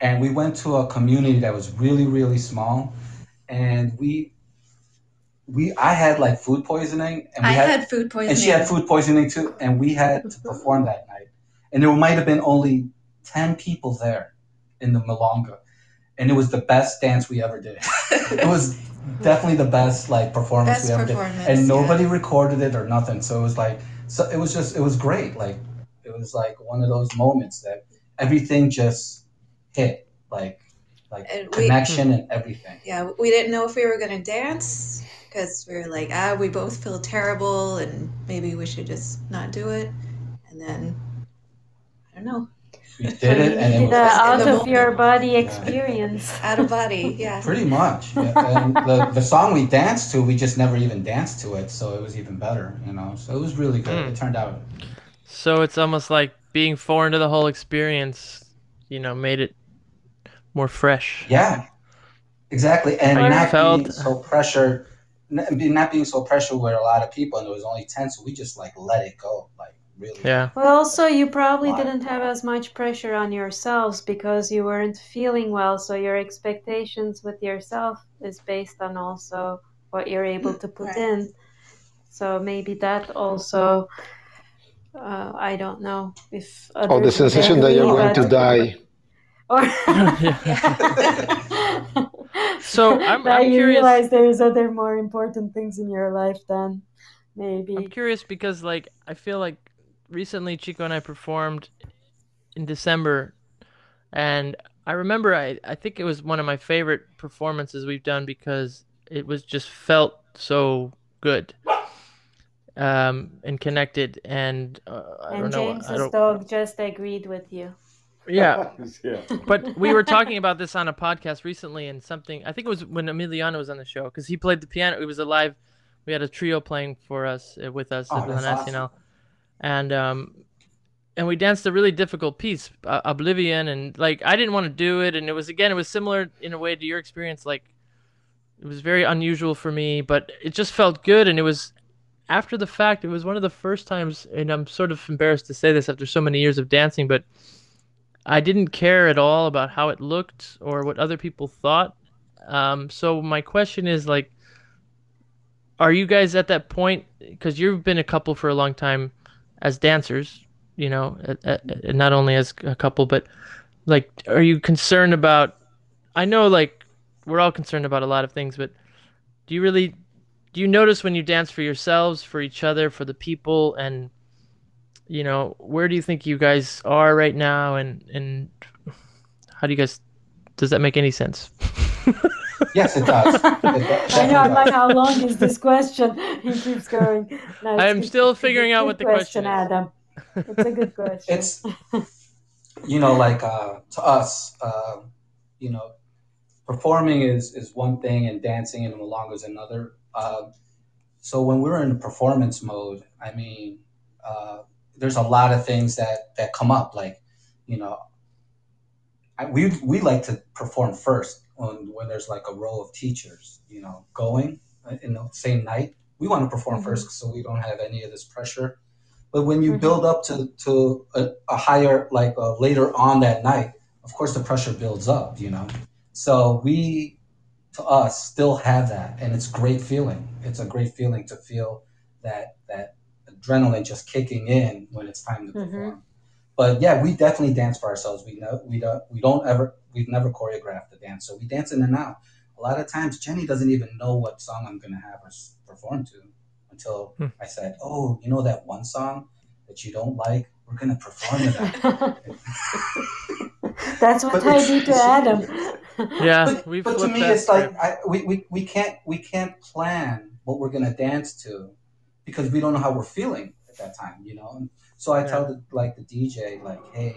and we went to a community that was really, really small, and we we I had like food poisoning, and we I had, had food poisoning. and she had food poisoning too, and we had to perform that night, and there might have been only ten people there in the milonga, and it was the best dance we ever did. it was definitely the best like performance Best we ever did performance, and yeah. nobody recorded it or nothing so it was like so it was just it was great like it was like one of those moments that everything just hit like like And we- connection and everything yeah, we didn't know if we were gonna dance because we were like, ah, we both feel terrible, and maybe we should just not do it. And then I don't know. we did it, and it did was a just in out the of moment. your body experience. Out of body, yeah. pretty much. Yeah. And the the song we danced to, we just never even danced to it, so it was even better, you know. So it was really good. Mm. It turned out. So it's almost like being foreign to the whole experience, you know, made it more fresh. Yeah, exactly, and How you not felt? being so pressured, not being so pressured with a lot of people, and there was only ten, so we just like let it go, like really. Yeah. Well, also, you probably didn't have as much pressure on yourselves because you weren't feeling well. So your expectations with yourself is based on also what you're able to put Right. in. So maybe that also, uh, I don't know if Oh, the sensation that you're going to die. Or So, I'm- now I'm you curious- realize there's other more important things in your life than maybe. I'm curious because like I feel like recently Chico and I performed in December and I remember I, I think it was one of my favorite performances we've done because it was just felt so good um and connected and uh, I and don't know James's I don't, dog just agreed with you. Yeah. Yeah. but we were talking about this on a podcast recently and something i think it was when emiliano was on the show because he played the piano it was a live we had a trio playing for us uh, with us Oh, at La that's Nacional. and um and we danced a really difficult piece uh, oblivion and like i didn't want to do it. And it was again it was similar in a way to your experience like it was very unusual for me but it just felt good. And it was after the fact it was one of the first times and i'm sort of embarrassed to say this after so many years of dancing but I didn't care at all about how it looked or what other people thought. Um, so my question is like, are you guys at that point? Because you've been a couple for a long time as dancers, you know, not only as a couple, but like, are you concerned about? I know, like, we're all concerned about a lot of things, but do you really? Do you notice when you dance for yourselves, for each other, for the people, and you know where do you think you guys are right now and and how do you guys does that make any sense Yes, it does. It I know. I'm like, how long is this question? He keeps going. No, I'm good- still figuring out what the question is. Adam. It's a good question. It's you know like uh, to us, uh, you know, performing is is one thing and dancing and milonga is another. Uh, so when we're in performance mode, I mean, uh, there's a lot of things that that come up. Like, you know, I, we we like to perform first when when there's like a row of teachers, you know, going uh, in the same night. We want to perform Mhm. first so we don't have any of this pressure. But when you Mhm. build up to to a, a higher like uh, later on that night, of course the pressure builds up, you know. So we to us still have that and it's great feeling. It's a great feeling to feel that that adrenaline just kicking in when it's time to Mhm. perform. But yeah, we definitely dance for ourselves. We know we don't we don't ever we've never choreographed the dance, so we dance in and out. A lot of times, Jenny doesn't even know what song I'm gonna have her perform to until Hmm. I said, "Oh, you know that one song that you don't like? We're gonna perform to that." That's what But I do to Adam. yeah but, we've but to me that it's like. I, we, we, we can't we can't plan what we're gonna dance to because we don't know how we're feeling at that time you know and so i tell the, like the dj like hey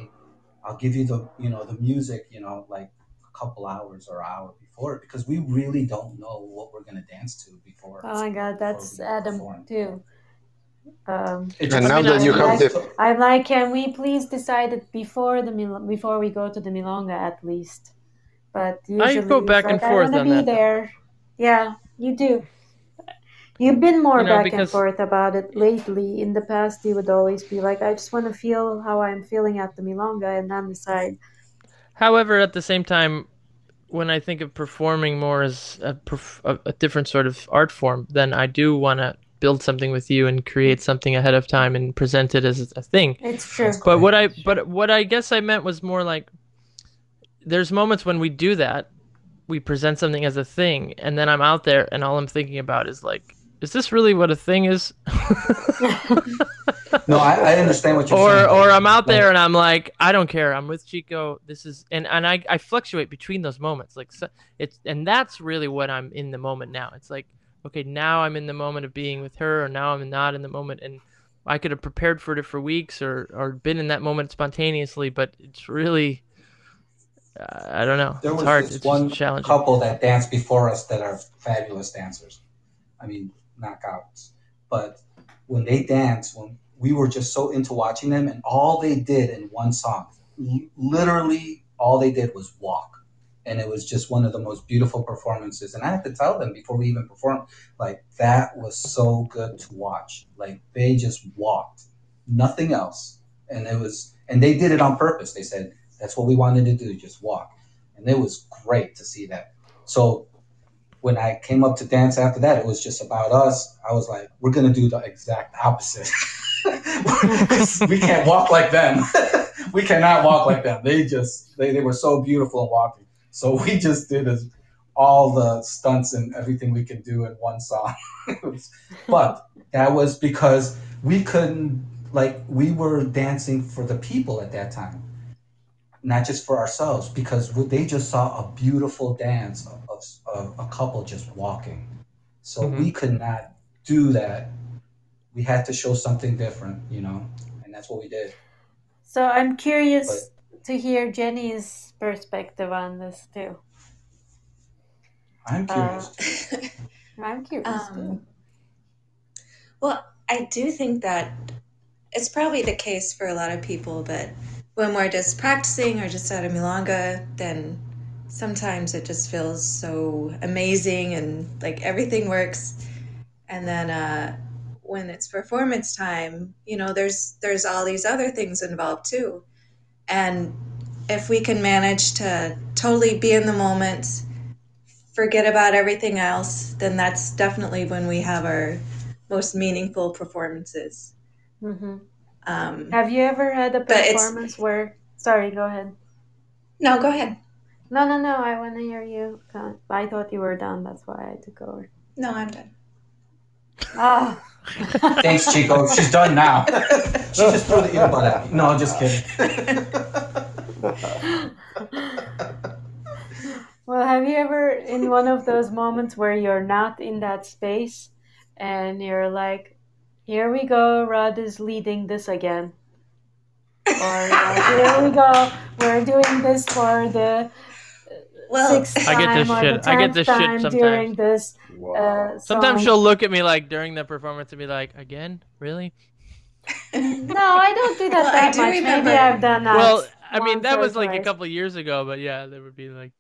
i'll give you the you know the music you know like a couple hours or hour before because we really don't know what we're gonna dance to before Oh my God, that's Adam perform. too. Um, It And just- now that you have like- the I'm like, can we please decide it before the mil- before we go to the milonga at least? But usually go back like, and I forth wanna on be that. there. Yeah, you do. You've been more You know, back because- and forth about it lately. In the past, you would always be like, I just want to feel how I'm feeling at the milonga and then decide. however at the same time when i think of performing more as a, perf- a, a different sort of art form then i do want to build something with you and create something ahead of time and present it as a thing It's true. But what I but what I guess I meant was more like there's moments when we do that, we present something as a thing, and then I'm out there and all I'm thinking about is like, is this really what a thing is? no I, I understand what you're or saying or I'm out there and I'm like, I don't care. I'm with Chico. This is and and I I fluctuate between those moments. Like so, it's and that's really what I'm in the moment now. It's like okay, now I'm in the moment of being with her, or now I'm not in the moment, and I could have prepared for it for weeks or or been in that moment spontaneously, but it's really uh, I don't know. There it's was hard. this It's one couple that danced before us that are fabulous dancers. I mean, knockouts. But when they danced, when we were just so into watching them, and all they did in one song, literally all they did was walk. And it was just one of the most beautiful performances. And I had to tell them before we even performed, like, that was so good to watch. Like, they just walked, nothing else. And it was, and they did it on purpose. They said, that's what we wanted to do, just walk. And it was great to see that. So when I came up to dance after that, it was just about us. I was like, we're gonna do the exact opposite. we can't walk like them. we cannot walk like them. They just they, they were so beautiful in walking. So we just did as all the stunts and everything we could do in one song. But that was because we couldn't like we were dancing for the people at that time not just for ourselves, because they just saw a beautiful dance of, of, of a couple just walking. So Mhm. we could not do that. We had to show something different, you know, and that's what we did. So I'm curious to hear Jenny's perspective on this too. I'm Uh, curious. I'm curious too. Um, well, I do think that it's probably the case for a lot of people, but when we're just practicing or just out of Milonga, then sometimes it just feels so amazing and like everything works. And then uh, when it's performance time, you know, there's there's all these other things involved too. And if we can manage to totally be in the moment, forget about everything else, then that's definitely when we have our most meaningful performances. hmm Um, Have you ever had a performance where? Sorry, go ahead. no, go ahead. No, no, no. I want to hear you. I thought you were done. That's why I took over. No, I'm done. Ah. Thanks, Chico. She's done now. she just threw the earbud at me. No, just kidding. Well, have you ever in one of those moments where you're not in that space and you're like, here we go, Rod is leading this again. Or like, here we go, we're doing this for the Well, sixth I get this time or shit. I get this shit sometimes. during this Wow. uh, Sometimes she'll look at me like during the performance and be like, "Again, really?" No, I don't do that Well, that do much. remember- Maybe I've done that. well, I mean that was like a twice. couple years ago, but yeah, there would be like,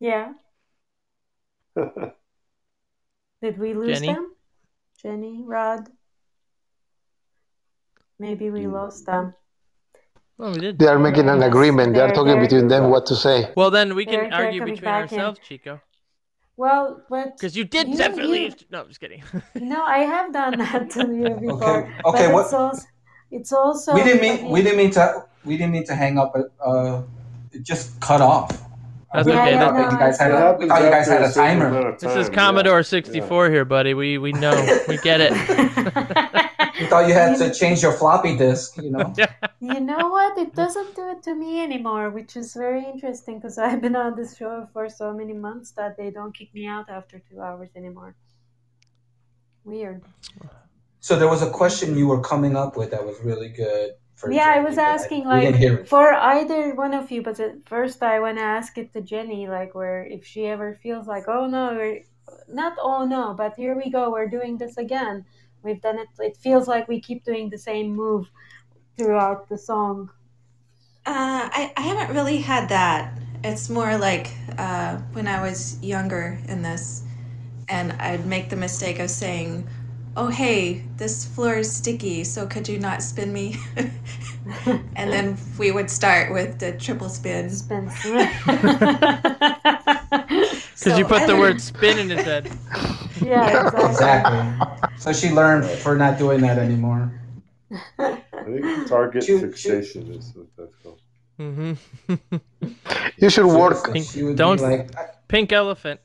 Yeah. Did we lose Jenny? them? Jenny, Rod? Maybe we lost them. Well, we did. They are making an agreement. They are they're- talking they're- between them what to say. Well, then we can they're argue coming between back in. ourselves, Chico, Well, but because you did You- definitely. you- No, I'm just kidding. no, I have done that to you before. Okay, but okay, what- it's also, it's also we didn't mean we didn't mean to we didn't mean to hang up. Uh, it just cut off. That's we okay, thought that's- that you guys had It a, we happens thought you guys after had a certain timer. amount of this is time, Commodore yeah. 64 here, buddy. We we know, we get it. We thought you had to change your floppy disk. You know. You know what? It doesn't do it to me anymore, which is very interesting because I've been on this show for so many months that they don't kick me out after two hours anymore. Weird. So there was a question you were coming up with that was really good. For Yeah, I was asking we like for either one of you, but at first I want to ask it to Jenny, like where if she ever feels like, oh no, we're not oh no, but here we go, we're doing this again. We've done it. It feels like we keep doing the same move throughout the song. Uh, I, I haven't really had that. It's more like uh, when I was younger in this, and I'd make the mistake of saying, Oh, hey, this floor is sticky, so could you not spin me? and then we would start with the triple spin. Spins. Because you put the word "spin" in his head. yeah, exactly. Exactly. So she learned for not doing that anymore. I think target Shoot, fixation is what that's called. Mm-hmm. You should work. So she would Don't- like, Pink elephant.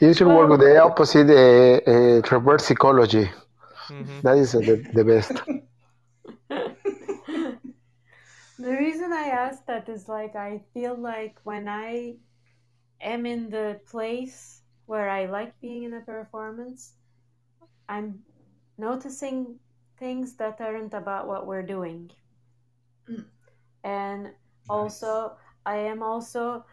You should work with the opposite uh, uh, reverse psychology. hmm That is uh, the, the best. The reason I ask that is like I feel like when I am in the place where I like being in a performance, I'm noticing things that aren't about what we're doing. Mm. And also, I am also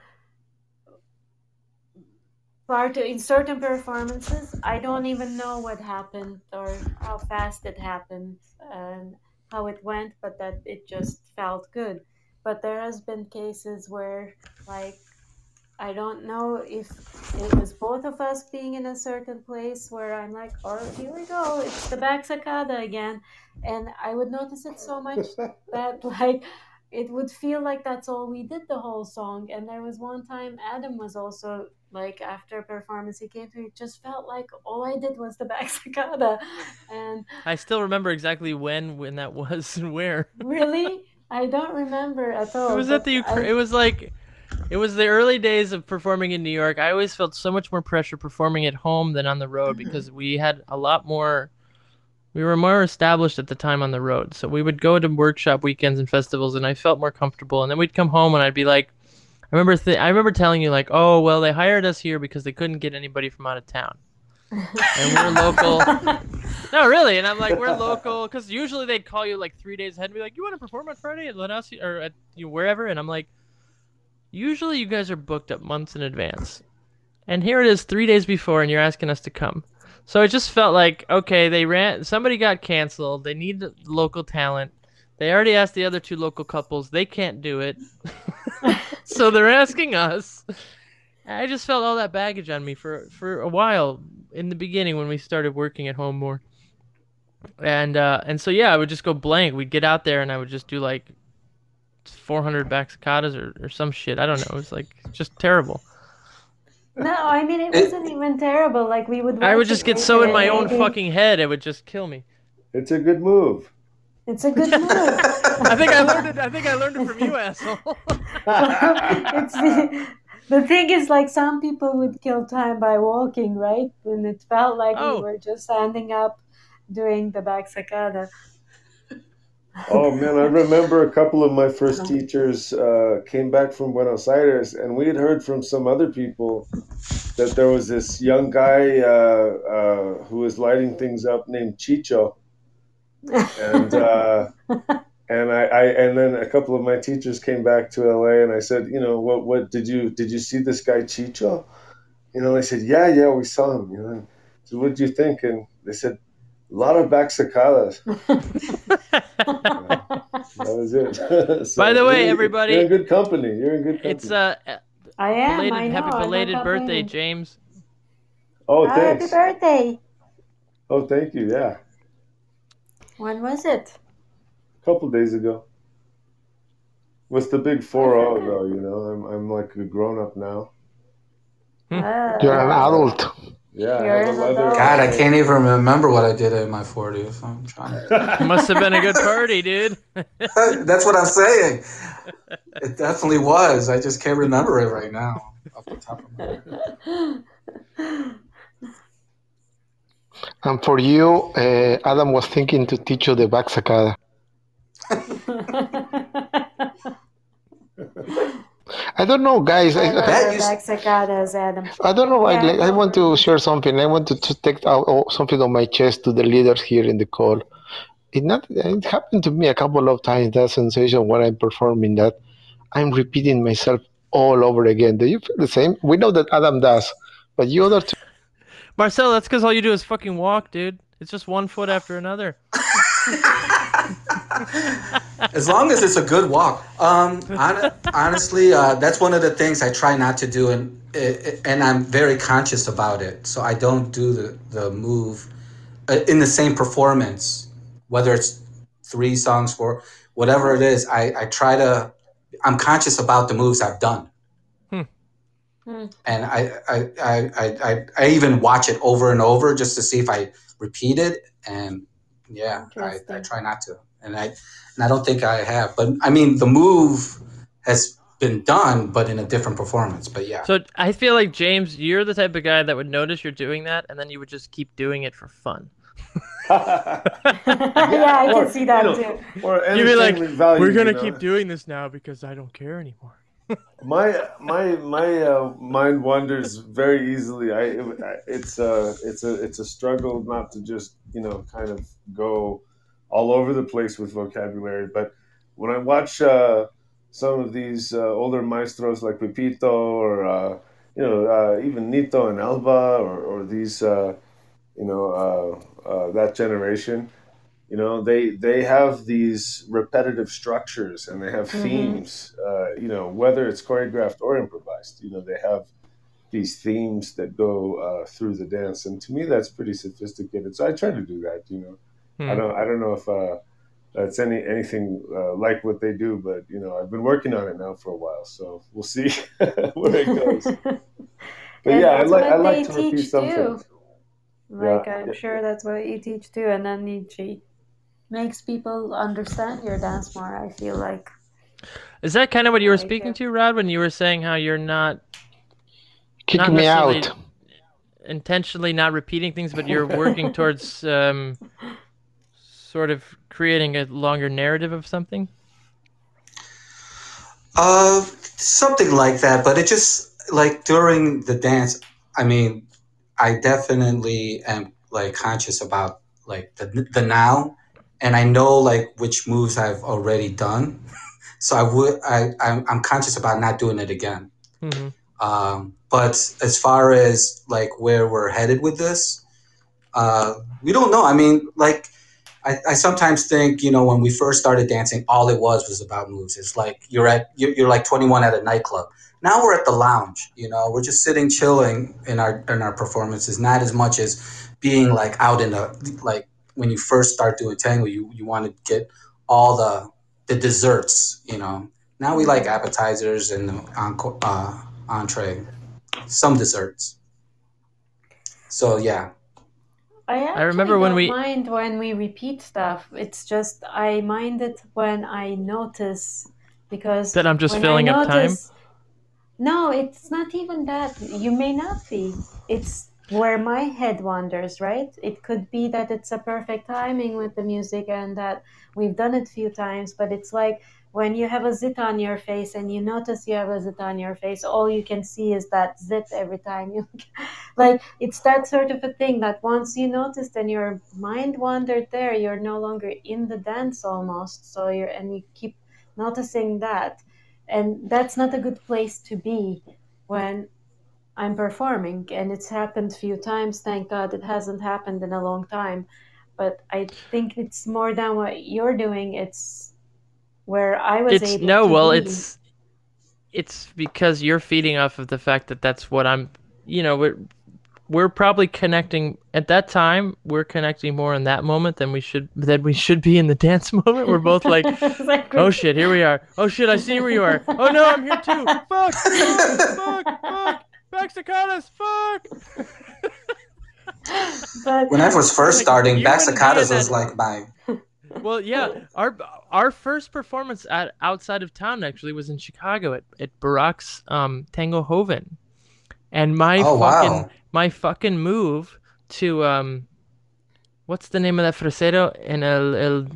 part in certain performances. I don't even know what happened or how fast it happened and how it went, but that it just felt good. But there has been cases where, like, I don't know if it was both of us being in a certain place where I'm like, oh, here we go, it's the back sacada again. And I would notice it so much that, like, it would feel like that's all we did the whole song. And there was one time Adam was also like, after a performance, he came to me, it just felt like all I did was the back sacada. And I still remember exactly when when that was and where. really, I don't remember at all. It was at but the I- it was like it was the early days of performing in New York. I always felt so much more pressure performing at home than on the road mm-hmm. because we had a lot more we were more established at the time on the road. So we would go to workshop weekends and festivals and I felt more comfortable and then we'd come home and I'd be like I remember th- I remember telling you like, "Oh, well, they hired us here because they couldn't get anybody from out of town." and we're local. No, really. And I'm like, we're local because usually they'd call you like three days ahead and be like, you want to perform on Friday at Lanasi or at you know, wherever? And I'm like, usually you guys are booked up months in advance, and here it is three days before, and you're asking us to come. So it just felt like okay, they ran. Somebody got canceled. They need local talent. They already asked the other two local couples. They can't do it, so they're asking us. I just felt all that baggage on me for for a while in the beginning when we started working at home more. And uh, and so yeah, I would just go blank. We'd get out there and I would just do like 400 back sacadas or, or some shit. I don't know. It was like just terrible. No, I mean it It- wasn't even terrible. Like we would. I would just get so in my own maybe- fucking head, it would just kill me. It's a good move. It's a good move. I think I learned it. I think I learned it from you, asshole. it's the, the thing is like some people would kill time by walking, right? And it felt like Oh. we were just standing up doing the back sacada. Oh man, I remember a couple of my first teachers uh, came back from Buenos Aires, and we had heard from some other people that there was this young guy uh, uh, who was lighting things up named Chicho, and uh, and I, I and then a couple of my teachers came back to LA, and I said, you know, what what did you did you see this guy Chicho? You know, they said, yeah, yeah, we saw him. You know, I said, what do you think? And they said, a lot of back sacadas. That was it. So By the way, you're- everybody, you're in good company. You're in good company. It's uh I am. belated I know. happy belated birthday, complaining. James. oh, thanks. Happy birthday! Oh, thank you. Yeah, When was it? a couple days ago. What's the big four zero though? You know, I'm I'm like a grown up now. Uh, You're an adult. Yeah, I You're have a an leather. adult. God, I can't even remember what I did at my 40th. I'm trying. It must have been a good party, dude. That's what I'm saying. It definitely was. I just can't remember it right now off the top of my head. And for you, uh, Adam was thinking to teach you the back sacada. I don't know, guys. I, Never I, That heard used- back sacadas, Adam. I don't know. I, Yeah. like- I want to share something. I want to, to take out oh, something on my chest to the leaders here in the call. It not. It happened to me a couple of times. That sensation when I'm performing that I'm repeating myself all over again. Do you feel the same? We know that Adam does, but you other two. Marcel, that's because all you do is fucking walk, dude. It's just one foot after another. As long as it's a good walk. Um, hon- honestly, uh, that's one of the things I try not to do, and and I'm very conscious about it. So I don't do the the move uh, in the same performance, whether it's three songs, four, whatever it is. I I try to. I'm conscious about the moves I've done. Hmm. Hmm. And I, I, I, I, I, I even watch it over and over just to see if I repeat it. And yeah, I, I try not to. And I, and I don't think I have. But I mean, the move has been done, but in a different performance. But yeah. So I feel like James, you're the type of guy that would notice you're doing that, and then you would just keep doing it for fun. yeah, I or, can see that you know, too. Or You'd be like, value, "We're gonna you know? keep doing this now because I don't care anymore." my my my uh, mind wanders very easily. I it's a it's a it's a struggle not to just you know kind of go all over the place with vocabulary. But when I watch uh, some of these uh, older maestros like Pepito or uh, you know uh, even Nito and Elba or, or these uh, you know uh, that generation you know they they have these repetitive structures and they have Mhm. themes uh, you know whether it's choreographed or improvised you know they have these themes that go uh, through the dance and to me that's pretty sophisticated so i try to do that you know i Hmm. don't i don't know if uh, that's any anything uh, like what they do but you know i've been working on it now for a while so we'll see where it goes but And yeah i like i like they to repeat teach some too. Like Yeah. I'm sure that's what you teach too, and then it makes people understand your dance more. I feel like. Is that kind of what you were speaking uh, to, Rod, when you were saying how you're not Kick Not me necessarily- out. intentionally not repeating things, but you're working towards um, sort of creating a longer narrative of something? Uh, something like that. But it just like during the dance. I mean, I definitely am like conscious about like the the now, and I know like which moves I've already done. so I would I I'm, I'm conscious about not doing it again. hmm Um, but as far as like where we're headed with this, uh, we don't know. I mean, like I, I sometimes think you know when we first started dancing, all it was was about moves. It's like you're at you're, you're like 21 at a nightclub. Now we're at the lounge. You know, we're just sitting, chilling in our in our performances. Not as much as being like out in the like when you first start doing tango, you you want to get all the the desserts. You know. Now we like appetizers and the encore, uh, entree, some desserts. So yeah, I actually remember when don't we- mind when we repeat stuff. It's just I mind it when I notice because That I'm just when filling I up time? notice- No, it's not even that. You may not be. It's where my head wanders, right? It could be that it's a perfect timing with the music and that we've done it a few times, but it's like when you have a zit on your face and you notice you have a zit on your face, all you can see is that zit every time you like it's that sort of a thing that once you noticed and your mind wandered there, you're no longer in the dance almost. So you're and you keep noticing that. And that's not a good place to be when I'm performing. And it's happened a few times. Thank God it hasn't happened in a long time. But I think it's more than what you're doing. It's where I was It's able no, to well, be. it's it's because you're feeding off of the fact that that's what I'm. You know, we're we're probably connecting at that time. We're connecting more in that moment than we should than we should be in the dance moment. We're both like, Exactly. oh shit, here we are. Oh shit, I see where you are. Oh no, I'm here too. Fuck, fuck, fuck, fuck. Back fuck. But when I was first starting, you back wouldn't be staccatos in was that- like my Well, yeah, our our first performance at outside of town actually was in Chicago at at Barack's um, Tango Hoven, and my Oh, fucking wow. my fucking move to um, what's the name of that frasero in el el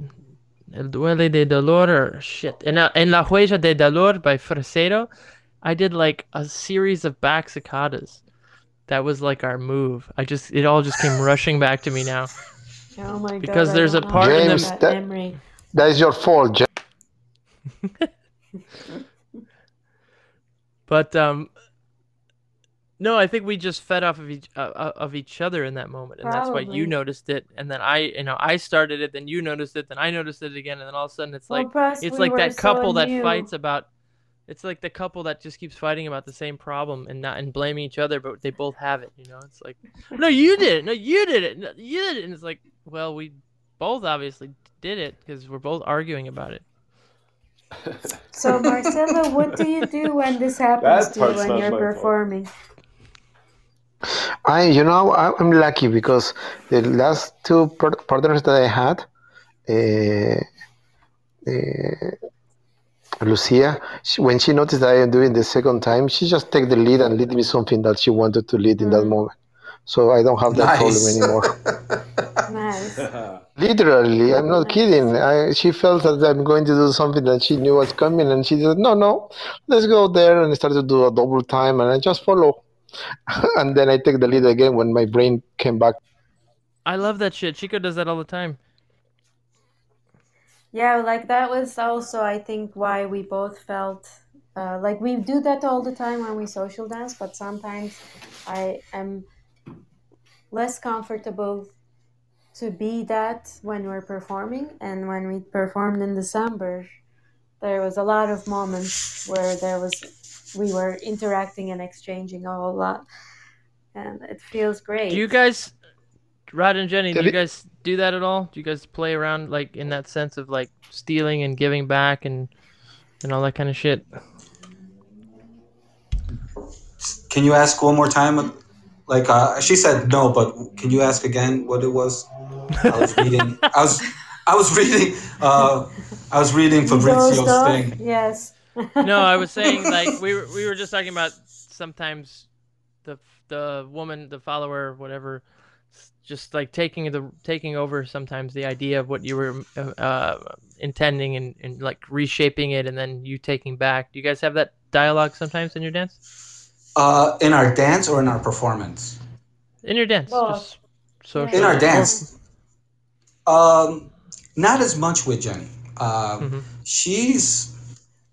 el duele de dolor or shit in la, en la huella de dolor by frasero, I did like a series of back sacadas. That was like our move. I just it all just came rushing back to me now. Oh my god, Because there's a part in James, that that- memory. That is your fault, Jack. But um, no, I think we just fed off of each uh, uh, of each other in that moment, and that's why Probably. you noticed it, and then I, you know, I started it, then you noticed it, then I noticed it again, and then all of a sudden it's Well, like plus it's we like were that so couple that new. fights about. It's like the couple that just keeps fighting about the same problem and not and blaming each other, but they both have it. You know, it's like, no, you did it, no, you did it, no, you did it, and it's like, well, we both obviously did it because we're both arguing about it. So Marcelo, what do you do when this happens That to you when you're my fault. performing? I, you know, I- I'm lucky because the last two partners that I had, uh, uh, Lucia, she, when she noticed that I am doing the second time, she just take the lead and lead me something that she wanted to lead in that Mm. moment. So I don't have that problem anymore. Nice. Literally, I'm not kidding. I, she felt that I'm going to do something that she knew was coming, and she said, "No, no, let's go there." And I started to do a double time, and I just follow. and then I take the lead again when my brain came back. I love that shit. Chico does that all the time. Yeah, like that was also, I think, why we both felt uh, like we do that all the time when we social dance, but sometimes I am less comfortable to be that when we're performing. And when we performed in December, there was a lot of moments where there was we were interacting and exchanging a whole lot, and it feels great. Do you guys, Rod and Jenny, do you guys do that at all? Do you guys play around like in that sense of like stealing and giving back and and all that kind of shit? Can you ask one more time? Like uh, she said no, but can you ask again what it was? I was reading. I was I was reading. Uh, I was reading Fabrizio's stuff? thing. Yes. No, I was saying like we were we were just talking about sometimes the the woman, the follower, whatever, just like taking the taking over sometimes the idea of what you were uh, uh, intending and, and like reshaping it, and then you taking back. Do you guys have that dialogue sometimes in your dance? Uh, in our dance or in our performance? In your dance, Both. just social. In our dance. Um, not as much with Jenny. Um, Mhm. She's,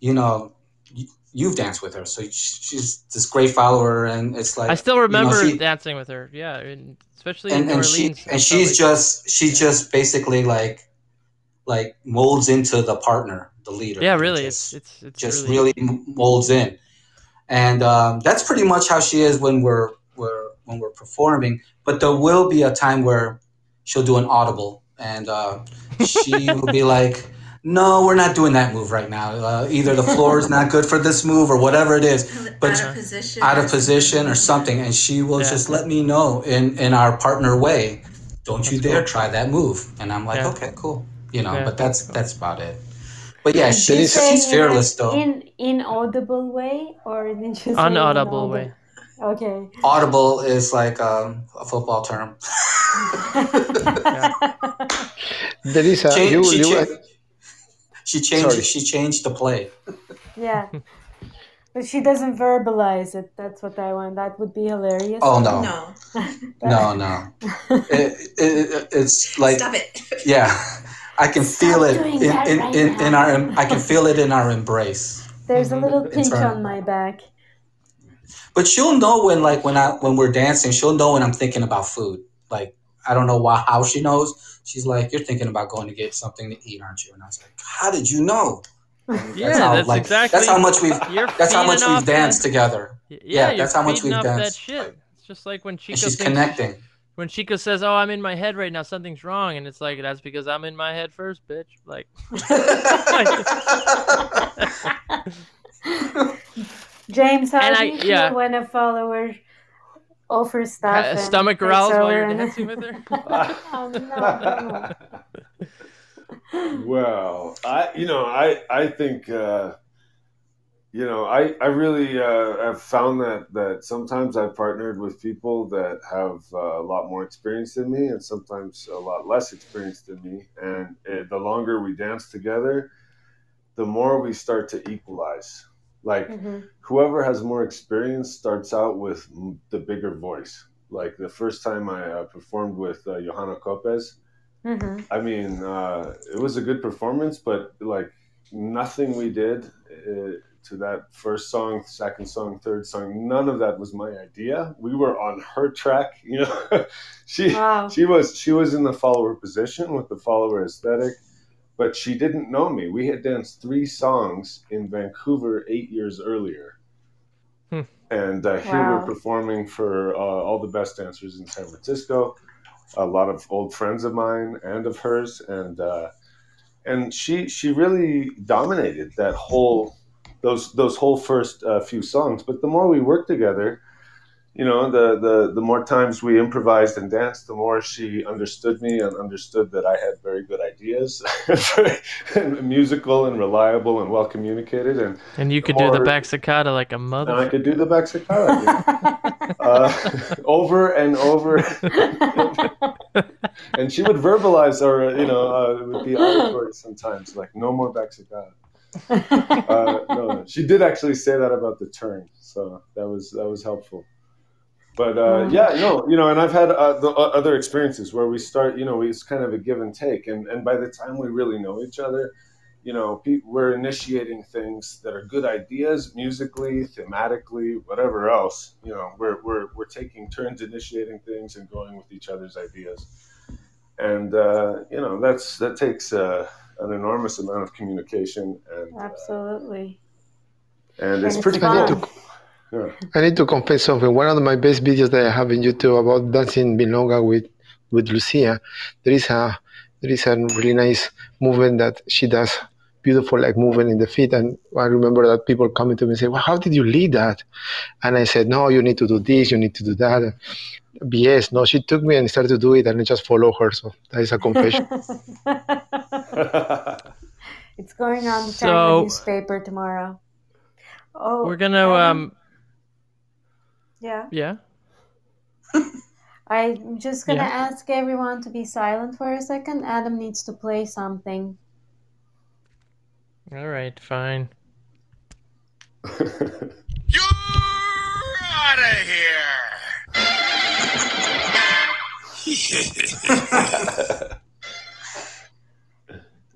you know, y- you've danced with her, so she's this great follower, and it's like I still you know, remember she- dancing with her. Yeah, and especially in and, New and she Orleans. And she's like- just she just basically like like molds into the partner, the leader. yeah, really, just- it's it's it's just really, really molds in, and um, that's pretty much how she is when we're we're when we're performing. But there will be a time where she'll do an audible, and uh, she will be like. No, we're not doing that move right now. Uh, either the floor is not good for this move or whatever it is, but out of position. out or of position or something, and she will Yeah. just let me know in in our partner way. Don't you dare cool. try that move, and I'm like, Yeah. okay, cool, you know. Yeah, but that's that's cool. that's about it. But yeah, Did you she's she's fearless a- though. In inaudible way, or did you say unaudible inaudible? way. Okay. Audible is like um, a football term. There is a Change- you, she, you, cha- she changed Sorry. she changed the play. yeah. But she doesn't verbalize it. That's what I want. That would be hilarious. Oh no, No, no, no. It, it, it, it's like stop it. yeah, I can feel it in, in, right in, in our I can feel it in our embrace. There's a mm-hmm. little pinch Internal. on my back. But she'll know when like when I when we're dancing, she'll know when I'm thinking about food. Like I don't know why how she knows. She's like, You're thinking about going to get something to eat, aren't you? And I was like, How did you know? And Yeah, how, that's like, exactly. that's how much we've that's how much we've danced that- together. Yeah, Yeah, that's how much we've off that danced. shit. It's just like when Chico And she's thinks- connecting. When Chico says, "Oh, I'm in my head right now. Something's wrong," and it's like that's because I'm in my head first, bitch. Like, James, how And do I- you feel when a follower offers stuff? uh, and stomach growls while you're and- dancing with her. oh no! well, I you know I I think uh, you know I I really uh, have found that that sometimes I've partnered with people that have uh, a lot more experience than me, and sometimes a lot less experience than me. And uh the longer we dance together, the more we start to equalize. Like Mhm. whoever has more experience starts out with m- the bigger voice. Like the first time I uh, performed with uh, Johana Copes, Mhm. I mean, uh, it was a good performance, but like nothing we did uh, to that first song, second song, third song, none of that was my idea. We were on her track, you know. she Wow. she was she was in the follower position with the follower aesthetic, but she didn't know me. We had danced three songs in Vancouver eight years earlier. Hmm. And uh, here we're performing for uh, all the best dancers in San Francisco a lot of old friends of mine and of hers, and uh, and she she really dominated that whole those those whole first uh, few songs. But the more we worked together, you know, the, the the more times we improvised and danced, the more she understood me and understood that I had very good ideas, and musical and reliable and well communicated, and, And you could do the Or- back sacada like a mother. I could do the back sacada uh, over and over. and she would verbalize, or you know, uh, it would be auditory sometimes, like "no more back sacada." Uh, no, she did actually say that about the turn, so that was that was helpful. But uh, yeah, no, you know, and I've had uh, the uh, other experiences where we start, you know, it's kind of a give and take, and and by the time we really know each other, you know, pe- we're initiating things that are good ideas, musically, thematically, whatever else. You know, we're we're we're taking turns initiating things and going with each other's ideas, and uh, you know, that's that takes uh, an enormous amount of communication, and uh, Absolutely. and it's And pretty I need fun. to cool. Yeah. I need to confess something. One of my best videos that I have in YouTube about dancing milonga with with Lucia, there is a there is a really nice movement that she does, beautiful like movement in the feet. And I remember that people coming to me and say, "Well, how did you lead that?" And I said, "No, you need to do this, you need to do that." BS. No, she took me and started to do it, and I just follow her. So that is a confession. it's going on the So- newspaper tomorrow. Oh, We're gonna Adam, um yeah. yeah. I'm just gonna Yeah. ask everyone to be silent for a second. Adam needs to play something. All right, fine. You're out of here.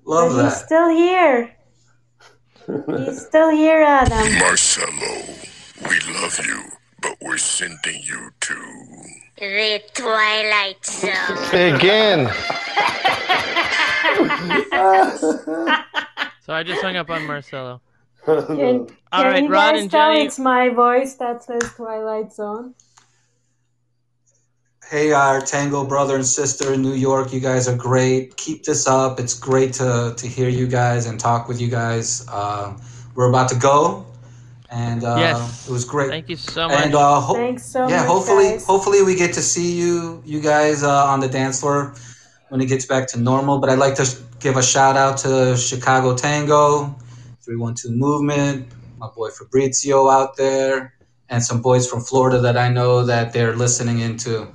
Love but he's still here. He's still here, Adam. Marcelo, we love you, but we're sending you to. The Twilight Zone. Again. So I just hung up on Marcelo. Can, All can right, you Rod guys and tell Jenny. it's my voice that says Twilight Zone? Hey, our Tango brother and sister in New York, you guys are great. Keep this up. It's great to, to hear you guys and talk with you guys. Uh, we're about to go, and uh, Yes. it was great. Thank you so much. And uh, ho- Thanks so yeah, much, Yeah, hopefully, guys. hopefully we get to see you, you guys, uh, on the dance floor when it gets back to normal. But I'd like to sh- give a shout out to Chicago Tango, Three One Two Movement, my boy Fabrizio out there, and some boys from Florida that I know that they're listening into.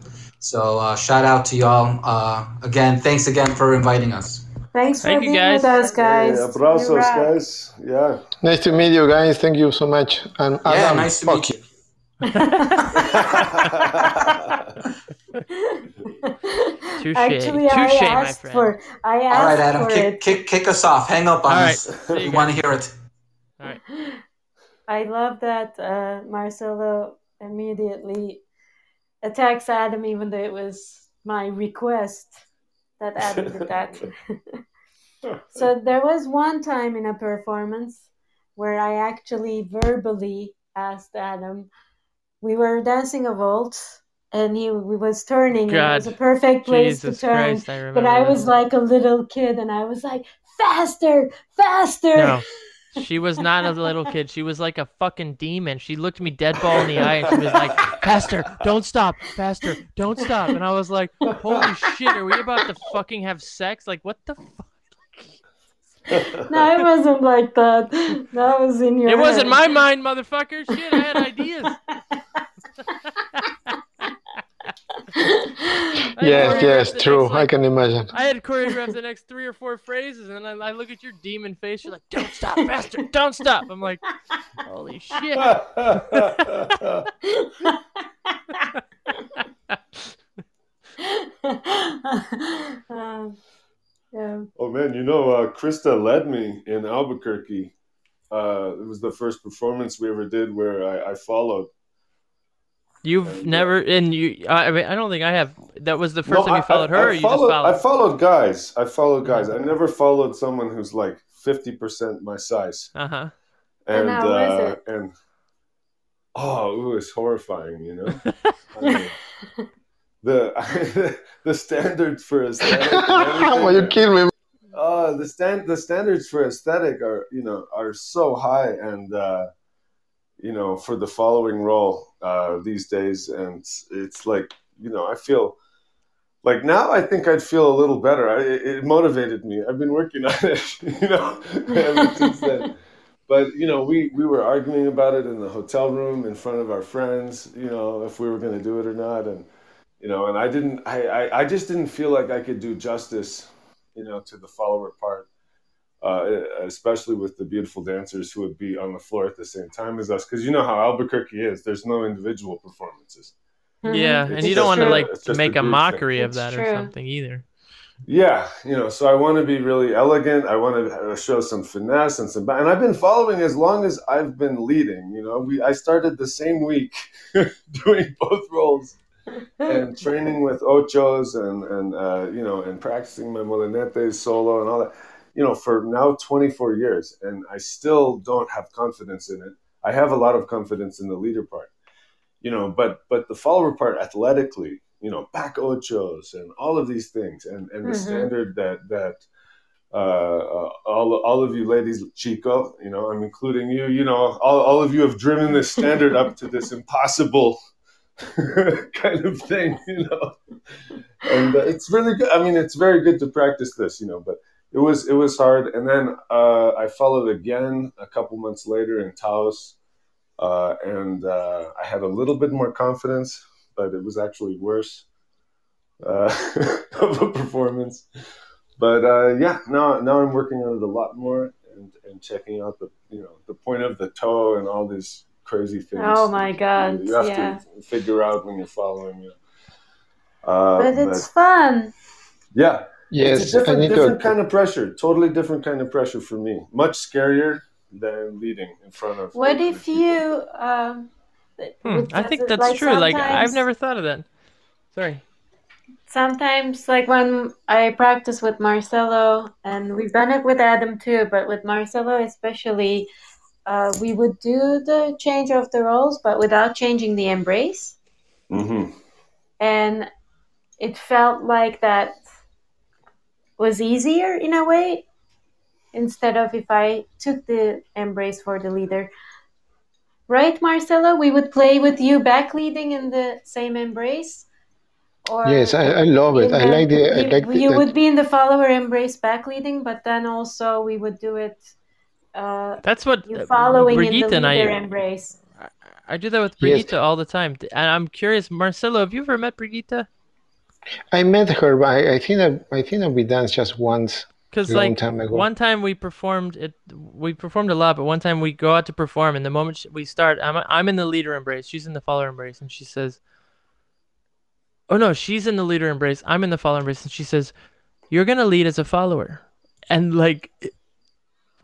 So uh, shout out to y'all. Uh, again, thanks again for inviting us. Thanks for Thank you, being guys. with us, guys. Hey, abrazos, You rock. guys. Yeah. Nice to meet you guys. Thank you so much. And Yeah, Adam, nice to fuck meet you. Touche. Actually, Touche, I my asked friend. for. I asked All right, Adam, for kick, it. kick, kick us off. Hang up on All right, us. see you We want to hear it. All right. I love that uh, Marcelo immediately attacks Adam, even though it was my request that Adam did that. so there was one time in a performance where I actually verbally asked Adam. We were dancing a waltz, and he, he was turning. and it was a perfect place Jesus to turn. Christ, I. But I was like a little kid, and I was like, faster, faster. No. She was not a little kid. She was like a fucking demon. She looked me dead ball in the eye and she was like, Faster, don't stop, faster, don't stop. And I was like, Holy shit, are we about to fucking have sex? Like, what the fuck? No, it wasn't like that. That was in your. It wasn't my mind, motherfucker. Shit, I had ideas. I had Yes, yes, true. next, I can imagine. I had choreographed the next three or four phrases, and then I, I look at your demon face. You're like, "Don't stop, faster! Don't stop!" I'm like, "Holy shit!" Um, yeah. Oh man, you know, uh, Krista led me in Albuquerque. Uh, it was the first performance we ever did where I, I followed. You've never, and you. I I mean, I don't think I have. That was the first No, time you followed I- her, I or you followed, just followed. I followed guys. I followed guys. I never followed someone who's like fifty percent my size. Uh huh. And And how uh, it? and oh, it was horrifying. You know, I mean, the the standards for aesthetic. and Why you everything- kill me? Uh, the stand the standards for aesthetic are you know are so high and uh, you know for the following role uh, these days and it's, like you know I feel like now I think I'd feel a little better. I, it, it motivated me. I've been working on it, you know, ever since then. But you know, we we were arguing about it in the hotel room in front of our friends. You know, if we were going to do it or not, and you know, and I didn't, I, I, I just didn't feel like I could do justice, you know, to the follower part. Uh, especially with the beautiful dancers who would be on the floor at the same time as us, because you know how Albuquerque is. There's no individual performances. Yeah, Mhm. and It's you don't want to like it's just a make a mockery thing. of It's that or true. something either. Yeah, you know, so I want to be really elegant. I want to show some finesse and some, and I've been following as long as I've been leading. You know, we I started the same week doing both roles and training with ochos and and uh, you know and practicing my molinetes solo and all that. You know, for now 24 years, and I still don't have confidence in it. I have a lot of confidence in the leader part. You know, but but the follower part athletically, you know, back ochos and all of these things, and and the Mhm. standard that that uh, uh, all all of you ladies, Chico, you know, I'm including you. You know, all all of you have driven this standard up to this impossible kind of thing, you know. And uh, it's really good. I mean, it's very good to practice this, you know. But it was it was hard, and then uh, I followed again a couple months later in Taos, uh, and uh, I had a little bit more confidence, but it was actually worse uh, of a performance. But uh, yeah, now now I'm working on it a lot more and, and checking out the you know the point of the toe and all these crazy things. Oh my God, You have yeah. to figure out when you're following. You know. uh, But it's fun. yeah, Yes, it's a I different, need different to. kind of pressure. Totally different kind of pressure for me. Much scarier than leading in front of. What if people. you? Um, Hmm, I think does it- that's true. Like I've never thought of that. Sorry. Sometimes, like when I practice with Marcelo, and we've done it with Adam too, but with Marcelo especially, uh, we would do the change of the roles, but without changing the embrace. Mm-hmm. And it felt like that was easier in a way, instead of if I took the embrace for the leader. Right, Marcelo? We would play with you back leading in the same embrace. Or Yes, I, I love it. in I like the. I you, like the, you that- would be in the follower embrace back leading, but then also we would do it uh, That's what you uh, following in the leader I embrace. I do that with Yes. Brigitte all the time. And I'm curious, Marcelo, have you ever met Brigitte? I met her, but I, I think that I think that we danced just once. Because Long like time ago. one time we performed it, we performed a lot. But one time we go out to perform, and the moment sh- we start, I'm I'm in the leader embrace, she's in the follower embrace, and she says, "Oh no, she's in the leader embrace, I'm in the follower embrace," and she says, "You're gonna lead as a follower," and like, it-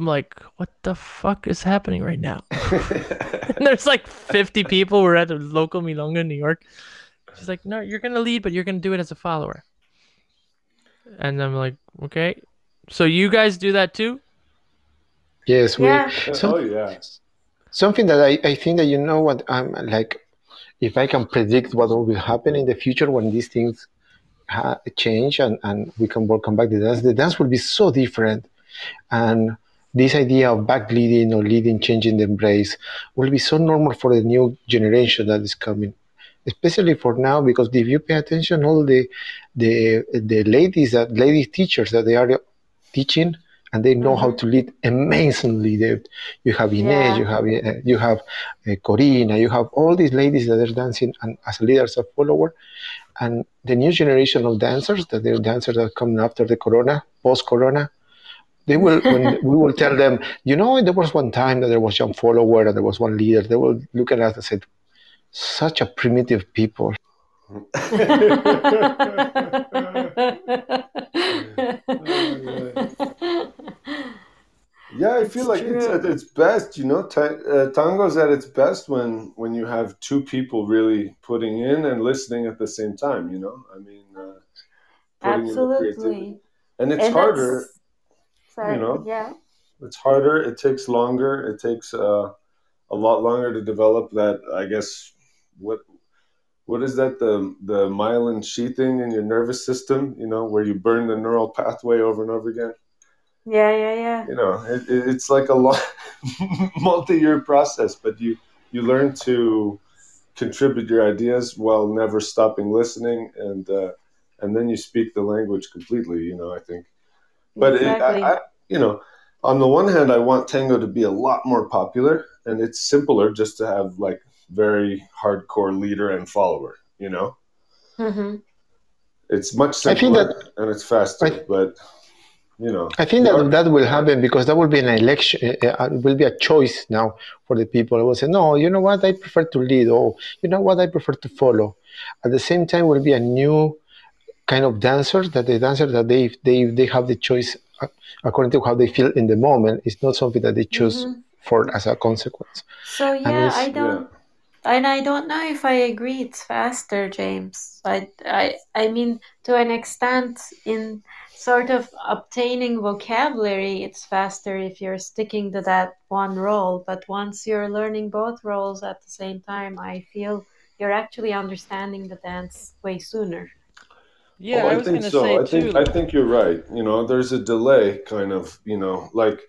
I'm like, "What the fuck is happening right now?" and there's like 50 people. We're at a local Milonga, in New York. She's like, "No, you're gonna lead, but you're gonna do it as a follower." And I'm like, "Okay." So you guys do that too? Yes, we. Yeah. Some- oh yeah. Something that I, I think that you know what I'm like, if I can predict what will happen in the future when these things ha- change and, and we can welcome back the dance, the dance will be so different. And this idea of back leading or leading, changing the embrace will be so normal for the new generation that is coming. Especially for now, because if you pay attention, all the the the ladies that ladies teachers that they are teaching and they know how to lead amazingly. They, you have Inez, Yeah. you have uh, you have uh, Corina, you have all these ladies that are dancing and as leaders of follower, and the new generation of dancers that they're dancers that coming after the Corona, post Corona. They will when we will tell them, you know, there was one time that there was one follower and there was one leader. They will look at us and say, such a primitive people. Yeah, I feel like it's at its best. You know, ta- uh, tango's at its best when when you have two people really putting in and listening at the same time. You know, I mean, uh, putting in the creativity. Absolutely. and it's And harder. that's- Sorry. know. Yeah. It's harder. It takes longer. It takes uh, a lot longer to develop that. I guess what what is that the the myelin sheathing in your nervous system? You know, where you burn the neural pathway over and over again. Yeah, yeah, yeah. you know it, it- it's like a long multi-year process but you you learn to contribute your ideas while never stopping listening and uh, and then you speak the language completely you know i think but exactly. it, I, I, you know on the one hand i want tango to be a lot more popular and it's simpler just to have like very hardcore leader and follower you know hmm It's much I think simpler that and it's faster, I, but you know, I think that art, that will happen because that will be an election. Uh, uh, it will be a choice now for the people. I will say, no, you know what, I prefer to lead, or you know what, I prefer to follow. At the same time, will be a new kind of dancer that the dancer that they they they have the choice uh, according to how they feel in the moment. It's not something that they choose hmm for as a consequence. So yeah, I it's yeah. Don't, and I don't know if I agree it's faster, James. I, I, I mean, to an extent, in sort of obtaining vocabulary, it's faster if you're sticking to that one role. But once you're learning both roles at the same time, I feel you're actually understanding the dance way sooner. Yeah, Oh, I I was think so. say I think. I think you're right. You know, there's a delay, kind of. You know, like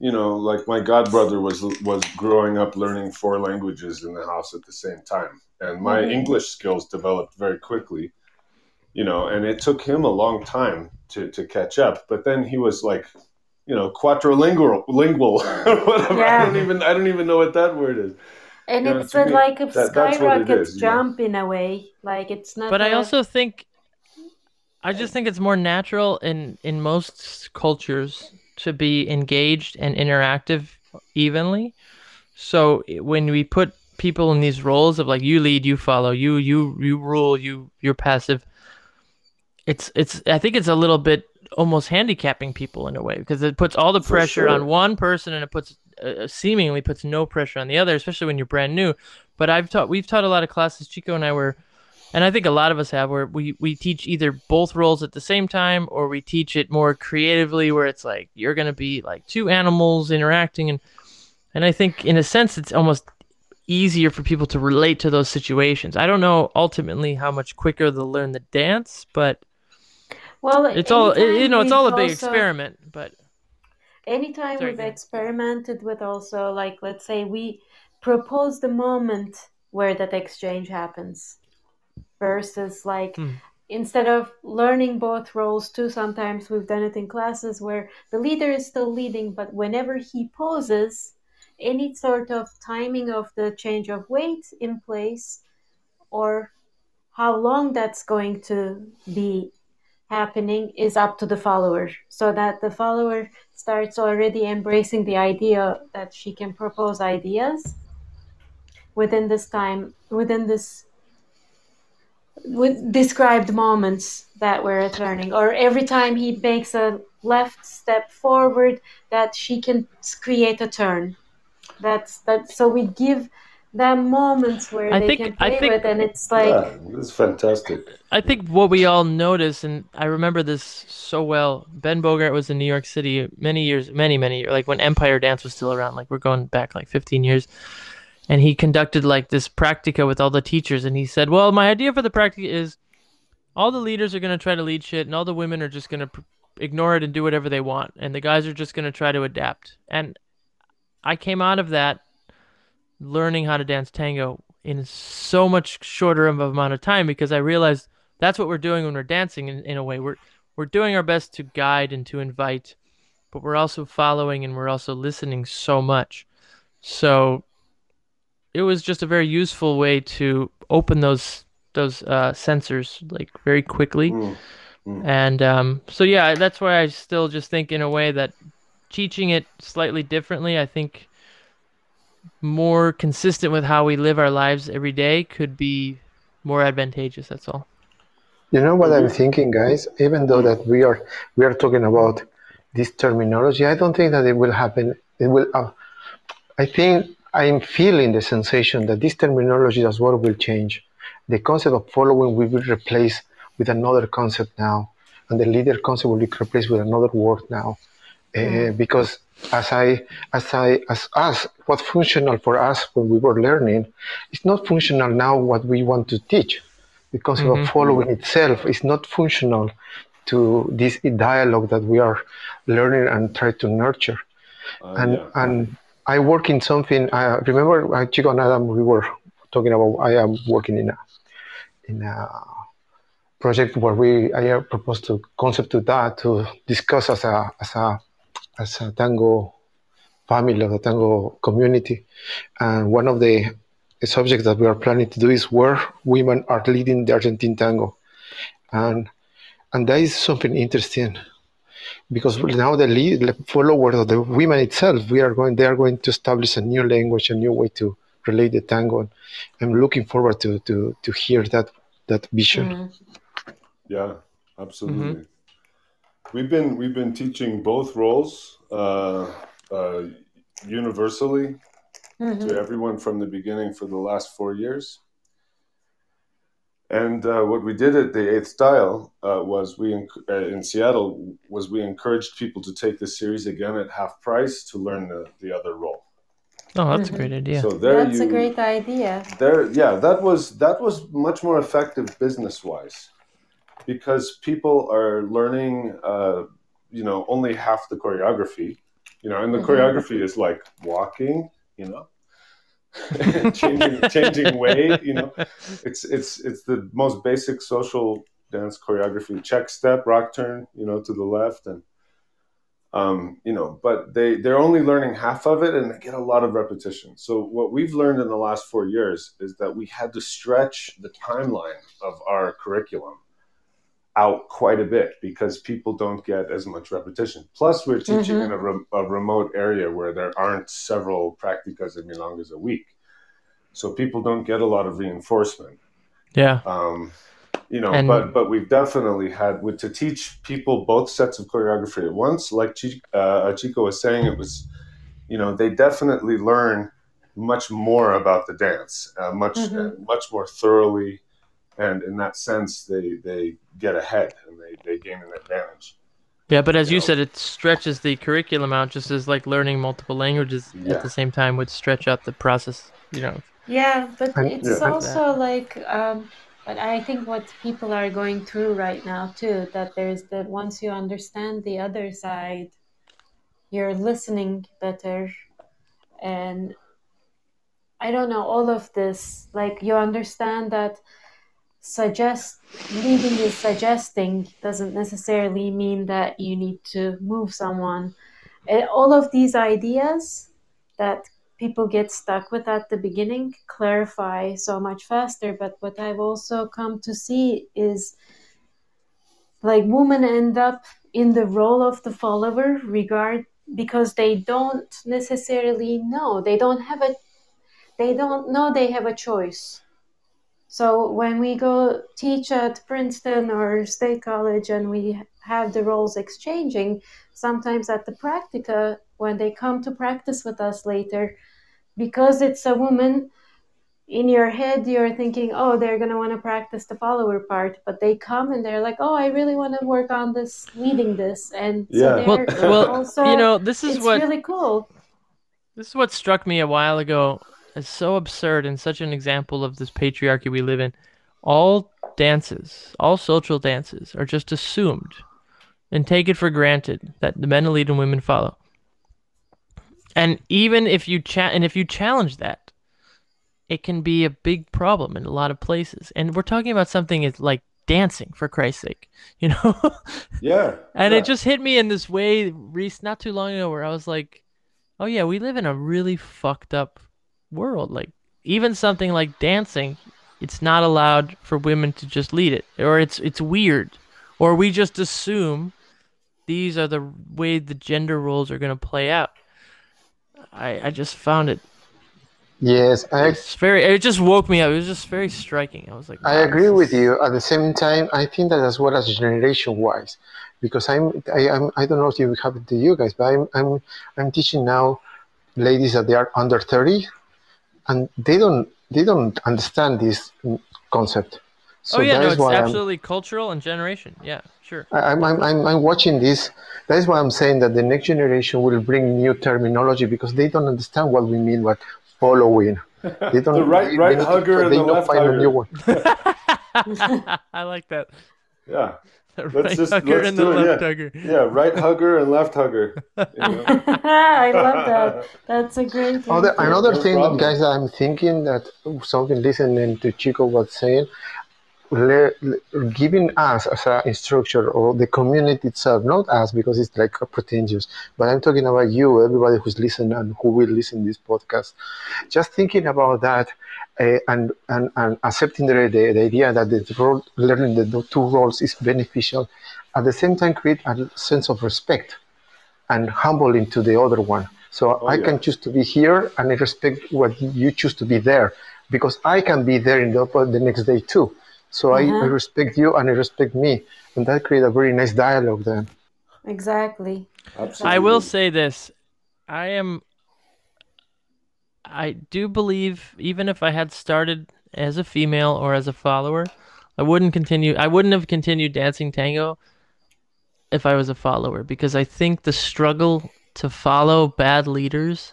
you know, like my godbrother was was growing up learning four languages in the house at the same time, and my hmm English skills developed very quickly. You know, and it took him a long time to to catch up. But then he was like, you know, quadrilingual, lingual, whatever. I don't even I don't even know what that word is. And You know, it's to a, me, like a that that's what it skyrocket is. You know. jump in a way. Like it's not But I a. also think I just think it's more natural in in most cultures to be engaged and interactive evenly. So when we put people in these roles of like you lead, you follow, you you you rule, you you're passive, it's it's I think it's a little bit almost handicapping people in a way because it puts all the For pressure on one person and it puts uh, seemingly puts no pressure on the other, especially when you're brand new. But I've taught we've taught a lot of classes. Chico and I were, and I think a lot of us have, where we we teach either both roles at the same time or we teach it more creatively, where it's like you're gonna be like two animals interacting and and I think in a sense it's almost easier for people to relate to those situations. I don't know ultimately how much quicker they'll learn the dance, but Well, it's all you know it's all a big also experiment. But anytime sorry, we've experimented with also like let's say we propose the moment where that exchange happens versus like Hmm. instead of learning both roles too sometimes we've done it in classes where the leader is still leading but whenever he poses any sort of timing of the change of weight in place or how long that's going to be happening is up to the follower so that the follower starts already embracing the idea that she can propose ideas within this time within this with described moments that we're learning or every time he makes a left step forward that she can create a turn that's that so we give them moments where I they think can I play think with and it's like Yeah, this is fantastic. I think what we all notice, and I remember this so well. Ben Bogart was in New York City many years, many many years, like when Empire Dance was still around. Like we're going back like 15 years, and he conducted like this practica with all the teachers, and he said, "Well, my idea for the practica is all the leaders are gonna try to lead shit, and all the women are just gonna pr- ignore it and do whatever they want, and the guys are just gonna try to adapt." And I came out of that learning how to dance tango in so much shorter amount of time because I realized that's what we're doing when we're dancing in, in a way. We're we're doing our best to guide and to invite, but we're also following and we're also listening so much. So it was just a very useful way to open those those uh, sensors like very quickly. Mm, mm. And um, so yeah, that's why I still just think in a way that teaching it slightly differently, I think more consistent with how we live our lives every day could be more advantageous. That's all. You know what I'm Mhm. thinking, guys? Even though that we are we are talking about this terminology, I don't think that it will happen. It will. Uh, I think I'm feeling the sensation that this terminology as well will change. The concept of following will be replaced with another concept now, and the leader concept will be replaced with another word now. Uh, because as I, as I, as us, what's functional for us when we were learning, it's not functional now what we want to teach. The concept Mhm. of following itself is not functional to this dialogue that we are learning and try to nurture Uh, and yeah. and I work in something. I remember uh, Chico and Adam. We were talking about. I am working in a in a project where we I proposed to concept to that to discuss as a as a as a tango family of the tango community, and one of the a subject that we are planning to do is where women are leading the Argentine tango, and and that is something interesting because now the, lead, the followers of the women itself, we are going, they are going to establish a new language, a new way to relate the tango. I'm looking forward to to to hear that that vision. Mm. Yeah, absolutely. We've been we've been teaching both roles uh, uh, universally Mhm. to everyone from the beginning for the last four years. And uh, what we did at the Eighth Style uh, was we enc- uh, in Seattle was we encouraged people to take the series again at half price to learn the, the other role. Oh, that's a Mhm. great idea. So there That's you a great idea. there yeah that was that was much more effective business wise because people are learning uh, you know only half the choreography you know and the Mhm. choreography is like walking you know changing changing you know? It's it's it's the most basic social dance choreography. Check step rock turn you know to the left and um, you know but they they're only learning half of it and they get a lot of repetition. So what we've learned in the last four years is that we had to stretch the timeline of our curriculum out quite a bit because people don't get as much repetition plus we're teaching Mhm. in a, rem- a remote area where there aren't several practicas and milongas a week so people don't get a lot of reinforcement Yeah. um, you know, And- but but we've definitely had with to teach people both sets of choreography at once. Like Chi- uh, Chico was saying, it was, you know, they definitely learn much more about the dance, uh, much Mhm. uh, much more thoroughly, and in that sense, they they get ahead and they they gain an advantage. Yeah, but as you you know. said, it stretches the curriculum out just as like learning multiple languages Yeah. at the same time would stretch out the process. You know. Yeah, but it's Yeah. also like, um, but I think what people are going through right now too, that there's that once you understand the other side, you're listening better, and I don't know all of this. Like you understand that suggest leading is suggesting doesn't necessarily mean that you need to move someone. Eh, all of these ideas that people get stuck with at the beginning clarify so much faster. But what I've also come to see is like women end up in the role of the follower regard because they don't necessarily know they don't have a they don't know they have a choice so when we go teach at princeton or state college and we have the roles exchanging sometimes at the practica when they come to practice with us later because it's a woman in your head you're thinking oh they're going to want to practice the follower part but they come and they're like oh i really want to work on this leading this and so Yeah. Well, they're well, also you know, this is it's what really cool This is what struck me a while ago as so absurd and such an example of this patriarchy we live in. All dances, all social dances, are just assumed and take it for granted that the men lead and women follow. And even if you cha- and if you challenge that, it can be a big problem in a lot of places. And we're talking about something as like dancing, for Christ's sake, you know. Yeah, And yeah. it just hit me in this way, Reese, not too long ago, where I was like, "Oh yeah, we live in a really fucked up world. Like even something like dancing, it's not allowed for women to just lead it, or it's it's weird, or we just assume these are the way the gender roles are going to play out." I I just found it. Yes, I It's very. It just woke me up. It was just very striking. I was like, I agree with is- you. At the same time, I think that as well as generation wise, because I'm I, I'm I don't know if it happened to you guys, but I'm I'm I'm teaching now ladies that they are under thirty, and they don't they don't understand this concept. Oh, so oh yeah, no, it's why I'm, absolutely cultural and generation. Yeah, sure. I- I'm, I'm, I'm, I'm watching this. That is why I'm saying that the next generation will bring new terminology because they don't understand what we mean by following. They don't. The right- right they need to- hugger and they the don't left find a new hugger. one. I like that. Yeah, The let's just hugger let's and the do it. left Yeah, hugger. yeah, right hugger and left hugger. You know? I love that. That's a great Other, idea. another No thing, problem. guys, I'm thinking that something listening to Chico was saying, le- le- giving us as an instructor or the community itself, not us because it's like pretentious, but I'm talking about you, everybody who's listening and who will listen to this podcast. Just thinking about that uh, and, and, and accepting the, the, the idea that the role, learning the two roles is beneficial, at the same time create a sense of respect and humbling to the other one. So Oh, I yeah. can choose to be here and I respect what you choose to be there because I can be there in the, the next day too. So I, I Uh-huh. respect you and I respect me. And that create a very nice dialogue then. Exactly. Absolutely. I will say this. I am I do believe even if I had started as a female or as a follower, I wouldn't continue I wouldn't have continued dancing tango if I was a follower because I think the struggle to follow bad leaders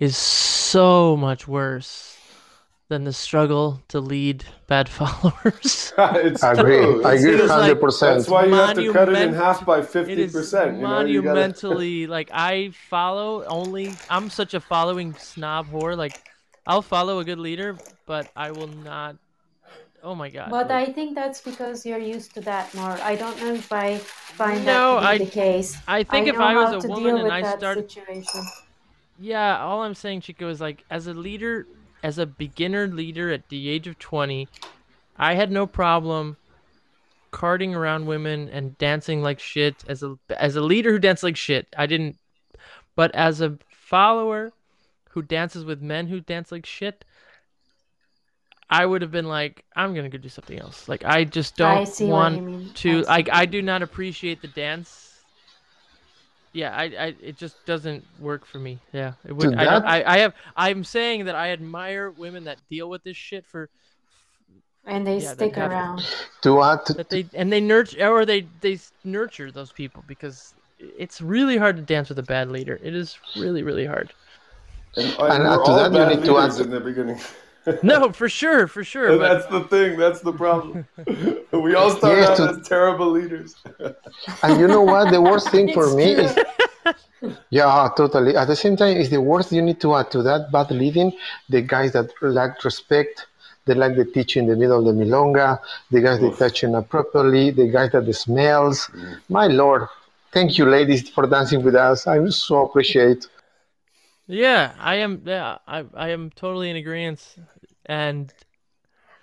is so much worse than the struggle to lead bad followers. it's I agree. true. I agree It is like- 100%. That's why you have to cut it in half by fifty is percent. You know, you gotta- monumentally like I follow only. I'm such a following snob whore. Like I'll follow a good leader, but I will not. Oh my god! But like- I think that's because you're used to that more. I don't know if I find No, that to be I- the case. I think if I was a woman and I that start- situation. Yeah, all I'm saying, Chico, is like as a leader, as a beginner leader at the age of 20, I had no problem carting around women and dancing like shit. As a as a leader who danced like shit, I didn't. But as a follower who dances with men who dance like shit, I would have been like, I'm gonna go do something else. Like I just don't what want to. I Like I do not appreciate the dance. Yeah, I, I, it just doesn't work for me. Yeah, it would. Dude, I, don't- that- I, I have. I'm saying that I admire women that deal with this shit for And they Yeah, stick happens. around. To add to, that they and they nurture or they they nurture those people because it's really hard to dance with a bad leader. It is really really hard. And, And and add to that, you need to leaders add- in the beginning. No, for sure, for sure. But that's the thing. That's the problem. we all start Yes, out to- as terrible leaders. and you know what? The worst thing for me is Yeah, uh, totally. At the same time, it's the worst you need to add to that bad leading the guys that lack respect, they like the teach in the middle of the milonga, the guys that touch not properly, the guys that the smells. Mm. My lord, thank you, ladies, for dancing with us. I so appreciate. Yeah, I am. Yeah, I I am totally in agreement, and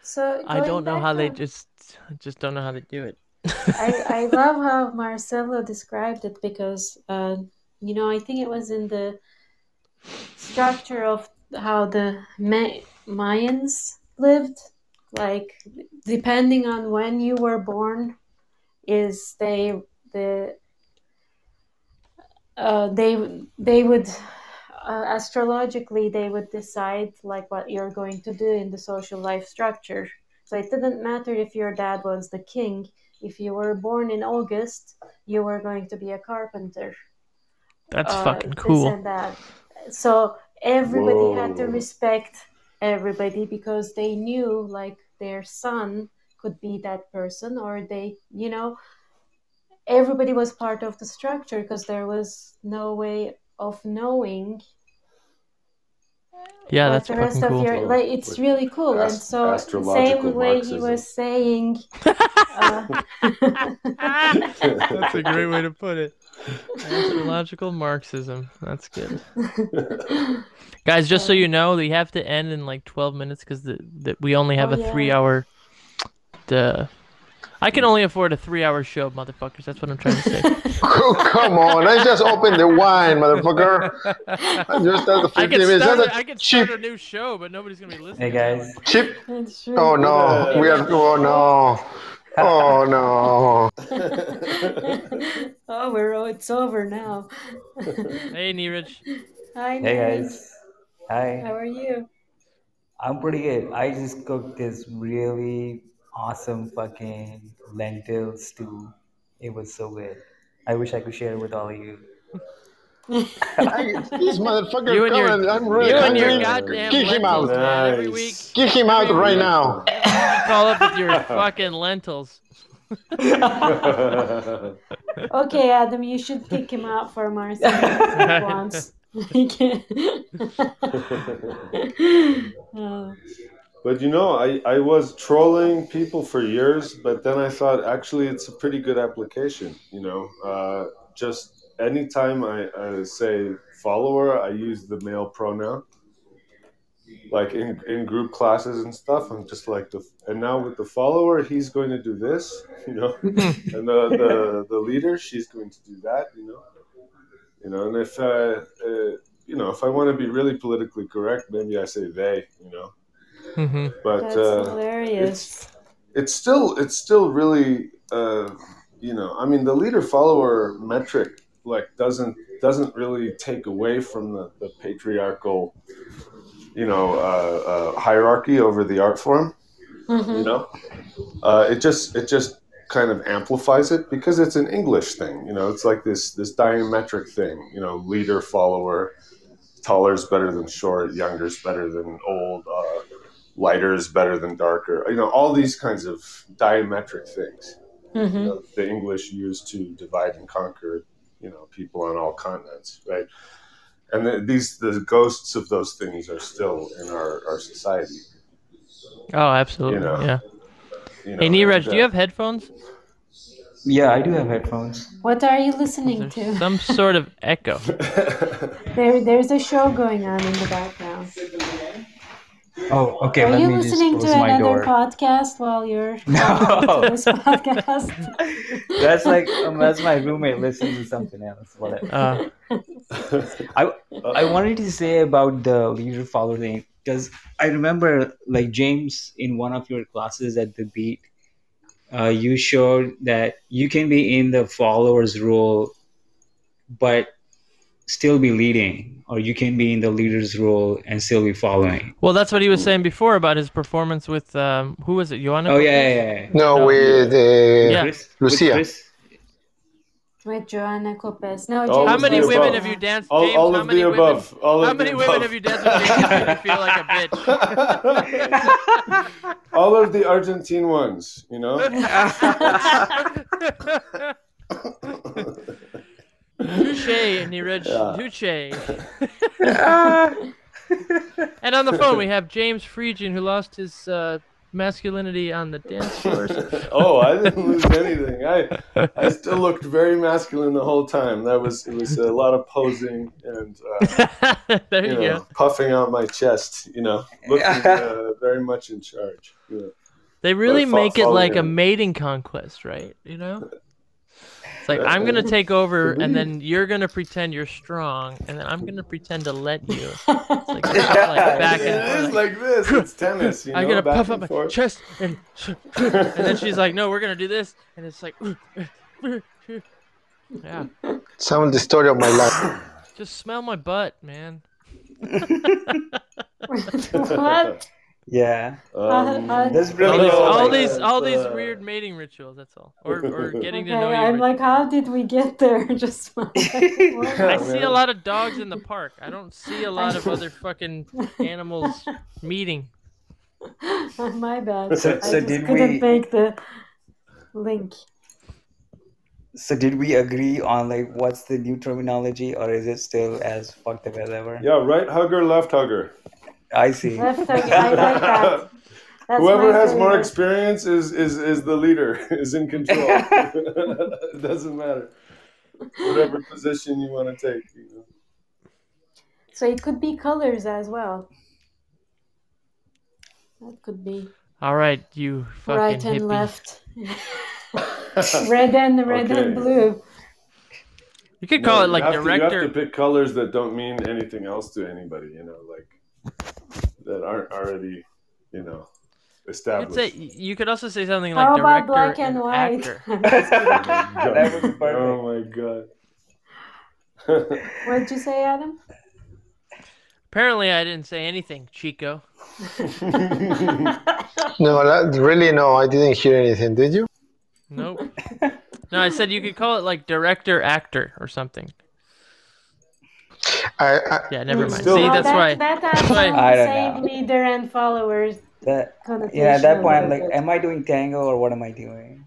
So I don't know how they to- just just don't know how to do it. I, I love how Marcelo described it because, uh, you know, I think it was in the structure of how the Ma- Mayans lived. Like, depending on when you were born, is they the uh, they they would uh, astrologically they would decide like what you're going to do in the social life structure. So it didn't matter if your dad was the king. If you were born in August, you were going to be a carpenter. That's uh, fucking this cool. and that. So everybody had to respect everybody because they knew like their son could be that person or they, you know, everybody was part of the structure because there was no way of knowing Yeah, that's the rest of cool. your like it's Like really cool and so same way he Marxism. was saying uh, That's a great way to put it. Astrological Marxism. That's good. Guys, just so you know, we have to end in like 12 minutes because the, the, we only have Oh, a yeah. three hour. The I can only afford a three hour show, motherfuckers. That's what I'm trying to say. Oh, come on, let's just open the wine, motherfucker. I Just start the I 15 minutes. start, That's a, I could cheap, start a new show, but nobody's gonna be listening. Hey guys, cheap. Oh no, we are. Oh no. Oh no. oh we're oh, it's over now Hey, Neeraj. hi hey guys, hi. how are you I'm pretty good. I just cooked this really awesome fucking lentil stew. It was so good. I wish I could share it with all of you. I, this motherfucker You and your- coming. I'm really You and hungry. your goddamn Kick him out. lentils, man. Every week Nice. Kick him out right now. you call up with your fucking lentils. okay adam you should kick him out for marcel once He Oh. But you know, I, I was trolling people for years, but then I thought actually it's a pretty good application. You know, uh, just anytime I, I say follower, I use the male pronoun. Like in, in group classes and stuff, I'm just like the and now with the follower, he's going to do this, you know, and the, the the leader, she's going to do that, you know, you know, and if uh, uh, you know, if I want to be really politically correct, maybe I say they, you know, hmm but That's uh, hilarious. it's still it's still really uh, you know i mean the leader follower metric like doesn't doesn't really take away from the, the patriarchal you know uh, uh, hierarchy over the art form you Mhm. know uh, it just it just kind of amplifies it because it's an english thing you know it's like this this diametric thing you know leader follower taller is better than short younger is better than old uh, lighter is better than darker you know all these kinds of diametric things you Mhm. know, the english used to divide and conquer you know people on all continents right and the, these the ghosts of those things are still in our, our society Oh, absolutely. You know, yeah. you know Hey, Neeraj, do you uh, have headphones? Yeah, I do have headphones. What are you listening to? some sort of echo. There, there's a show going on in the background. Oh, okay. Are let you me just listening to close my another door. podcast while you're No. listening to this podcast? that's like um, that's my roommate listening to something else. Whatever. Uh, I I wanted to say about the leader follower thing because I remember like James in one of your classes at the beat, uh, you showed that you can be in the followers role, but still be leading, or you can be in the leader's role and still be following. well, that's what he was saying before about his performance with um, who was it? Johana? Oh yeah, yeah, yeah. No, No. with uh, Yeah. Chris, with Chris? With Johana Copes. No, All How many women above. have you danced? all, James, all how of many the women? above all How of many the women above. have you danced with James you feel like a bitch? all of the argentine ones you know Touche, Neeraj. Yeah. Touche. and on the phone, we have James Friedgen, who lost his uh, masculinity on the dance floor. oh i didn't lose anything i i still looked very masculine the whole time that was it was a lot of posing and uh, there you you know go. puffing out my chest you know looking uh, very much in charge you know. They really fo- make it like a mating conquest, right? You know? It's like, I'm going to take over, and then you're going to pretend you're strong, and then I'm going to pretend to let you. It's like, it's like back it and is forth. like this it's tennis you know I'm gonna back puff up my forth. chest and and then she's like, "No, we're gonna do this," and it's like, yeah, some the story of my life. just smell my butt, man. what? Yeah. Um, Uh, That's All really these, all all like these, all these Uh, weird mating rituals. That's all, or or getting Okay, to know. I'm rit- like, how did we get there? Just? I see a lot of dogs in the park. I don't see a lot of other fucking animals meeting. My bad. So- I just did couldn't we- make the link. So did we agree on like what's the new terminology, or is it still as fucked up as ever? yeah right hugger left hugger I see. Left hug, I like that. That's Whoever my has more experience is, is is the leader, is in control. it doesn't matter. Whatever position you want to take. You know. So it could be colors as well. That could be All right, you fucking right and hippie. left. red and red Okay. and blue. You could call No, it you like have to- you have to pick colors that don't mean anything else to anybody. You know, like that aren't already, you know, You'd established. say you could also say something like How about director black and and white? actor. Oh my God. That was perfect. Oh my god. what did you say, Adam? Apparently, I didn't say anything, Chico. No, that, really, no, I didn't hear anything. Did you? Nope. No, I said you could call it like director, actor, or something. I, I Yeah, never mind. Still- See, No, that's that, why. That That's why. I don't same know. leader and followers That connotation. yeah, at that point I'm like, am I doing tango or what am I doing?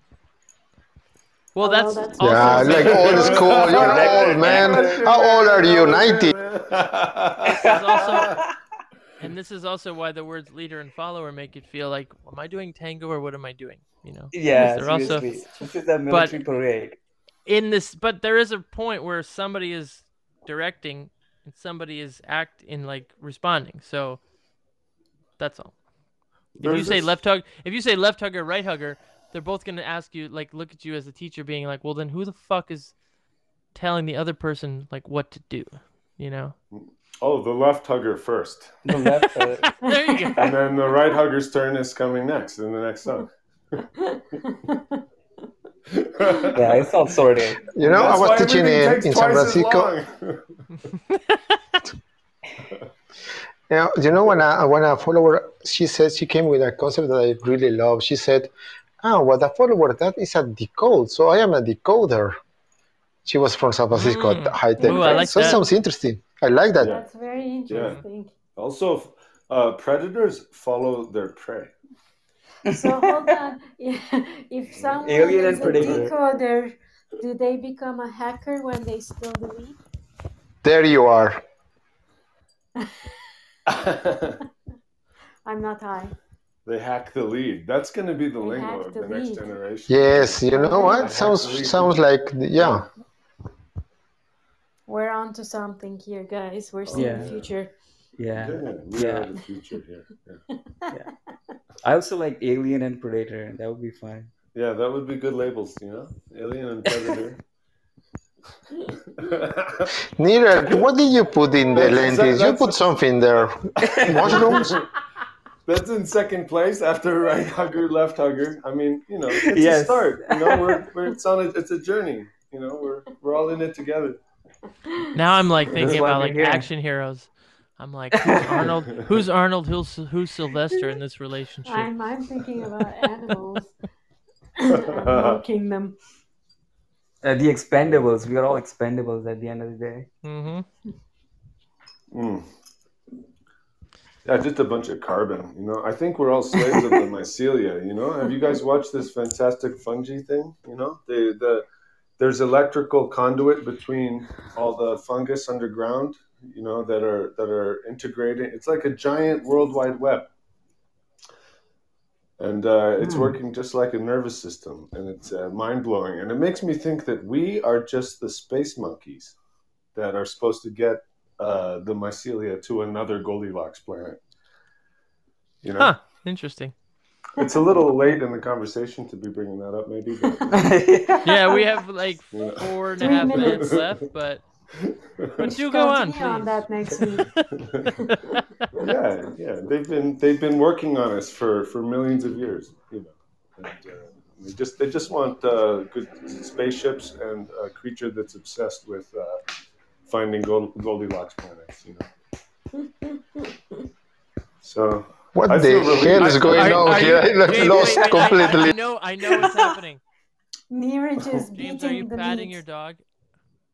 Well, Oh, that's, that's- also yeah, like old school. You're old, oh, man. How old are you? 90? Also and this is also why the words leader and follower make it feel like, am I doing tango or what am I doing? You know? Because Yeah, They're also, seriously. This is a military parade. in this but there is a point where somebody is directing and somebody is act in like responding so that's all if you There's say this- left hug if you say left hugger right hugger they're both going to ask you like look at you as a teacher being like well then who the fuck is telling the other person like what to do you know Oh, the left hugger first. The left. Uh, there you go And then the right hugger's turn is coming next in the next song. yeah, it's all sorting. You know, That's I was teaching in, in San Francisco. long. You know, you know when a when a follower she said she came with a concept that I really love. She said, "Ah, what a follower that is a decode. So I am a decoder." She was from San Francisco Mm. at high tech. Ooh, I like so it that. sounds interesting. I like that. That's very interesting. Also, uh, predators follow their prey. So hold on. If someone Alien is a Predator. decoder, do they become a hacker when they steal the lead? There you are. I'm not high. They hack the lead. That's going to be the They lingo of the the next lead. generation. Yes, you know I what? Sounds sounds like yeah. We're on to something here, guys. We're seeing the Yeah. future. Yeah. Yeah, we Yeah. are the future here. Yeah. I also like Alien and Predator. That would be fun. yeah, that would be good labels, you know? Alien and Predator. Neither. What did you put in the That's- lentils? You put something there. Mushrooms. That's in second place after right hugger, left hugger. I mean, you know, it's a start. You know, we're, we're it's on a, it's a journey. You know, we're we're all in it together. now i'm like thinking about like here. action heroes i'm like who's arnold who's arnold who's who's sylvester in this relationship I'm, I'm thinking about animals. Animal Kingdom. Uh, the Expendables. We are all Expendables at the end of the day. Mm-hmm. Mm. Yeah, just a bunch of carbon. You know, I think we're all slaves of the mycelia. You know, have you guys watched this fantastic fungi thing? You know, the the there's electrical conduit between all the fungus underground. You know that are that are integrating. It's like a giant World Wide Web, and uh, it's Hmm. working just like a nervous system, and it's uh, mind blowing. And it makes me think that we are just the space monkeys that are supposed to get uh, the mycelia to another Goldilocks planet. You know, huh interesting it's a little late in the conversation to be bringing that up, maybe. But, yeah we have like Yeah. four and a Three half minutes minutes. left but but do Should go on continue on that next week. yeah, yeah, they've been they've been working on us for for millions of years. You know, and, uh, they just they just want uh, good spaceships and a creature that's obsessed with uh, finding Gold, Goldilocks planets. You know, so. What I the feel relieved. hell is going are- on are here? you- I'm lost wait, wait, I- I, completely. know I know what's happening Neeraj is James are you beating the patting meat. your dog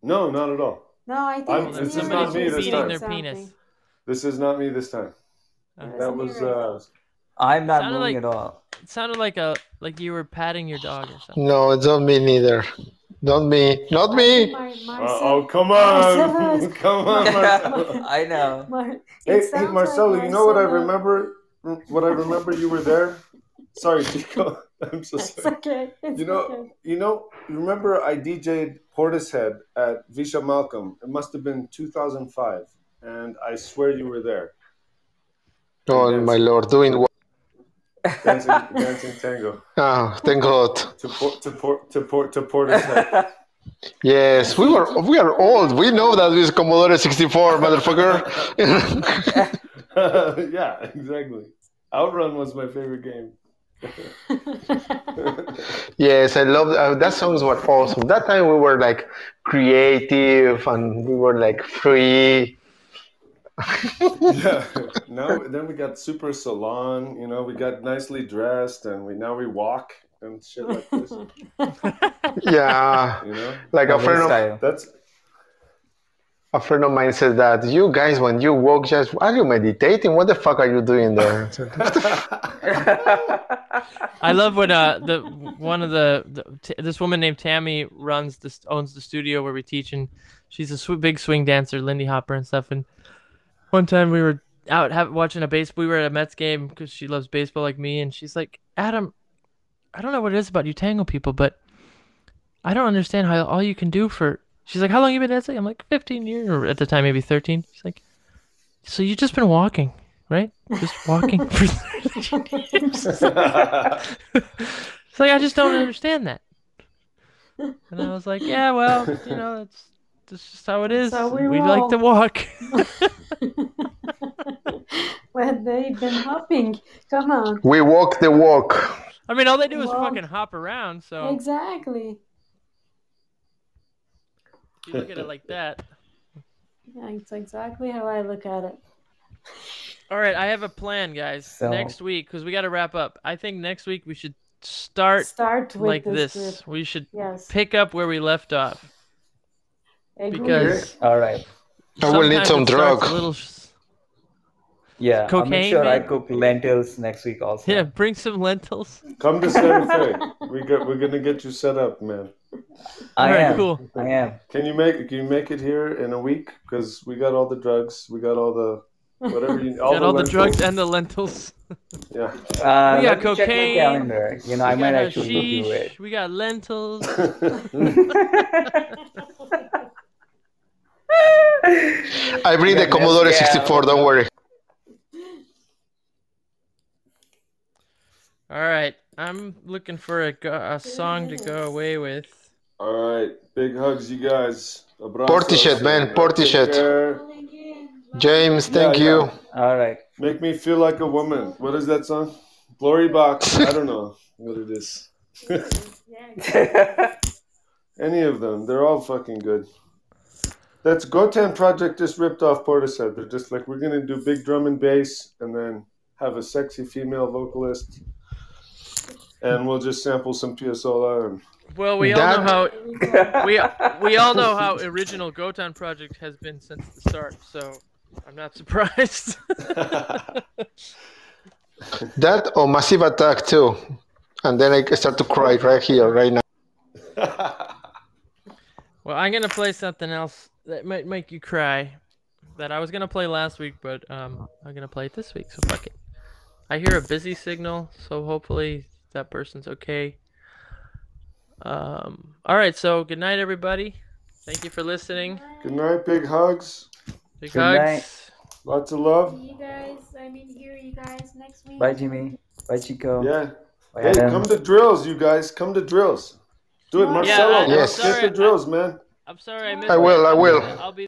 No, not at all. No, I think I'm- it's this is not me this doing time. their penis. This is not me this time. Uh, That was Neeraj. uh, I'm not Sounded moving like- at all. it sounded like a like you were patting your dog or something No, it's not me neither. Not me. Not I think me. Uh, oh, come on. Marcellus. come on, Marcelo. I know. Mar- it hey, sounds like Marcelo, you know what I remember? What I remember you were there? Sorry, Chico. I'm so It's okay. It's You know, okay. you know, remember I DJ'd Portishead at Visha Malcolm. It must have been 2005. And I swear you were there. Oh my lord, doing what? Dancing, dancing tango. Ah, thank God. To port, to port, to port, to Portishead. Yes, we were we are old. We know that this Commodore 64, motherfucker. yeah, exactly. Outrun was my favorite game. yes, I love uh, that. Songs were awesome. That time we were like creative and we were like free. yeah. Now then we got super salon. You know, we got nicely dressed, and we now we walk and shit like this. Yeah, You know, like a Lovely friend of that's a friend of mine said that you guys when you walk, just are you meditating? What the fuck are you doing there? I love when uh the one of the, the t- this woman named Tammy runs this owns the studio where we teach and she's a sw- big swing dancer, Lindy Hopper and stuff. And one time we were out have, watching a base. We were at a Mets game because she loves baseball like me, and she's like, Adam, I don't know what it is about you Tango people, but I don't understand how all you can do for. She's like, how long you been dancing? I'm like, 15 years, or at the time maybe 13. She's like, so you just been walking, right? Just walking for 13 years. it's like I just don't understand that. And I was like, yeah, well, you know, that's that's just how it is. how we we like to walk. Well, they've been hopping. Come on. We walk the walk. I mean, all they do is Well, fucking hop around. So Exactly. If you look at it like that. Yeah, it's exactly how I look at it. All right, I have a plan, guys. So- Next week, because we got to wrap up. I think next week we should start Start with like this this. We should Yes. pick up where we left off Agree. because All right. I will need some it starts drug. little. s- Yeah. I'll make sure I cook lentils next week also. Yeah, bring some lentils. Come to Santa Fe. We got. We're gonna get you set up, man. I All right, am. cool. I am. Can you make? Can you make it here in a week? Because we got all the drugs. We got all the whatever you. All Got all the drugs and the lentils. Yeah. Uh, We got let check cocaine. calendar. You know, I might got actually do it. We got lentils. I bring the Commodore yeah. 64, don't worry. All right, I'm looking for a, a song to go away with. All right. Big hugs, you guys. Abrazos. Portishead, man, Portishead. James, thank Yeah, you. yeah. All right. Make me feel like a woman. What is that song? Glory Box. I don't know what it is. Any of them. They're all fucking good. That's Gotan Project just ripped off Portishead. They're just like, we're going to do big drum and bass and then have a sexy female vocalist. And we'll just sample some Piazzolla. And... Well, we all know how we we all know how original Gotan Project has been since the start. So I'm not surprised. That or Massive Attack too. And then I start to cry right here, right now. well, I'm gonna play something else that might make you cry. That I was gonna play last week, but um, I'm gonna play it this week. So fuck it. I hear a busy signal, so hopefully that person's okay. Um, all right. So good night, everybody. Thank you for listening. Good night, big hugs. Big Good hugs. night. Lots of love. See you guys. I mean, hear you guys next week. Bye, Jimmy. Bye, Chico. Yeah. Bye, Hey, Adam. come to drills, you guys. Come to drills. Do it, Marcelo. I- I'm Yes. Get the drills, man. I'm sorry I missed. I will, I will. I'll be.